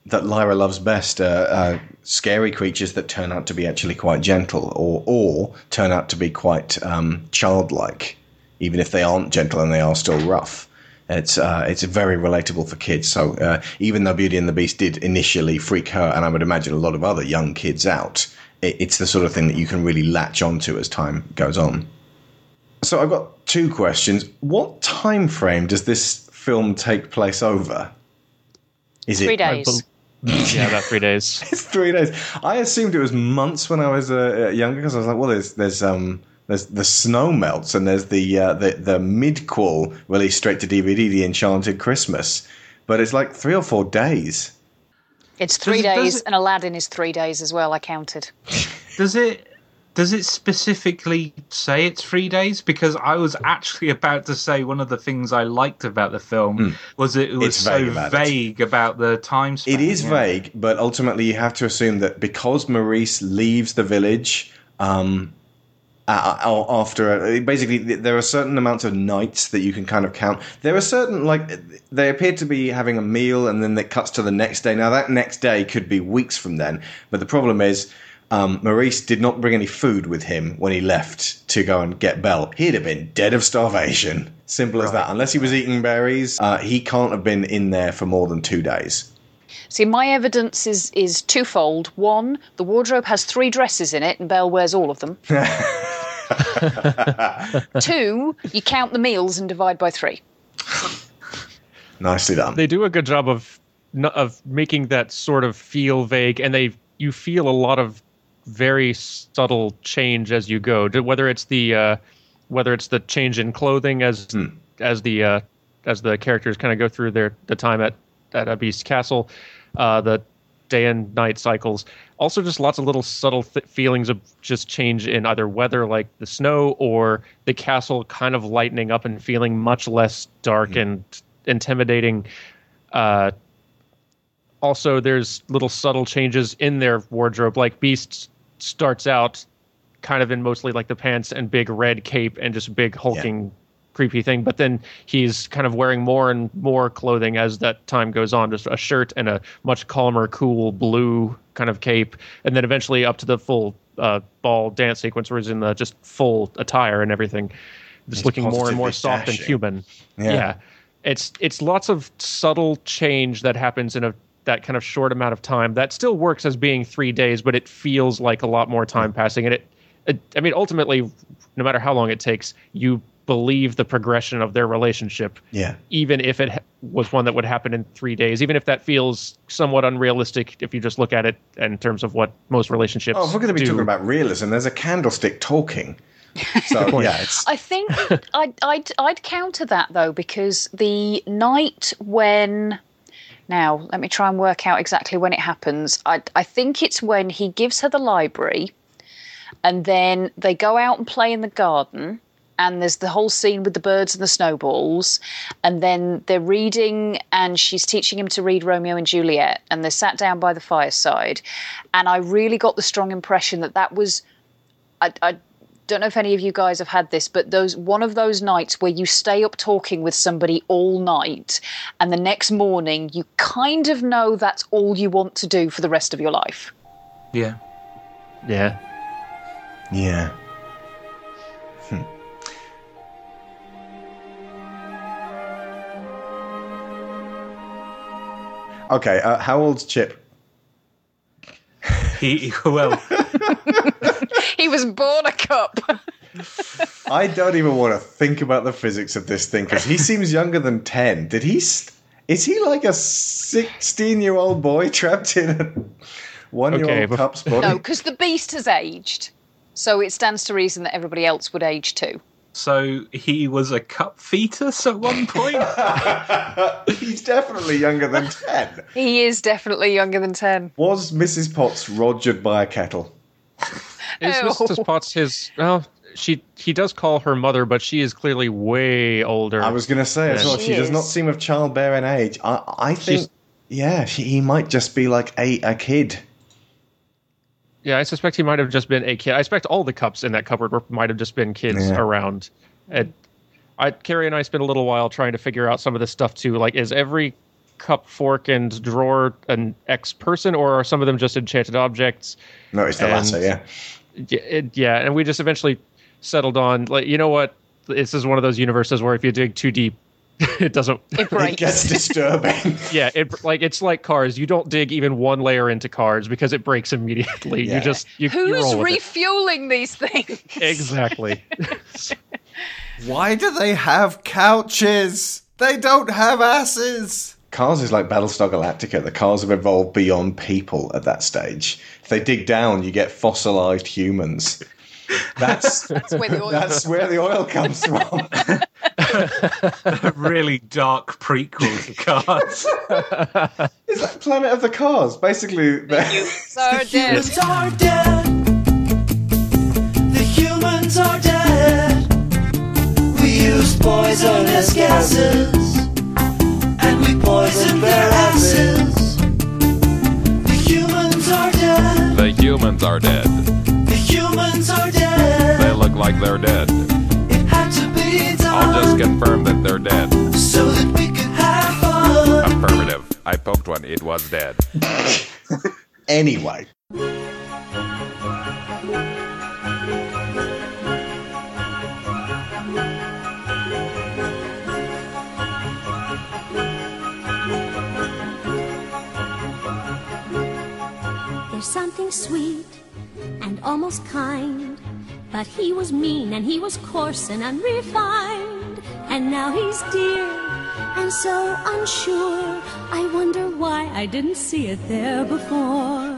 that Lyra loves best: uh, scary creatures that turn out to be actually quite gentle, or or turn out to be quite um, childlike, even if they aren't gentle and they are still rough. It's uh, it's very relatable for kids. So uh, even though Beauty and the Beast did initially freak her, and I would imagine a lot of other young kids out, it, it's the sort of thing that you can really latch onto as time goes on. So I've got two questions. What time frame does this film take place over? Is Three it days. (laughs) yeah, about three days. (laughs) it's three days. I assumed it was months when I was uh, uh, younger because I was like, well, there's there's um there's the snow melts and there's the uh, the the midquel released straight to DVD, the Enchanted Christmas. But it's like three or four days. It's three Does it- does days, it- and Aladdin is three days as well. I counted. Does it does it specifically say it's three days? Because I was actually (laughs) about to say one of the things I liked about the film was it was. It's so vague about vague about the time span. It is yeah. vague, but ultimately you have to assume that because Maurice leaves the village um, after basically there are certain amounts of nights that you can kind of count. There are certain like they appear to be having a meal and then it cuts to the next day. Now that next day could be weeks from then, but the problem is. Um, Maurice did not bring any food with him when he left to go and get Belle. He'd have been dead of starvation. Simple as that. Unless he was eating berries, uh, he can't have been in there for more than two days. See, my evidence is is twofold. One, the wardrobe has three dresses in it, and Belle wears all of them. (laughs) Two, you count the meals and divide by three. Nicely done. They do a good job of of making that sort of feel vague, and they you feel a lot of very subtle change as you go. Whether it's the uh, whether it's the change in clothing as as the uh, as the characters kind of go through their the time at at a Beast Castle, uh, the day and night cycles. Also, just lots of little subtle th- feelings of just change in either weather, like the snow, or the castle kind of lightening up and feeling much less dark and intimidating. Uh, also there's little subtle changes in their wardrobe. Like Beast starts out kind of in mostly like the pants and big red cape and just big hulking creepy thing, but then he's kind of wearing more and more clothing as that time goes on, just a shirt and a much calmer, cool blue kind of cape, and then eventually up to the full uh, ball dance sequence where he's in the just full attire and everything, just He's looking more and more soft and human. Yeah. It's it's lots of subtle change that happens in a that kind of short amount of time that still works as being three days, but it feels like a lot more time passing. And it, it I mean, ultimately, no matter how long it takes, you believe the progression of their relationship Yeah. even if it ha- was one that would happen in three days, even if that feels somewhat unrealistic if you just look at it in terms of what most relationships. Oh, if we're going to be do. talking about realism, there's a candlestick talking. So yeah, it's I think I'd, I'd I'd counter that though because the night when now let me try and work out exactly when it happens. I I think it's when he gives her the library, and then they go out and play in the garden. And there's the whole scene with the birds and the snowballs, and then they're reading, and she's teaching him to read Romeo and Juliet, and they're sat down by the fireside, and I really got the strong impression that that was I, I don't know if any of you guys have had this, but those one of those nights where you stay up talking with somebody all night, and the next morning you kind of know that's all you want to do for the rest of your life. Yeah. Yeah. yeah. Hmm. Okay, uh, how old's Chip? He (laughs) well, (laughs) he was born a cup. I don't even want to think about the physics of this thing because he seems younger than ten. Did he? St- is he like a sixteen-year-old boy trapped in a one-year-old Okay, but- cup's body? No, because the beast has aged, so it stands to reason that everybody else would age too. so he was a cup fetus at one point. (laughs) He's definitely younger than ten. He is definitely younger than ten. Was Mrs. Potts rogered by a kettle? Is Ew. Mrs. Potts his? Well, she he does call her mother, but she is clearly way older. I was going to say as well. She, does not seem of childbearing age. I, I think, She's- yeah, she, he might just be like a, a kid. Yeah, I suspect he might have just been a kid. I expect all the cups in that cupboard were, might have just been kids Yeah. around. And I, Carrie and I spent a little while trying to figure out some of this stuff too. Like, is every cup, fork, and drawer an ex person, or are some of them just enchanted objects? No, it's the And- latter. Yeah. Yeah, it, yeah, and we just eventually settled on like, you know what? This is one of those universes where if you dig too deep, (laughs) it doesn't. It (laughs) It gets disturbing. (laughs) yeah, it like it's like cars. You don't dig even one layer into cars because it breaks immediately. Yeah. You just you, you Who's roll with it. refueling these things? Exactly. Why do they have couches? They don't have asses. Cars is like Battlestar Galactica. The cars have evolved beyond people at that stage. If they dig down, you get fossilized humans. That's (laughs) That's where the oil that's where the oil comes from. a (laughs) really dark prequel to Cars. (laughs) It's like Planet of the Cars. Basically, the- so dead. Humans are dead. The humans are dead. We used poisonous gases. And their asses. The humans are dead. The humans are dead. The humans are dead. They look like they're dead. It had to be done. I'll just confirm that they're dead. so that we could have fun. Affirmative. I poked one. It was dead. (laughs) anyway. Something sweet and almost kind. But he was mean and he was coarse and unrefined. And now he's dear and so unsure. I wonder why I didn't see it there before.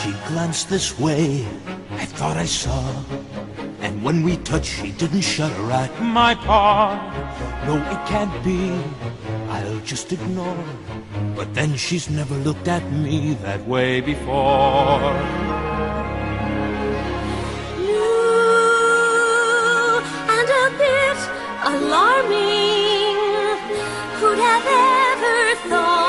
She glanced this way, thought I saw. And when we touched, she didn't shut her at my paw. No, it can't be, I'll just ignore. But then she's never looked at me that way before. and a bit alarming. Who'd have ever thought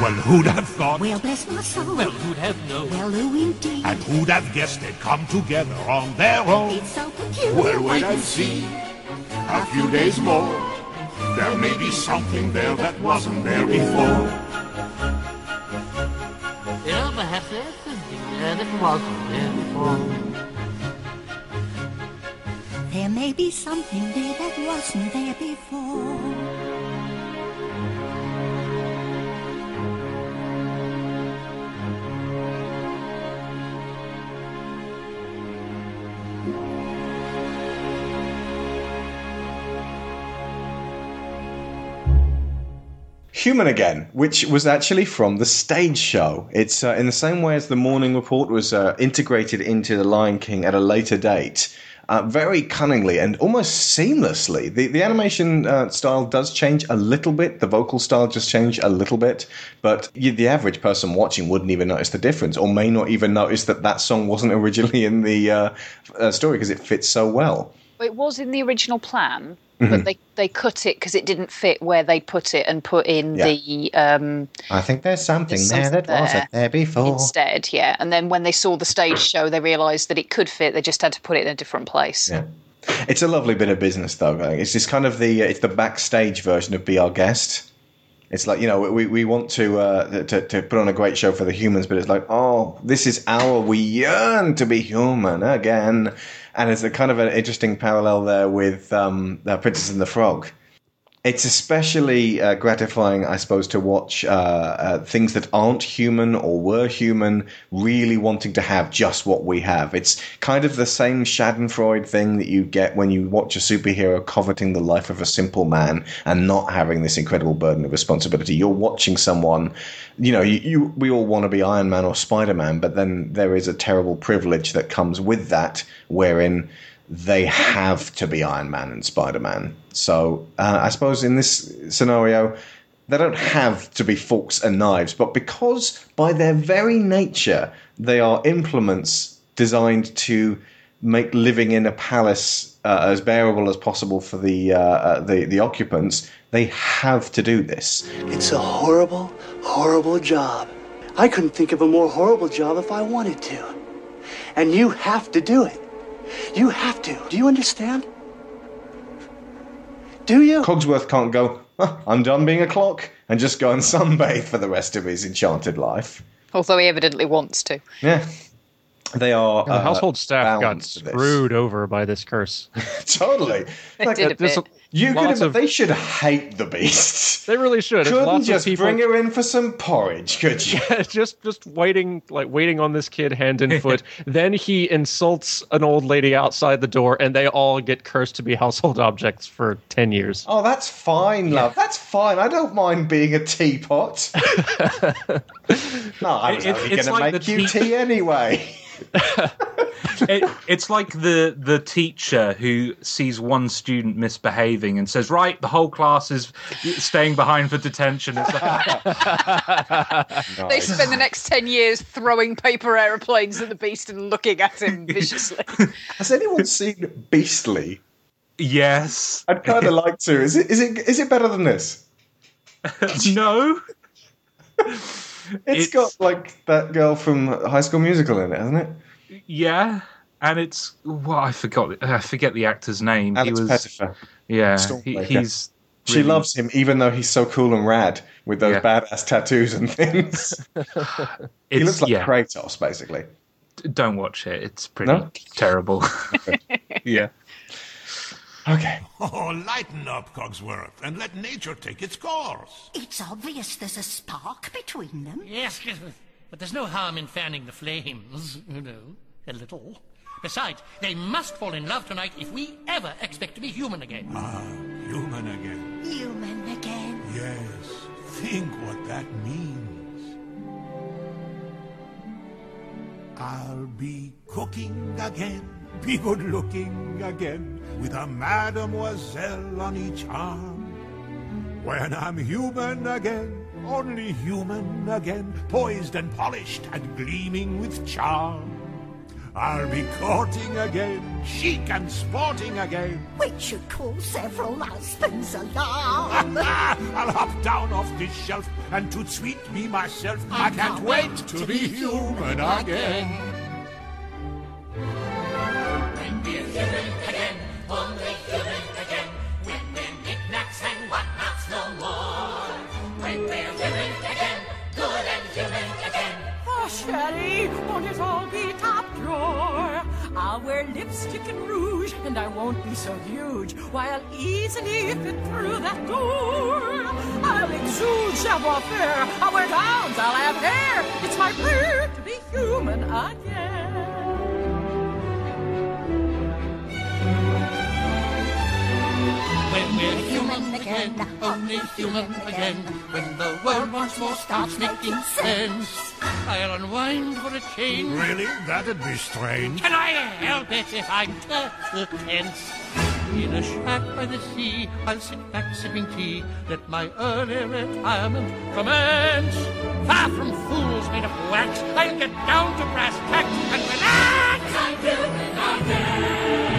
Well, who'd have thought? Well, bless my soul. Well, who'd have known? Well, who indeed? And who'd have guessed they'd come together on their own? It's so peculiar. Well, wait and see. A few days more. There may be something there that wasn't there before. Yeah, perhaps there's something there that wasn't there before. There may be something there that wasn't there before. Human Again, which was actually from the stage show. It's uh, in the same way as the Morning Report was uh, integrated into The Lion King at a later date. Uh, very cunningly and almost seamlessly. The the animation uh, style does change a little bit. The vocal style just changed a little bit, but you, the average person watching wouldn't even notice the difference, or may not even notice that that song wasn't (laughs) originally in the uh, uh, story because it fits so well. It was in the original plan, Mhm. but they, they cut it because it didn't fit where they put it and put in Yeah. the um, I think there's something, There's there something that wasn't there before. instead. Yeah, and then when they saw the stage show, they realised that it could fit. They just had to put it in a different place. Yeah. It's a lovely bit of business, though. It's just kind of the it's the backstage version of Be Our Guest. It's like you know we, we want to, uh, to to put on a great show for the humans, but it's like oh this is our we yearn to be human again, and it's a kind of an interesting parallel there with um, uh, Princess and the Frog. It's especially uh, gratifying, I suppose, to watch uh, uh, things that aren't human or were human really wanting to have just what we have. It's kind of the same Schadenfreude thing that you get when you watch a superhero coveting the life of a simple man and not having this incredible burden of responsibility. You're watching someone, you know, you, you we all want to be Iron Man or Spider Man, but then there is a terrible privilege that comes with that, wherein they have to be Iron Man and Spider Man. So uh, I suppose in this scenario, they don't have to be forks and knives, but because by their very nature they are implements designed to make living in a palace uh, as bearable as possible for the, uh, uh, the the occupants, they have to do this. It's a horrible, horrible job. I couldn't think of a more horrible job if I wanted to. And you have to do it. You have to. Do you understand? Do you? Cogsworth can't go. "Huh, I'm done being a clock and just go and sunbathe for the rest of his enchanted life. Although he evidently wants to. Yeah. They are. the uh, household staff got bound to this. screwed over by this curse. (laughs) totally. They did a there's bit. You could lots have, of- they should hate the beasts. (laughs) They really should. Couldn't lots just of people bring her in for some porridge, could you? Yeah, (laughs) just just waiting like waiting on this kid hand and foot. (laughs) then he insults an old lady outside the door, and they all get cursed to be household objects for ten years. Oh, that's fine, love. That's fine. I don't mind being a teapot. no, I was It- only it's going to like make the you tea- tea anyway. (laughs) it, it's like the the teacher who sees one student misbehaving and says, "Right, the whole class is staying behind for detention." It's like, (laughs) They spend the next 10 years throwing paper aeroplanes at the beast and looking at him (laughs) viciously. Has anyone seen Beastly? yes, I'd kind of like to. Is it? Is it? Is it better than this? no. It's got like that girl from High School Musical in it, hasn't it? Yeah, and it's well, I forgot. I forget the actor's name. Alex he was, Pettyfer. Yeah, he, he's. She really- loves him, even though he's so cool and rad with those Yeah. badass tattoos and things. (laughs) he looks like yeah. Kratos, basically. Don't watch it. It's pretty No? terrible. (laughs) (laughs) yeah. Okay. (laughs) Oh, lighten up, Cogsworth, and let nature take its course. It's obvious there's a spark between them. Yes, yes, but there's no harm in fanning the flames, (laughs) you know, a little. Besides, they must fall in love tonight if we ever expect to be human again. Ah, human again. Human again. Yes, think what that means. I'll be cooking again, be good looking again, with a mademoiselle on each arm. When I'm human again, only human again, poised and polished and gleaming with charm. I'll be courting again, chic and sporting again. Which should call several husbands alarm. (laughs) I'll hop down off this shelf and to sweet me myself. I can't wait to be human again. When only human again. We're knickknacks and whatnots no more. When we're human again, good and human again. Oh, Sherry, won't it all be top drawer? I'll wear lipstick and rouge, and I won't be so huge. Why, I'll easily fit through that door. I'll exude savoir faire. I'll wear gowns, I'll have hair. It's my prayer to be human again. When we're human again, only human again. When the world once more starts making sense, I'll unwind for a change. Really? That'd be strange. Can I help it if I'm too tense? In a shack by the sea, I'll sit back sipping tea. Let my early retirement commence. Far from fools made of wax, I'll get down to brass tacks and relax. I'm human again. So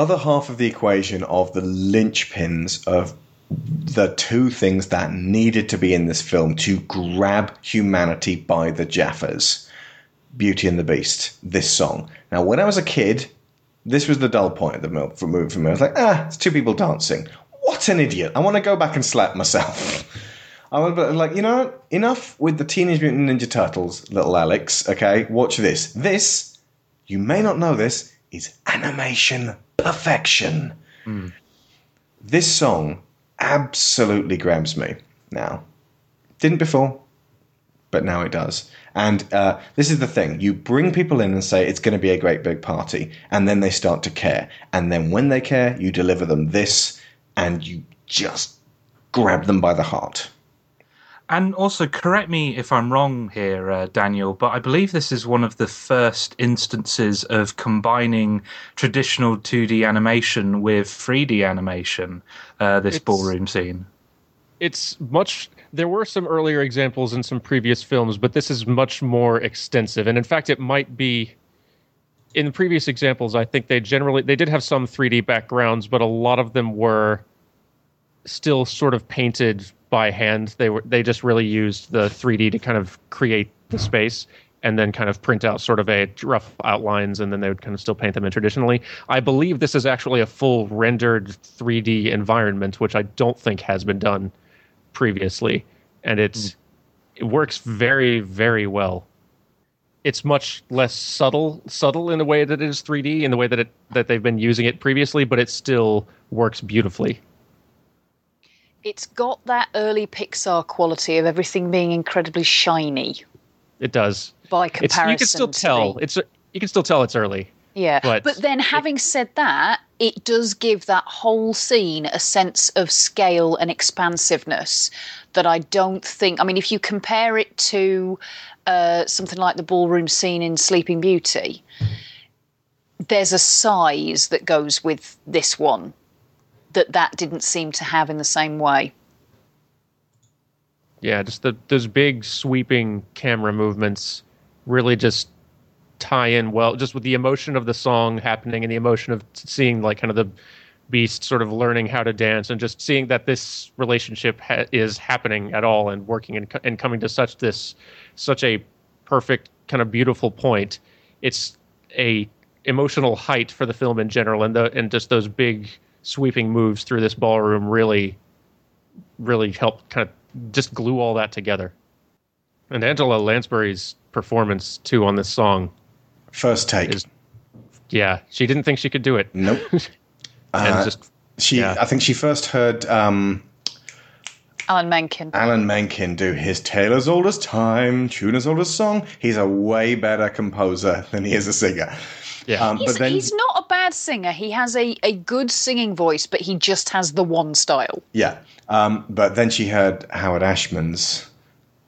other half of the equation of the linchpins of the two things that needed to be in this film to grab humanity by the Jaffas Beauty and the Beast, this song. Now, when I was a kid, this was the dull point of the movie for me. I was like, ah, it's two people dancing. What an idiot! I want to go back and slap myself. (laughs) I to like you know enough with the Teenage Mutant Ninja Turtles, little Alex. Okay, watch this. This you may not know this is animation perfection. This song absolutely grabs me now. Didn't before, but now it does. And uh, this is the thing: you bring people in and say it's going to be a great big party, and then they start to care. And then when they care, you deliver them this, and you just grab them by the heart. And also, correct me if I'm wrong here, uh, Daniel, but I believe this is one of the first instances of combining traditional 2D animation with 3D animation. Uh, this It's- ballroom scene. it's much there were some earlier examples in some previous films but this is much more extensive and in fact it might be in the previous examples i think they generally they did have some 3d backgrounds but a lot of them were still sort of painted by hand they were they just really used the 3d to kind of create the space and then kind of print out sort of a rough outlines and then they would kind of still paint them in traditionally. I believe this is actually a full rendered 3d environment which i don't think has been done previously. And it's hmm. it works very very well. It's much less subtle subtle in the way that it is 3d in the way that it that they've been using it previously but it still works beautifully It's got that early Pixar quality of everything being incredibly shiny it does by it's, comparison. you can still tell the- it's you can still tell it's early Yeah, But but, then having said that, it does give that whole scene a sense of scale and expansiveness that I don't think. I mean, if you compare it to uh, something like the ballroom scene in Sleeping Beauty, there's a size that goes with this one that that didn't seem to have in the same way. Yeah, just the those big sweeping camera movements really just tie in well, just with the emotion of the song happening and the emotion of seeing like kind of the beast sort of learning how to dance and just seeing that this relationship ha- is happening at all and working and, co- and coming to such this such a perfect kind of beautiful point. It's a emotional height for the film in general, and the and just those big sweeping moves through this ballroom really really helped kind of just glue all that together. And Angela Lansbury's performance too on this song, First take. is yeah, she didn't think she could do it. Nope. (laughs) and Uh, just she, yeah. I think she first heard um, Alan Menken. Alan Menken do his Tale as Old as Time, Tune as Old as Song. He's a way better composer than he is a singer. Yeah. Um, He's, but then, he's not a bad singer. He has a, a good singing voice, but he just has the one style. yeah. Um, but then she heard Howard Ashman's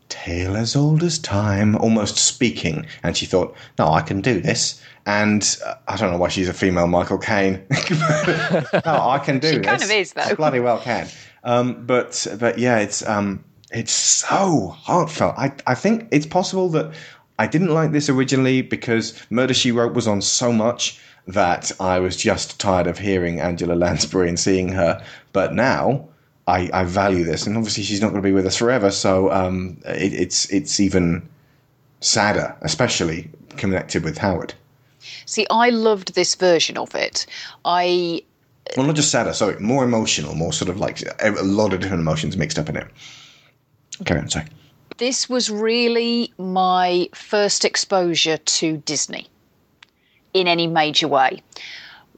Tale as Old as Time, almost speaking, and she thought, no, I can do this. And uh, I don't know why she's a female Michael Caine. (laughs) no, I can do She this. kind of is, though. Bloody well can. Um, but but yeah, it's um, it's so heartfelt. I I think it's possible that I didn't like this originally because Murder She Wrote was on so much that I was just tired of hearing Angela Lansbury and seeing her. But now I, I value this, and obviously she's not going to be with us forever, so um, it, it's it's even sadder, especially connected with Howard. See, I loved this version of it. I Well, not just sadder, sorry, more emotional, more sort of like a lot of different emotions mixed up in it. Carry on, sorry. this was really my first exposure to Disney in any major way.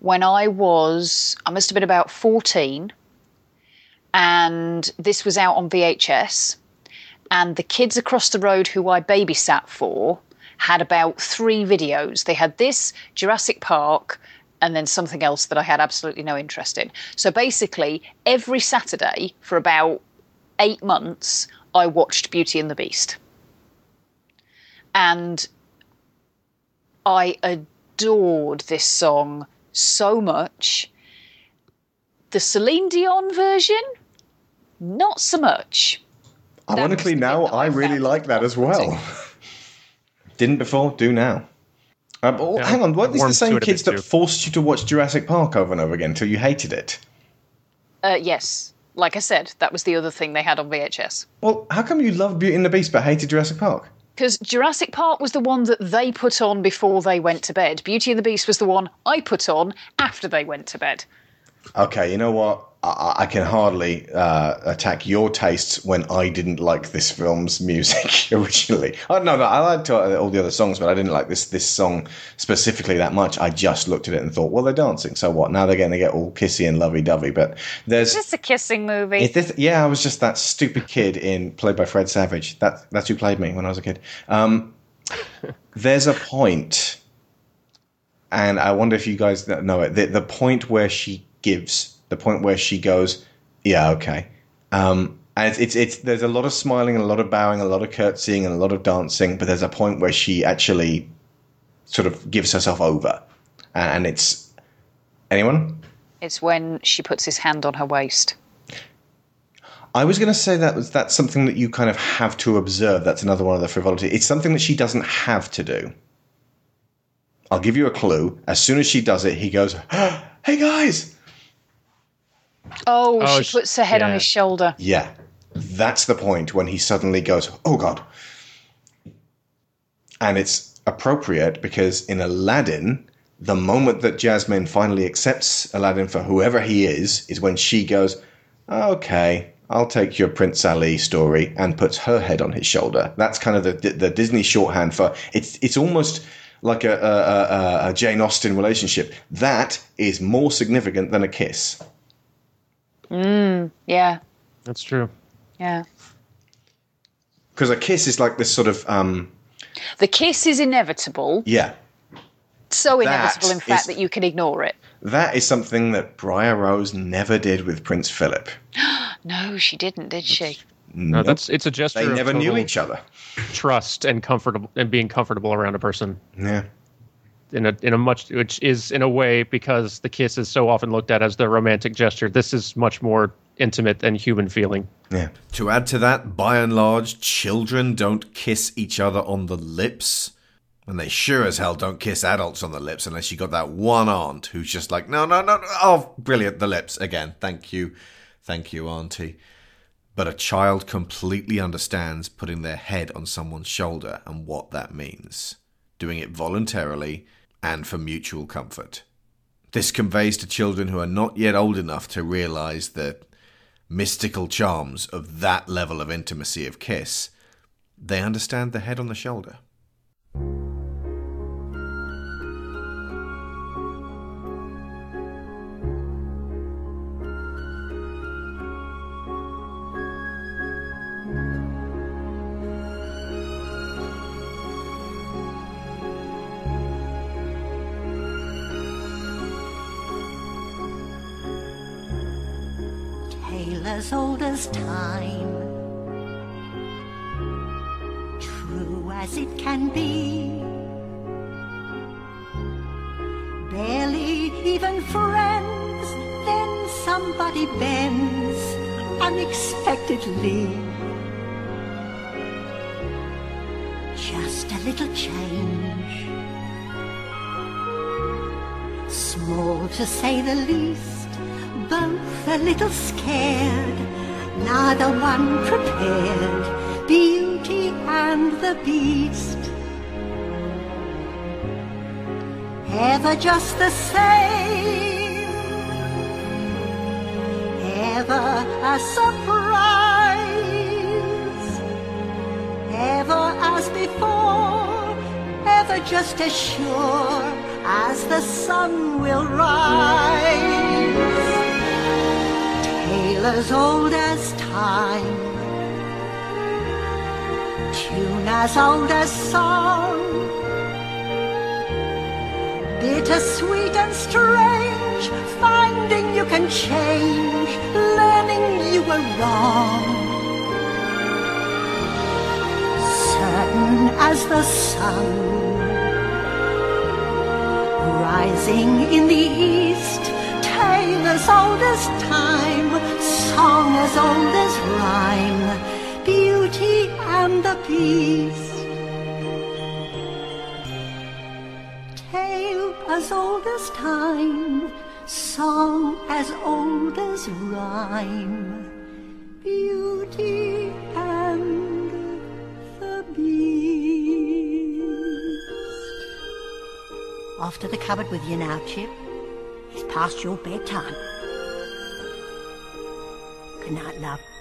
When I was, I must have been about 14, and this was out on VHS, and the kids across the road who I babysat for had about three videos. They had this, Jurassic Park, and then something else that I had absolutely no interest in. So basically, every Saturday for about eight months, I watched Beauty and the Beast. And I adored this song so much. The Celine Dion version, not so much. Ironically, now I really like that as well. (laughs) Didn't before, do now. Um, oh, Yeah, hang on, weren't these the same kids that too. forced you to watch Jurassic Park over and over again until you hated it? Uh, yes, like I said, that was the other thing they had on VHS. Well, how come you loved Beauty and the Beast but hated Jurassic Park? Because Jurassic Park was the one that they put on before they went to bed. Beauty and the Beast was the one I put on after they went to bed. Okay, you know what? I, I can hardly uh, attack your tastes when I didn't like this film's music (laughs) originally. Oh, no, no, I liked uh, all the other songs, but I didn't like this this song specifically that much. I just looked at it and thought, well, they're dancing, so what? Now they're going to get all kissy and lovey dovey. But there's It's just a kissing movie. Is this, yeah, I was just that stupid kid in played by Fred Savage. That that's who played me when I was a kid. Um, (laughs) there's a point, and I wonder if you guys know it. The, the point where she gives, the point where she goes, "Yeah, okay." Um, and it's, it's it's there's a lot of smiling, and a lot of bowing, a lot of curtsying, and a lot of dancing. But there's a point where she actually sort of gives herself over, and, and it's anyone. It's when she puts his hand on her waist. I was going to say that was that's something that you kind of have to observe. That's another one of the frivolity. It's something that she doesn't have to do. I'll give you a clue. As soon as she does it, he goes, (gasps) "Hey guys!" Oh, Oh, she oh, sh- puts her head on his shoulder. Yeah, that's the point when he suddenly goes, "Oh God!" And it's appropriate because in Aladdin, the moment that Jasmine finally accepts Aladdin for whoever he is, is when she goes, "Okay, I'll take your Prince Ali story," and puts her head on his shoulder. That's kind of the the Disney shorthand for it's. It's almost like a, a, a, a Jane Austen relationship. That is more significant than a kiss. Mm, yeah, That's true. yeah. Because a kiss is like this sort of um, The kiss is inevitable. yeah. So That inevitable, in fact, is- that you can ignore it. That is something that Briar Rose never did with Prince Philip. (gasps) No, she didn't, did she? No, that's it's a gesture. They of never knew each other. Trust and comfortable and being comfortable around a person. Yeah. In a in a much which is in a way because the kiss is so often looked at as the romantic gesture. This is much more intimate and human feeling. Yeah. To add to that, by and large, children don't kiss each other on the lips. And they sure as hell don't kiss adults on the lips unless you got that one aunt who's just like, no, no, no, no. Oh, brilliant. The lips. Again. Thank you. Thank you, auntie. But a child completely understands putting their head on someone's shoulder and what that means. Doing it voluntarily and for mutual comfort. This conveys to children who are not yet old enough to realize the mystical charms of that level of intimacy of kiss. They understand the head on the shoulder. As old as time, true as it can be. Barely even friends, then somebody bends unexpectedly. Just a little change, small to say the least both a little scared, neither one prepared. Beauty and the Beast. Ever just the same, ever a surprise, ever as before, ever just as sure as the sun will rise tale as old as time, tune as old as song, bitter sweet and strange, finding you can change, learning you were wrong. Certain as the sun, rising in the east tale as old as time, song as old as rhyme, beauty and the beast. Tale as old as time, song as old as rhyme, beauty and the beast. Off to the cupboard with you now, Chip. It's past your bedtime. Night, love.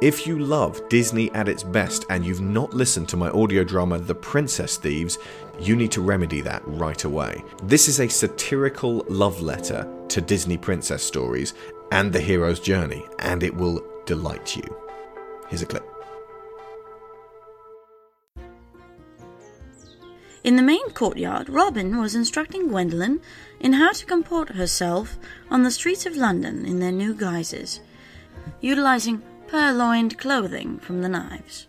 If you love Disney at its best and you've not listened to my audio drama The Princess Thieves, you need to remedy that right away. This is a satirical love letter to Disney princess stories and the hero's journey, and it will delight you. Here's a clip. In the main courtyard, Robin was instructing Gwendolen in how to comport herself on the streets of London in their new guises, utilizing purloined clothing from the knives.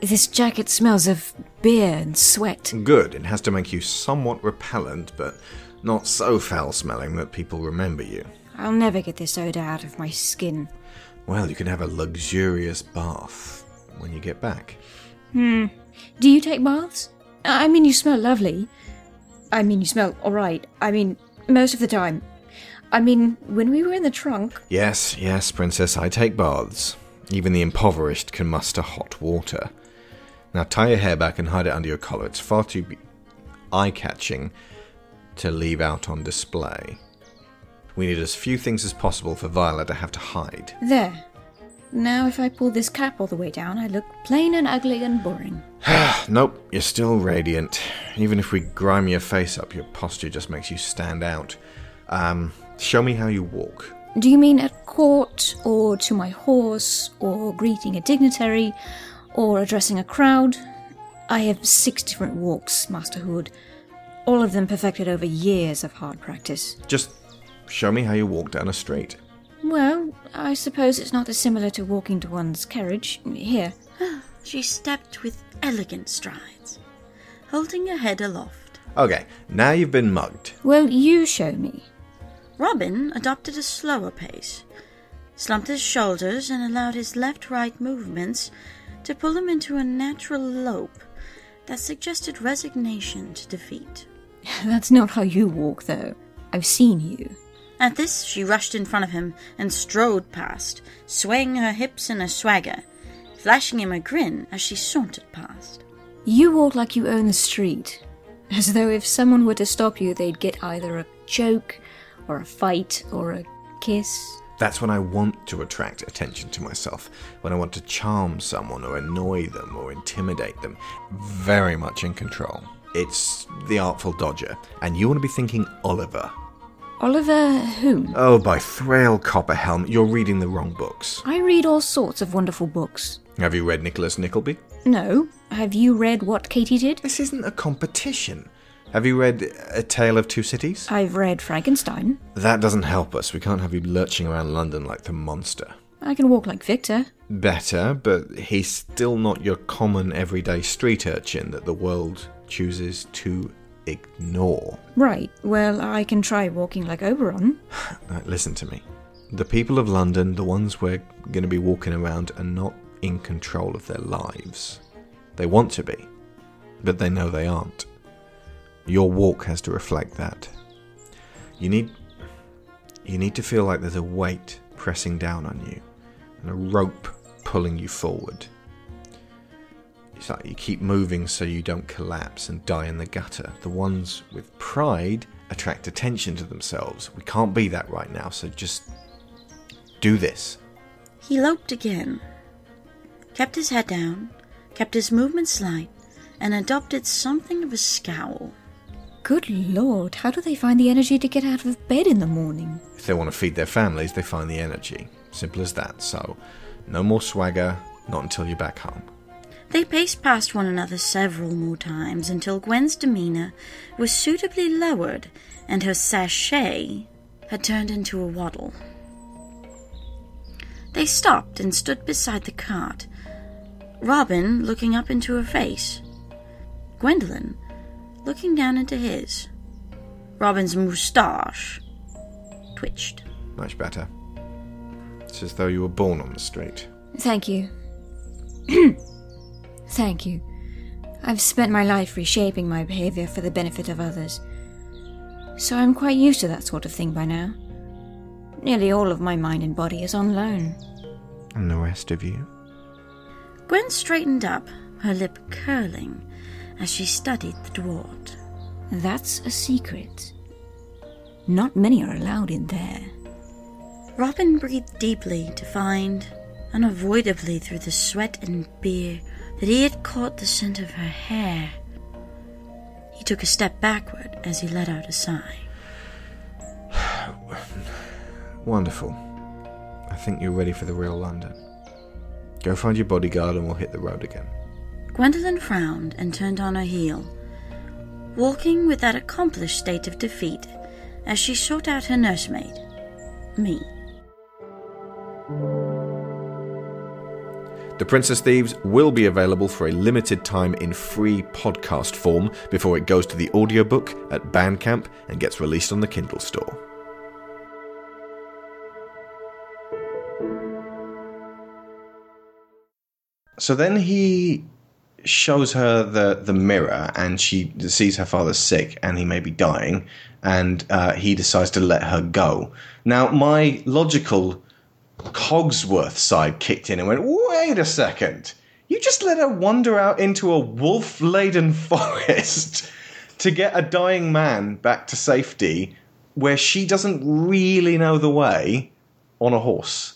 This jacket smells of beer and sweat. Good, it has to make you somewhat repellent, but not so foul smelling that people remember you. I'll never get this odor out of my skin. Well, you can have a luxurious bath when you get back. Hmm. Do you take baths? I mean, you smell lovely. I mean, you smell alright. I mean, most of the time. I mean, when we were in the trunk. Yes, yes, Princess, I take baths. Even the impoverished can muster hot water. Now tie your hair back and hide it under your collar. It's far too eye catching to leave out on display. We need as few things as possible for Viola to have to hide. There. Now, if I pull this cap all the way down, I look plain and ugly and boring. (sighs) nope, you're still radiant. Even if we grime your face up, your posture just makes you stand out. Um, show me how you walk. Do you mean at court, or to my horse, or greeting a dignitary, or addressing a crowd? I have six different walks, Master Hood. All of them perfected over years of hard practice. Just show me how you walk down a street. Well, I suppose it's not dissimilar to walking to one's carriage. Here. (gasps) She stepped with elegant strides, holding her head aloft. Okay, now you've been mugged. Well, you show me. Robin adopted a slower pace, slumped his shoulders, and allowed his left right movements to pull him into a natural lope that suggested resignation to defeat. (laughs) That's not how you walk, though. I've seen you. At this, she rushed in front of him and strode past, swaying her hips in a swagger, flashing him a grin as she sauntered past. You walk like you own the street, as though if someone were to stop you, they'd get either a joke, or a fight, or a kiss. That's when I want to attract attention to myself, when I want to charm someone or annoy them or intimidate them. Very much in control. It's the Artful Dodger, and you want to be thinking Oliver. Oliver whom? Oh, by Thrale Copperhelm, you're reading the wrong books. I read all sorts of wonderful books. Have you read Nicholas Nickleby? No. Have you read what Katy did? This isn't a competition. Have you read A Tale of Two Cities? I've read Frankenstein. That doesn't help us. We can't have you lurching around London like the monster. I can walk like Victor. Better, but he's still not your common everyday street urchin that the world chooses to ignore. Right. Well, I can try walking like Oberon. (sighs) Right, listen to me. The people of London, the ones we're going to be walking around, are not in control of their lives. They want to be, but they know they aren't. Your walk has to reflect that. You need you need to feel like there's a weight pressing down on you and a rope pulling you forward. It's like you keep moving so you don't collapse and die in the gutter. The ones with pride attract attention to themselves. We can't be that right now, so just do this. He loped again, kept his head down, kept his movements light, and adopted something of a scowl. Good lord, how do they find the energy to get out of bed in the morning? If they want to feed their families, they find the energy. Simple as that. So, no more swagger, not until you're back home. They paced past one another several more times until Gwen's demeanor was suitably lowered and her sashay had turned into a waddle. They stopped and stood beside the cart, Robin looking up into her face, Gwendolen looking down into his. Robin's moustache twitched. Much better. It's as though you were born on the street. Thank you. (clears throat) Thank you. I've spent my life reshaping my behavior for the benefit of others. so I'm quite used to that sort of thing by now. Nearly all of my mind and body is on loan. And the rest of you? Gwen straightened up, her lip curling, as she studied the dwarf. That's a secret. Not many are allowed in there. Robin breathed deeply to find, unavoidably through the sweat and beer, that he had caught the scent of her hair. He took a step backward as he let out a sigh. (sighs) Wonderful. I think you're ready for the real London. Go find your bodyguard and we'll hit the road again. Gwendolen frowned and turned on her heel, walking with that accomplished state of defeat as she sought out her nursemaid, me. The Princess Thieves will be available for a limited time in free podcast form before it goes to the audiobook at Bandcamp and gets released on the Kindle store. So then he shows her the the mirror, and she sees her father sick, and he may be dying, and uh, he decides to let her go. Now, my logical Cogsworth side kicked in and went, "Wait a second! You just let her wander out into a wolf-laden (laughs) forest to get a dying man back to safety, where she doesn't really know the way, on a horse."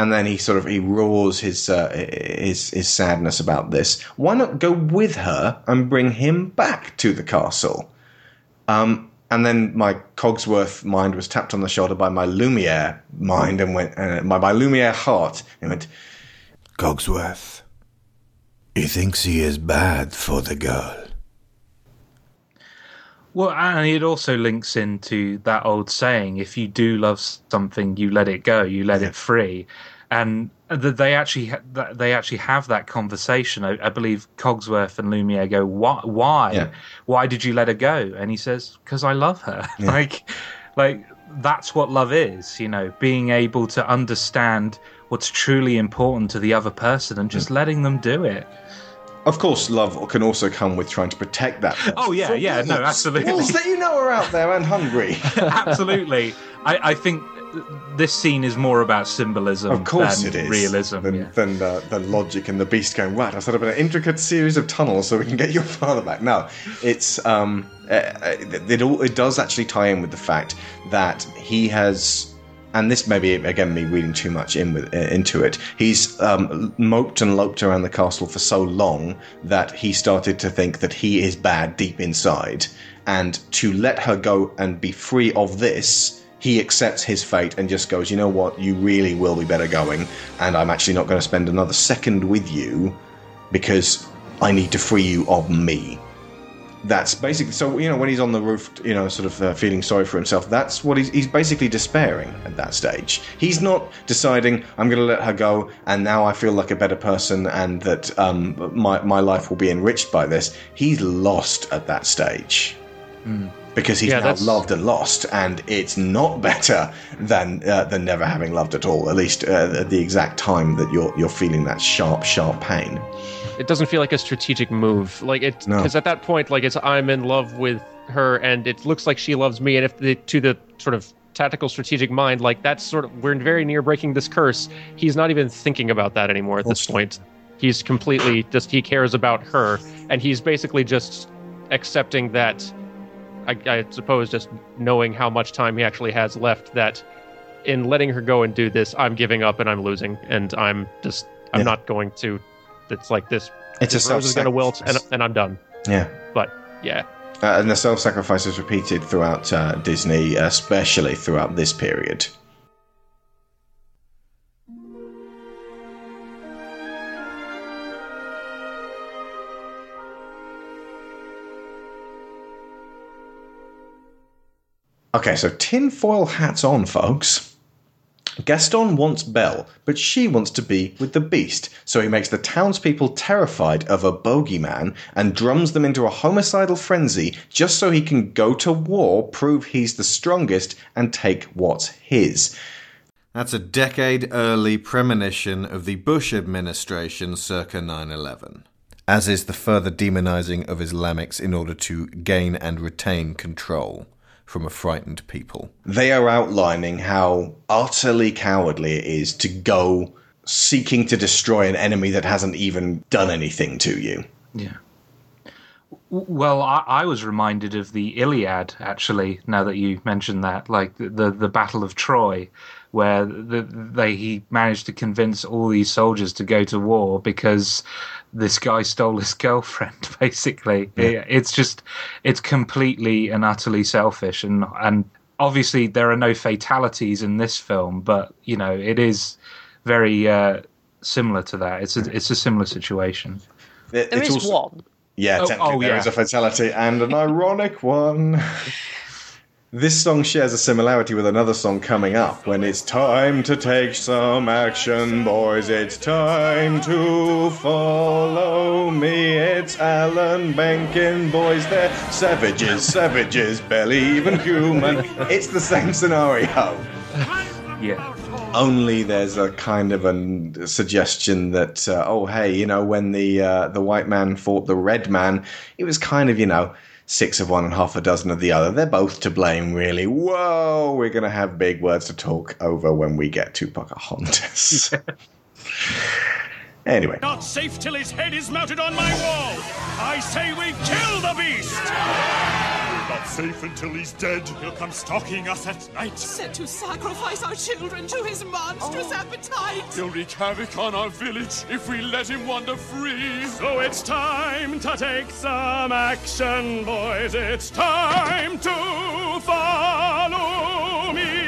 And then he sort of he roars his uh, his his sadness about this. Why not go with her and bring him back to the castle? Um, and then my Cogsworth mind was tapped on the shoulder by my Lumiere mind and went uh, my my Lumiere heart and went. Cogsworth, he thinks he is bad for the girl. Well, and it also links into that old saying: "If you do love something, you let it go, you let it free." And that they actually that they actually have that conversation. I, I believe Cogsworth and Lumiere go, "Why? Why? Yeah. Why did you let her go?" And he says, "Because I love her." (laughs) like, like that's what love is. You know, being able to understand what's truly important to the other person and just letting them do it. Of course, love can also come with trying to protect that. (laughs) Oh yeah, From yeah, no, absolutely. Wolves that you know are out there and hungry. (laughs) absolutely. I, I think this scene is more about symbolism Of course than it is. realism. Than, yeah. than the, the logic and the beast going, right, I've set up an intricate series of tunnels so we can get your (laughs) father back. No, it's, um, uh, uh, it, all, it does actually tie in with the fact that he has, and this may be, again, me reading too much in with, uh, into it, he's um, moped and loped around the castle for so long that he started to think that he is bad deep inside. And to let her go and be free of this, he accepts his fate and just goes, you know what, you really will be better going, and I'm actually not going to spend another second with you because I need to free you of me. That's basically so. You know, when he's on the roof, you know, sort of uh, feeling sorry for himself. That's what he's, he's basically despairing at that stage. He's not deciding I'm going to let her go, and now I feel like a better person, and that um, my my life will be enriched by this. He's lost at that stage because he's Yeah, now that's- loved and lost, and it's not (laughs) better than uh, than never having loved at all. At least uh, at the exact time that you're you're feeling that sharp, sharp pain. it doesn't feel like a strategic move. Like it, No. because at that point, like it's I'm in love with her, and it looks like she loves me. And if the to the sort of tactical strategic mind, like that's sort of we're very near breaking this curse. He's not even thinking about that anymore at this point. He's completely just he cares about her, and he's basically just accepting that. I, I suppose just knowing how much time he actually has left, that in letting her go and do this, I'm giving up and I'm losing, and I'm just I'm Yeah. not going to. It's like this. It's a rose is going to wilt, and, and I'm done. Yeah. But yeah, Uh, and the self-sacrifice is repeated throughout uh, Disney, especially throughout this period. Okay, so tinfoil hats on, folks. Gaston wants Belle, but she wants to be with the beast, so he makes the townspeople terrified of a bogeyman and drums them into a homicidal frenzy just so he can go to war, prove he's the strongest, and take what's his. That's a decade early premonition of the Bush administration circa 9 11, as is the further demonizing of Islamics in order to gain and retain control. From a frightened people. They are outlining how utterly cowardly it is to go seeking to destroy an enemy that hasn't even done anything to you. Yeah. Well, I, I was reminded of the Iliad actually. Now that you mentioned that, like the the, the Battle of Troy, where the, they he managed to convince all these soldiers to go to war because this guy stole his girlfriend. (laughs) Basically, Yeah. it's just it's completely and utterly selfish, and and obviously there are no fatalities in this film, but you know it is very uh, similar to that. It's a it's a similar situation. It- There it's also- one. Yeah, Oh, technically oh, there yeah. is a fatality and an ironic one. (laughs) This song shares a similarity with another song coming up when it's time to take some action, boys. It's time to follow me. It's Alan Menken, boys. They're savages, savages, barely even human. It's the same scenario. Yeah. Only there's a kind of a suggestion that uh, oh hey you know when the uh, the white man fought the red man it was kind of you know six of one and half a dozen of the other. They're both to blame really. Whoa we're gonna have big words to talk over when we get to Pocahontas (laughs) anyway. Not safe till his head is mounted on my wall. I say we kill the beast. Not safe until he's dead. He'll come stalking us at night. Set to sacrifice our children to his monstrous oh. appetite. He'll wreak havoc on our village if we let him wander free. So it's time to take some action, boys. It's time to follow me.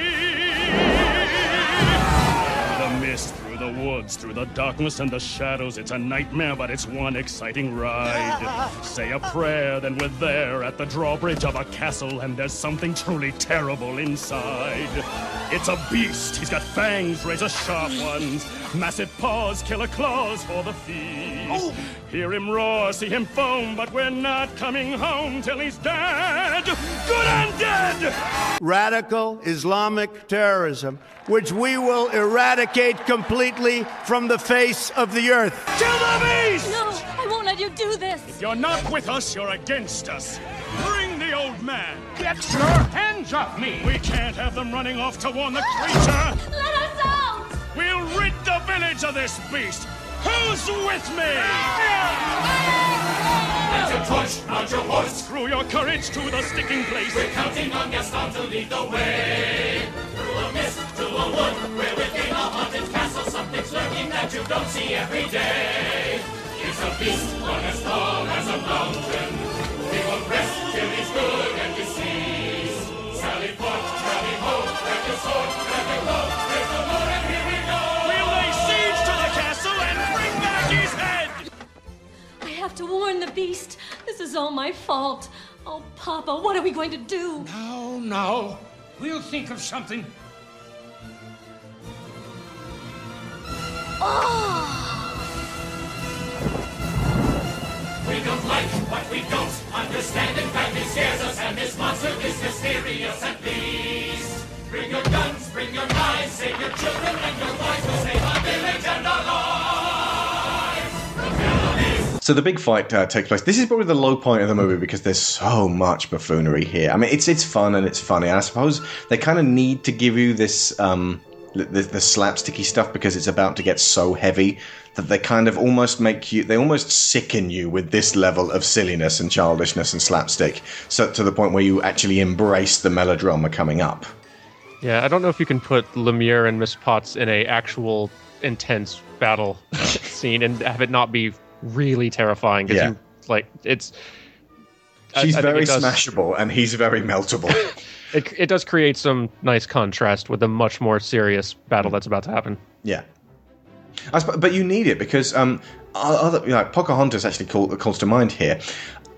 The woods, through the darkness and the shadows. It's a nightmare, but it's one exciting ride. Say a prayer, then we're there at the drawbridge of a castle, and there's something truly terrible inside. It's a beast. He's got fangs, razor sharp ones, massive paws, killer claws for the feast. Oh. Hear him roar, see him foam, but we're not coming home till he's dead. Good and dead. Radical Islamic terrorism, which we will eradicate completely from the face of the earth. Kill the beast! No, I won't let you do this. If you're not with us, you're against us. Bring the old man. Get your hands off me. We can't have them running off to warn the creature. Let us out! We'll rid the village of this beast. Who's with me? Mount your torch, mount your horse. Screw your courage to the sticking place. We're counting on Gaston to lead the way. Through a mist, to a wood, we're within a haunted castle. Something's lurking that you don't see every day. It's a beast, one as tall as a mountain. We won't rest till he's good and deceased. Sally forth, rally ho, grab your sword, grab your bow. Have to warn the beast. This is all my fault. Oh, Papa, what are we going to do? No, no. We'll think of something. Oh! We don't like what we don't understand. In fact, it scares us, and this monster is mysterious at least. Bring your guns, bring your knives, save your children and your wives. So the big fight uh, takes place. This is probably the low point of the movie because there's so much buffoonery here. I mean, it's it's fun and it's funny. And I suppose they kind of need to give you this um, the, the, the slapsticky stuff because it's about to get so heavy that they kind of almost make you they almost sicken you with this level of silliness and childishness and slapstick. So to the point where you actually embrace the melodrama coming up. Yeah, I don't know if you can put Lumiere and Miss Potts in a actual intense battle (laughs) scene and have it not be really terrifying. 'cause Yeah. you, like it's. I- She's I think very does- smashable and he's very meltable. (laughs) It, it does create some nice contrast with a much more serious battle that's about to happen. Yeah. I sp- but you need it because um, other you know, Pocahontas actually call, calls to mind here.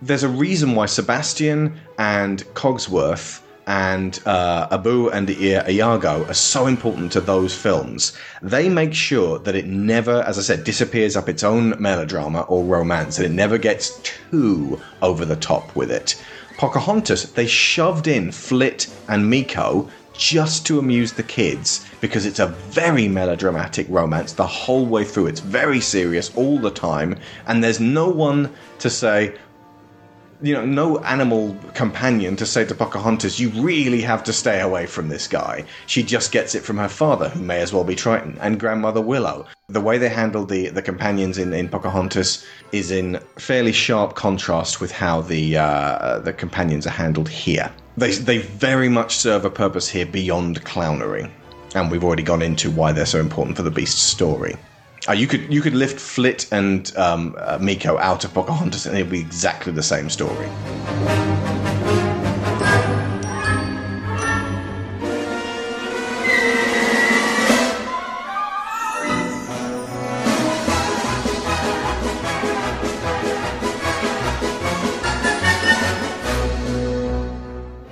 There's a reason why Sebastian and Cogsworth and uh, Abu and Iago are so important to those films. They make sure that it never, as I said, disappears up its own melodrama or romance, and it never gets too over the top with it. Pocahontas, they shoved in Flit and Meeko just to amuse the kids because it's a very melodramatic romance the whole way through. It's very serious all the time, and there's no one to say, you know, no animal companion to say to Pocahontas, you really have to stay away from this guy. She just gets it from her father, who may as well be Triton, and grandmother Willow. The way they handle the, the companions in, in Pocahontas is in fairly sharp contrast with how the uh, the companions are handled here. They, they very much serve a purpose here beyond clownery, and we've already gone into why they're so important for the Beast's story. Uh, you could you could lift Flit and um, uh, Meeko out of Pocahontas, and it'd be exactly the same story.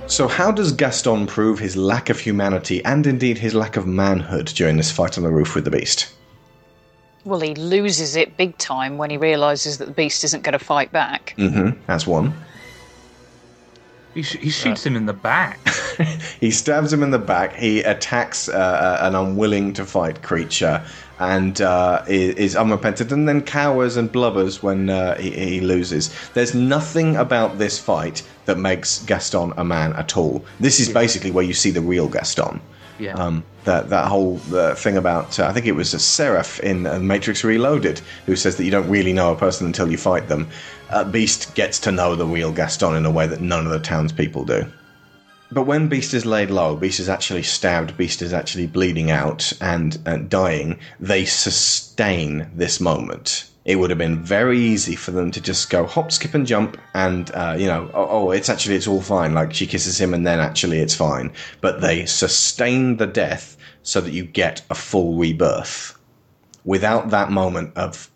So, how does Gaston prove his lack of humanity and indeed his lack of manhood during this fight on the roof with the Beast? Well, he loses it big time when he realizes that the beast isn't going to fight back. Mm-hmm. That's one. He, sh- he shoots him in the back. (laughs) He stabs him in the back. He attacks uh, an unwilling to fight creature and uh, is, is unrepentant, and then cowers and blubbers when uh, he, he loses. There's nothing about this fight that makes Gaston a man at all. This is basically where you see the real Gaston. Yeah. Um, that that whole uh, thing about uh, I think it was a Seraph in uh, Matrix Reloaded who says that you don't really know a person until you fight them. Beast gets to know the real Gaston in a way that none of the townspeople do. But when Beast is laid low, Beast is actually stabbed, Beast is actually bleeding out and, and dying, they sustain this moment. It would have been very easy for them to just go hop, skip, and jump, and uh, you know, oh, oh, it's actually it's all fine. Like she kisses him, and then actually it's fine. But they sustain the death so that you get a full rebirth. Without that moment of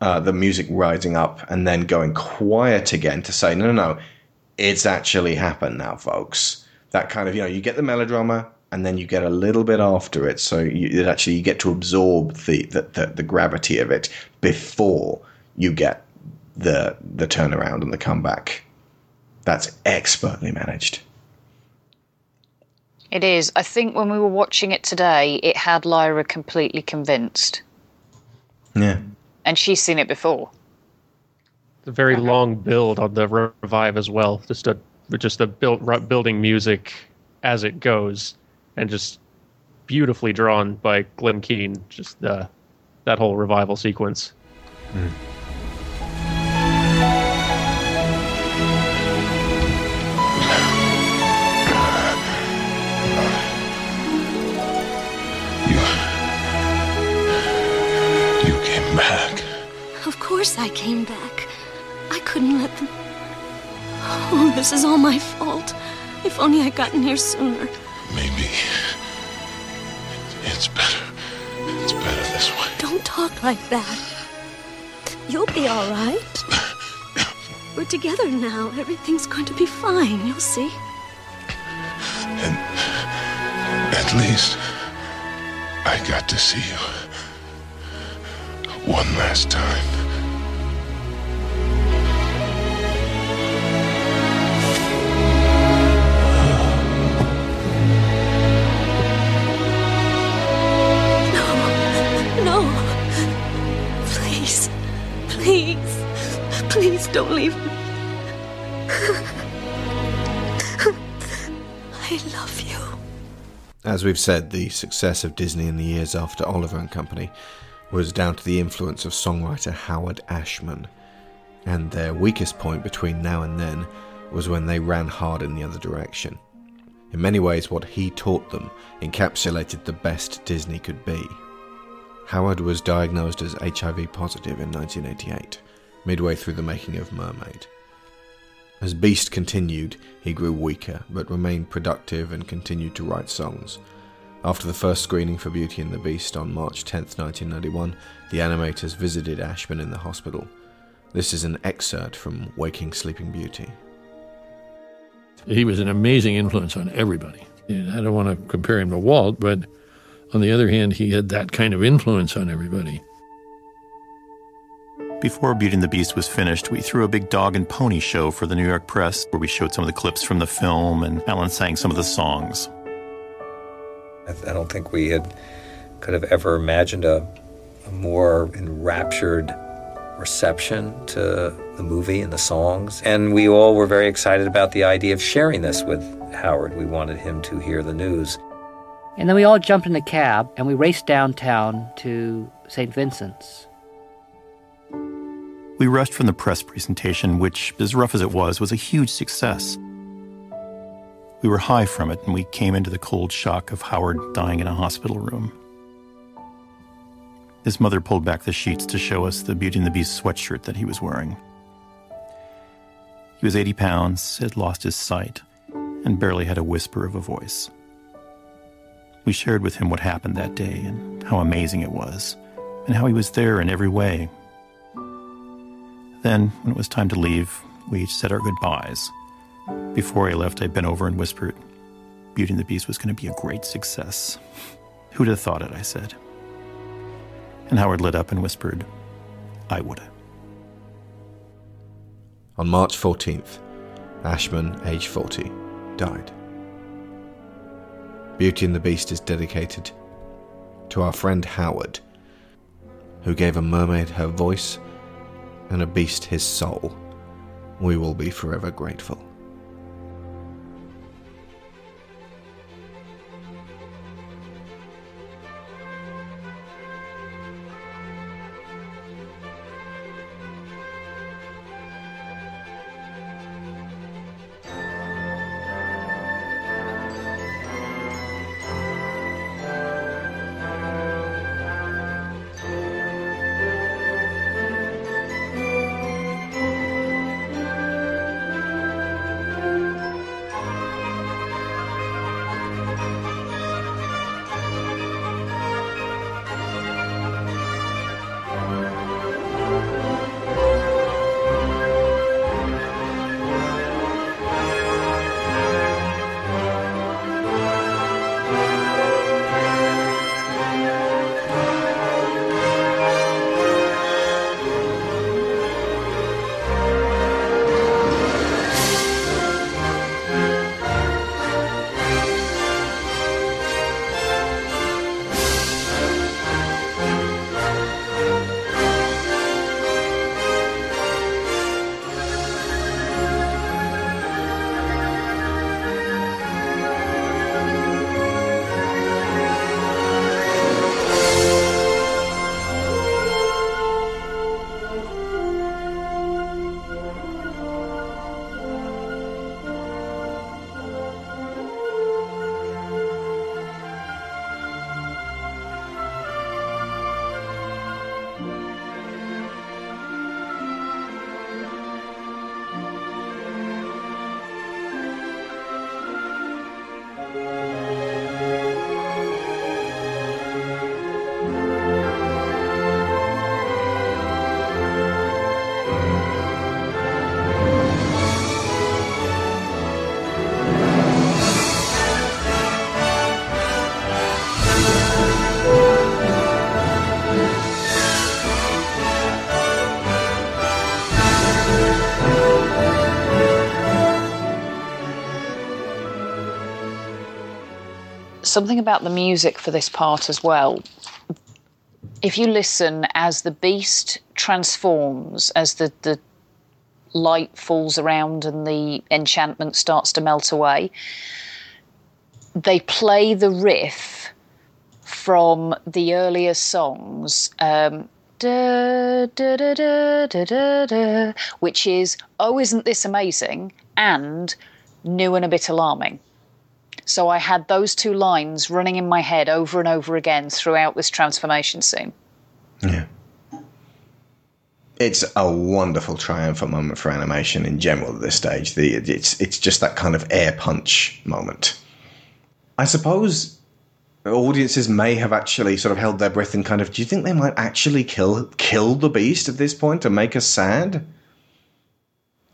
uh, the music rising up and then going quiet again to say, no, no, no, it's actually happened now, folks. That kind of, you know, you get the melodrama and then you get a little bit after it. So you, it actually, you get to absorb the, the, the, the gravity of it before you get the, the turnaround and the comeback. That's expertly managed. It is. I think when we were watching it today, it had Lyra completely convinced. Yeah. And she's seen it before. a very long build on the revive as well. Just a just a build, building music as it goes, and just beautifully drawn by Glen Keane. Just the that whole revival sequence. You came back. Of course I came back. I couldn't let them. Oh, this is all my fault. If only I'd gotten here sooner. Maybe it's better. It's better this way. Don't talk like that. You'll be all right. We're together now. Everything's going to be fine. You'll see. And at least I got to see you one last time. No. Please. Please. Please don't leave me. I love you. As we've said, the success of Disney in the years after Oliver and Company was down to the influence of songwriter Howard Ashman, and their weakest point between now and then was when they ran hard in the other direction. In many ways, what he taught them encapsulated the best Disney could be. Howard was diagnosed as HIV positive in 1988, midway through the making of Mermaid. As Beast continued, he grew weaker, but remained productive and continued to write songs. After the first screening for Beauty and the Beast on March 10, 1991, the animators visited Ashman in the hospital. This is an excerpt from Waking Sleeping Beauty. He was an amazing influence on everybody. I don't want to compare him to Walt, but on the other hand, he had that kind of influence on everybody. Before Beauty and the Beast was finished, we threw a big dog and pony show for the New York Press where we showed some of the clips from the film and Alan sang some of the songs. I, I don't think we had could have ever imagined a, a more enraptured reception to the movie and the songs. And we all were very excited about the idea of sharing this with Howard. We wanted him to hear the news. And then we all jumped in a cab and we raced downtown to St. Vincent's. We rushed from the press presentation, which, as rough as it was, was a huge success. We were high from it, and we came into the cold shock of Howard dying in a hospital room. His mother pulled back the sheets to show us the Beauty and the Beast sweatshirt that he was wearing. He was 80 pounds, had lost his sight, and barely had a whisper of a voice. We shared with him what happened that day and how amazing it was, and how he was there in every way. Then, when it was time to leave, we each said our goodbyes. Before I left, I bent over and whispered, Beauty and the Beast was going to be a great success. (laughs) Who'd have thought it, I said. And Howard lit up and whispered, I would. On March 14th, Ashman, age 40, died. Beauty and the Beast is dedicated to our friend Howard, who gave a mermaid her voice and a beast his soul. We will be forever grateful. Something about the music for this part as well. If you listen as the beast transforms, as the, the light falls around and the enchantment starts to melt away, they play the riff from the earlier songs. Um, da, da, da, which is, oh, isn't this amazing? And new and a bit alarming. So I had those two lines running in my head over and over again throughout this transformation scene. Yeah. It's a wonderful triumphant moment for animation in general at this stage. The it's it's just that kind of air punch moment. I suppose audiences may have actually sort of held their breath and kind of do you think they might actually kill kill the beast at this point and make us sad?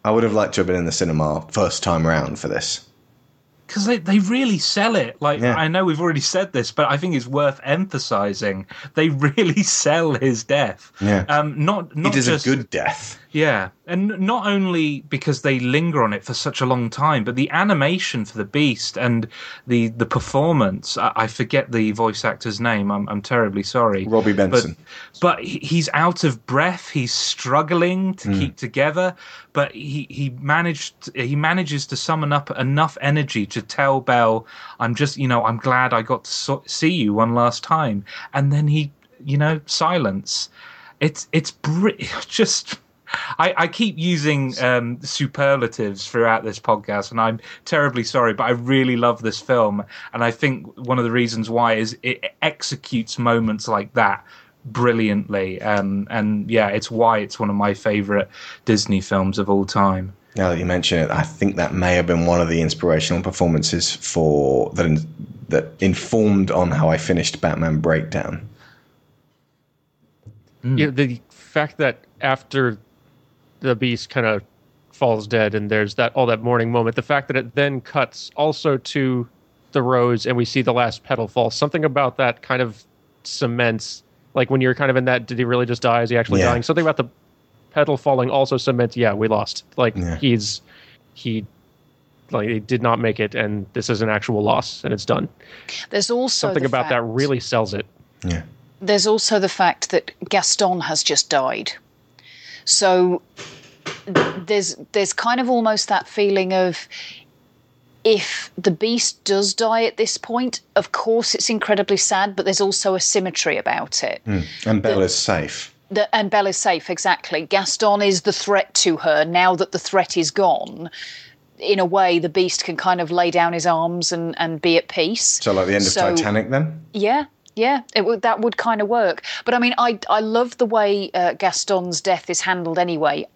I would have liked to have been in the cinema first time round for this because they, they really sell it. Like yeah. I know we've already said this, but I think it's worth emphasizing. They (laughs) really sell his death. Yeah. Um. Not not it is just, a good death. Yeah, and not only because they linger on it for such a long time, but the animation for the Beast and the the performance. I, I forget the voice actor's name. I'm I'm terribly sorry. Robby Benson. But, but he's out of breath. He's struggling to Mm. keep together, but he he managed he manages to summon up enough energy to tell Belle, "I'm just you know I'm glad I got to so- see you one last time," and then he you know silence. It's it's br- (laughs) just. I, I keep using um, superlatives throughout this podcast, and I'm terribly sorry, but I really love this film, and I think one of the reasons why is it executes moments like that brilliantly, um, and yeah, it's why it's one of my favorite Disney films of all time. Now that you mention it, I think that may have been one of the inspirational performances for that that informed on how I finished Batman Breakdown. Yeah, the fact that after the beast kind of falls dead and there's that all that mourning moment, the fact that it then cuts also to the rose and we see the last petal fall, something about that kind of cements like when you're kind of in that did he really just die? Is he actually Yeah. dying? Something about the petal falling also cements, yeah, we lost. Like Yeah. he's he like he did not make it and this is an actual loss and it's done. There's also Something the about that really sells it. Yeah. There's also the fact that Gaston has just died. So there's there's kind of almost that feeling of if the beast does die at this point, of course it's incredibly sad, but there's also a symmetry about it. Mm. And Belle is safe. The, and Belle is safe, exactly. Gaston is the threat to her. Now that the threat is gone, in a way, the beast can kind of lay down his arms and, and be at peace. So, like the end of So- Titanic, then. Yeah, yeah, it would that would kind of work. But I mean, I I love the way uh, Gaston's death is handled anyway.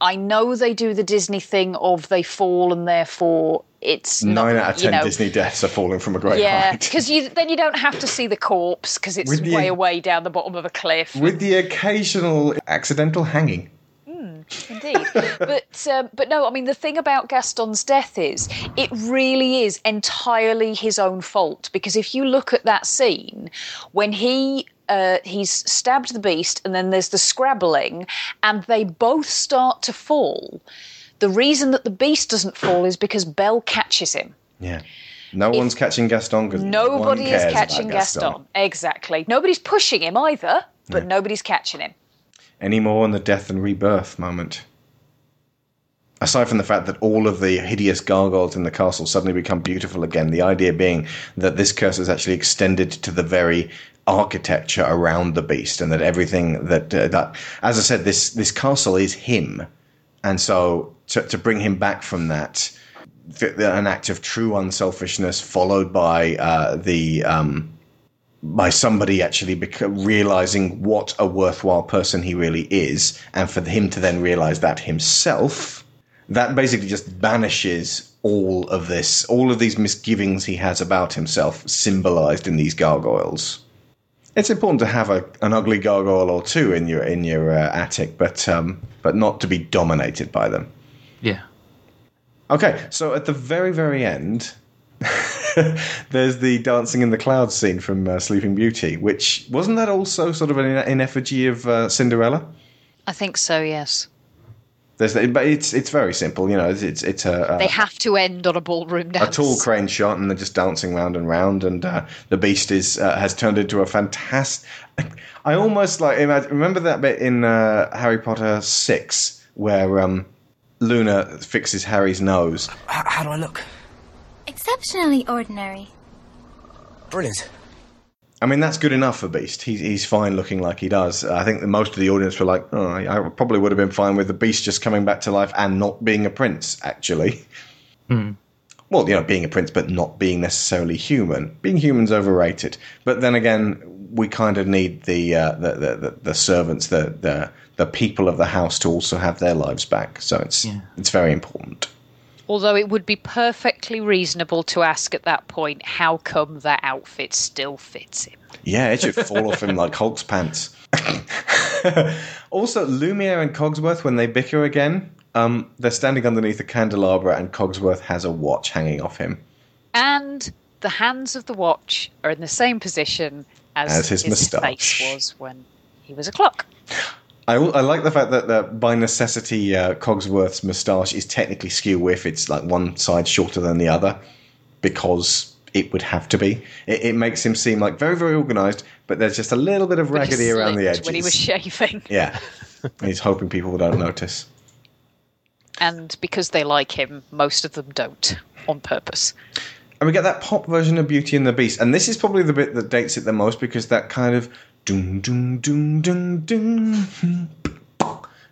I know they do the Disney thing of they fall and therefore it's Nine not, out of you ten know, Disney deaths are falling from a great yeah, height. because you then you don't have to see the corpse because it's the- way away down the bottom of a cliff. With the occasional accidental hanging. Indeed, but um, but no, I mean the thing about Gaston's death is it really is entirely his own fault because if you look at that scene when he uh, he's stabbed the beast and then there's the scrabbling and they both start to fall. The reason that the beast doesn't fall is because Belle catches him. Yeah. No one's catching Gaston because Nobody no is catching about Gaston. Exactly. Nobody's pushing him either, but nobody's catching him. Any more on the death and rebirth moment? Aside from the fact that all of the hideous gargoyles in the castle suddenly become beautiful again, the idea being that this curse is actually extended to the very architecture around the beast, and that everything that uh, that, as I said, this this castle is him, and so to, to bring him back from that, th- an act of true unselfishness followed by uh, the um, by somebody actually realizing what a worthwhile person he really is, and for him to then realize that himself, that basically just banishes all of this, all of these misgivings he has about himself, symbolized in these gargoyles. It's important to have a, an ugly gargoyle or two in your in your uh, attic, but um, but not to be dominated by them. Yeah. Okay, so at the very, very end, (laughs) (laughs) there's the dancing in the clouds scene from uh, Sleeping Beauty, which wasn't that also sort of an in effigy of uh, Cinderella? I think so. Yes. There's, but it's it's very simple, you know. It's it's, it's a, they have to end on a ballroom dance. a tall crane shot, and they're just dancing round and round, and uh, the beast is uh, has turned into a fantastic. I almost like imagine, remember that bit in uh, Harry Potter six where um, Luna fixes Harry's nose. How, how do I look? Exceptionally ordinary. Brilliant. I mean, that's good enough for Beast. He's he's fine looking like he does. I think that most of the audience were like, oh, I I probably would have been fine with the Beast just coming back to life and not being a prince, actually. Hmm. Well, you know, being a prince but not being necessarily human. Being human's overrated. But then again, we kind of need the uh, the, the, the the servants, the the the people of the house to also have their lives back. So it's it's very important. Although it would be perfectly reasonable to ask at that point, how come that outfit still fits him? Yeah, it should fall off him like Hulk's pants. (laughs) also, Lumiere and Cogsworth, when they bicker again, um, they're standing underneath a candelabra, and Cogsworth has a watch hanging off him. And the hands of the watch are in the same position as, As his moustache. face was when he was a clock. (laughs) I, I like the fact that, that by necessity, uh, Cogsworth's moustache is technically skew whiff. It's like one side shorter than the other because it would have to be. It, it makes him seem like very, very organised, but there's just a little bit of raggedy around the edges. when he was shaving. yeah. He's hoping people don't notice. And because they like him, most of them don't on purpose. And we get that pop version of Beauty and the Beast. And this is probably the bit that dates it the most because that kind of doom doom doom doom doom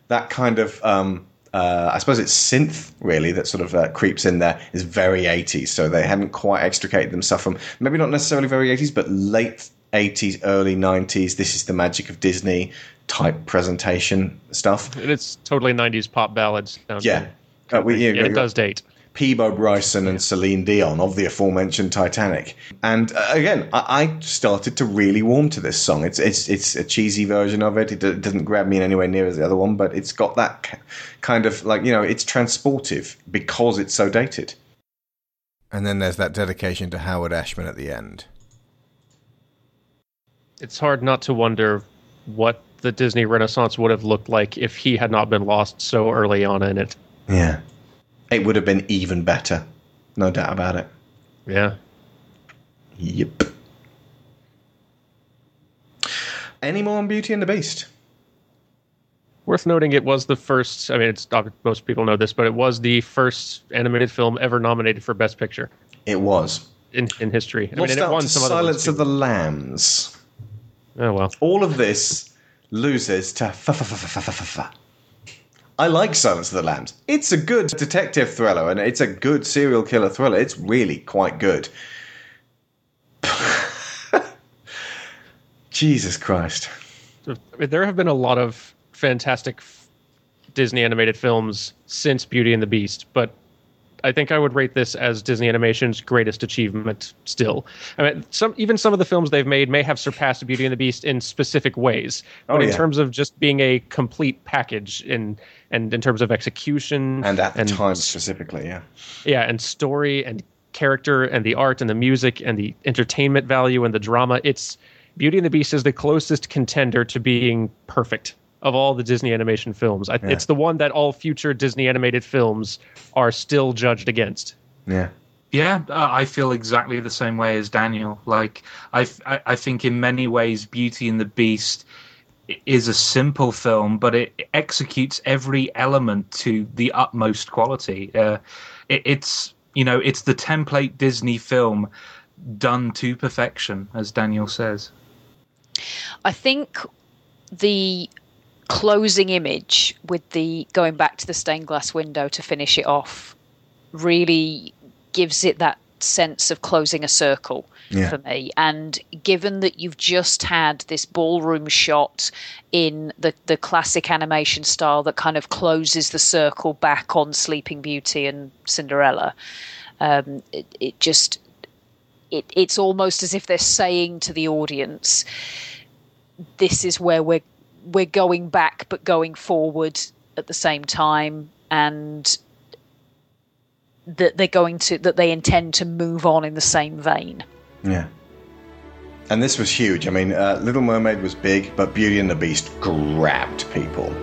that kind of um uh, I suppose it's synth really that sort of uh, creeps in there is very 80s. So they hadn't quite extricated themselves from maybe not necessarily very 80s, but late 80s, early 90s. This is the magic of Disney type presentation stuff. And it's totally 90s pop ballads. Yeah. Uh, we- yeah, Yeah, it does date. Peabo Bryson and Celine Dion of the aforementioned Titanic. And uh, again, I, I started to really warm to this song. It's it's it's a cheesy version of it. It, do- doesn't grab me in anywhere near as the other one, but it's got that k- kind of like you know, it's transportive because it's so dated. And then there's that dedication to Howard Ashman at the end. It's hard not to wonder what the Disney Renaissance would have looked like if he had not been lost so early on in it. Yeah, it would have been even better. No doubt about it. Yeah. Yep. Any more on Beauty and the Beast? Worth noting, it was the first. I mean, it's most people know this, but it was the first animated film ever nominated for Best Picture. It was in, in history. I we'll it won some Silence of the Lambs. Oh well. All of this loses to fa fa fa fa fa fa fa. I like Silence of the Lambs. It's a good detective thriller and it's a good serial killer thriller. It's really quite good. (laughs) Jesus Christ. I mean, there have been a lot of fantastic Disney animated films since Beauty and the Beast, but I think I would rate this as Disney Animation's greatest achievement still. I mean, some even some of the films they've made may have surpassed Beauty and the Beast in specific ways, but Oh, in terms of just being a complete package in and in terms of execution And at the time specifically, yeah. yeah, and story and character and the art and the music and the entertainment value and the drama. It's Beauty and the Beast is the closest contender to being perfect of all the Disney animation films. I, Yeah. It's the one that all future Disney animated films are still judged against. Yeah. Yeah, uh, I feel exactly the same way as Daniel. Like, I, I think in many ways, Beauty and the Beast i- is a simple film, but it executes every element to the utmost quality. Uh, it, it's you know, it's the template Disney film done to perfection, as Daniel says. I think the closing image with the going back to the stained glass window to finish it off really gives it that sense of closing a circle Yeah. for me. And given that you've just had this ballroom shot in the, the classic animation style that kind of closes the circle back on Sleeping Beauty and Cinderella, um, it, it just it, it's almost as if they're saying to the audience, this is where we're we're going back but going forward at the same time and that they're going to that they intend to move on in the same vein Yeah. And this was huge. I mean, uh, Little Mermaid was big, but Beauty and the Beast grabbed people.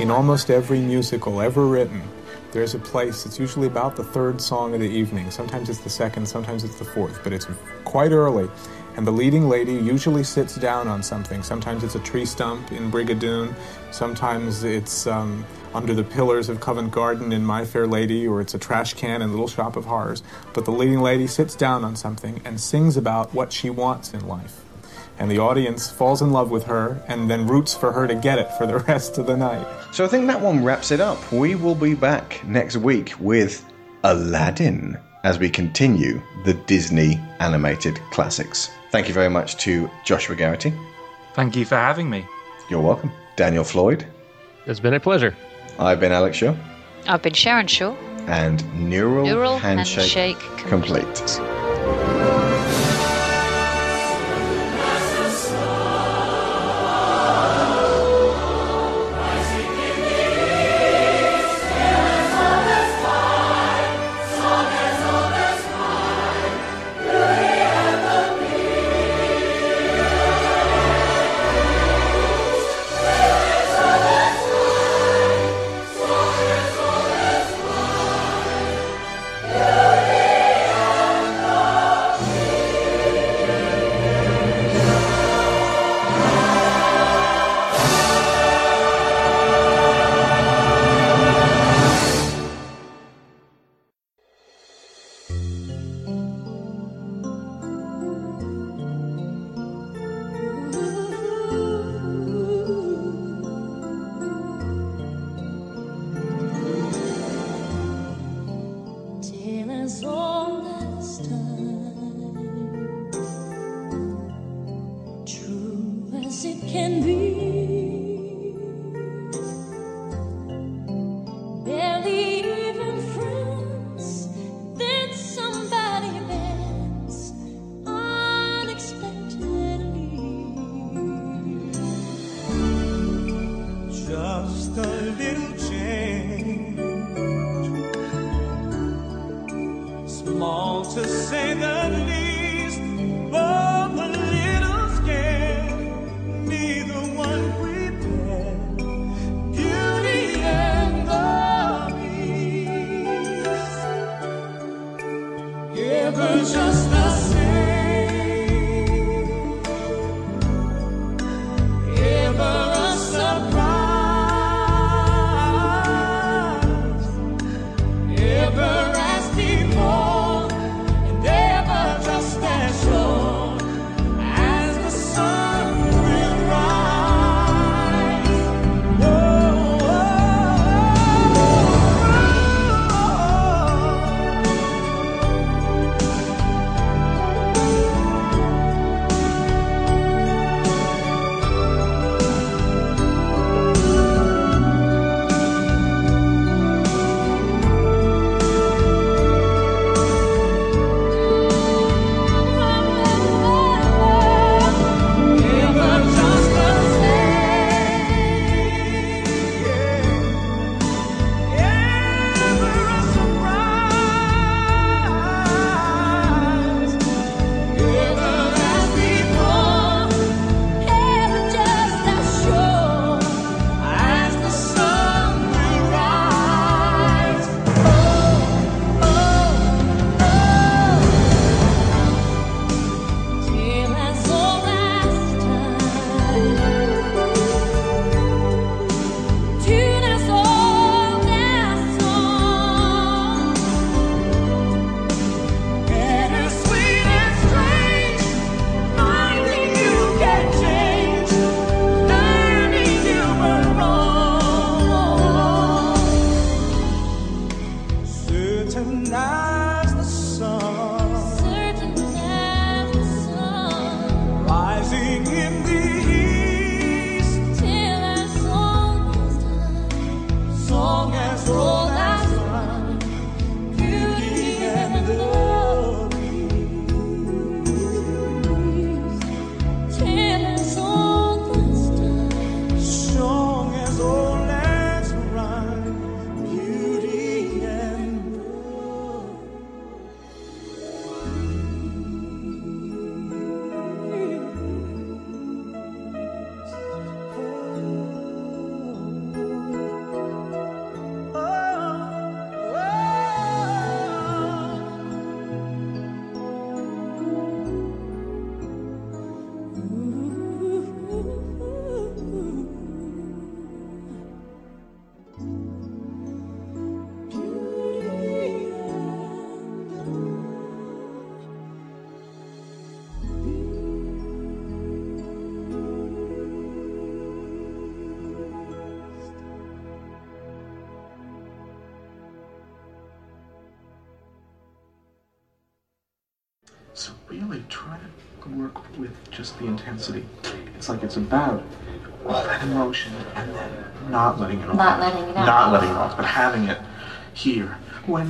In almost every musical ever written, there's a place, it's usually about the third song of the evening. Sometimes it's the second, sometimes it's the fourth, but it's quite early. And the leading lady usually sits down on something. Sometimes it's a tree stump in Brigadoon, sometimes it's um, under the pillars of Covent Garden in My Fair Lady, or it's a trash can in Little Shop of Horrors. But the leading lady sits down on something and sings about what she wants in life and the audience falls in love with her and then roots for her to get it for the (laughs) rest of the night. So I think that one wraps it up. We will be back next week with Aladdin as we continue the Disney animated classics. Thank you very much to Joshua Garrity. Thank you for having me. You're welcome. Daniel Floyd. It's been a pleasure. I've been Alex Shaw. i've been sharon shaw And Neural, neural Handshake, handshake complete.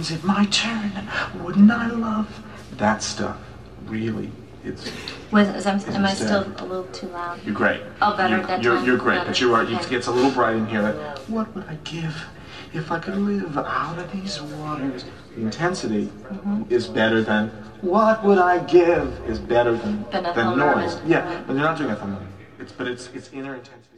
Is it my turn? Wouldn't I love that stuff? Really, it's. Was is, I'm, am I still a little too loud? You're great. Oh, better you, that you're, time. You're great, but you are. Okay. It gets a little bright in here. What would I give if I could live out of these waters? The intensity mm-hmm. is better than what would I give is better than than noise. Yeah, but you're not doing a thumbnail. It's but it's it's inner intensity.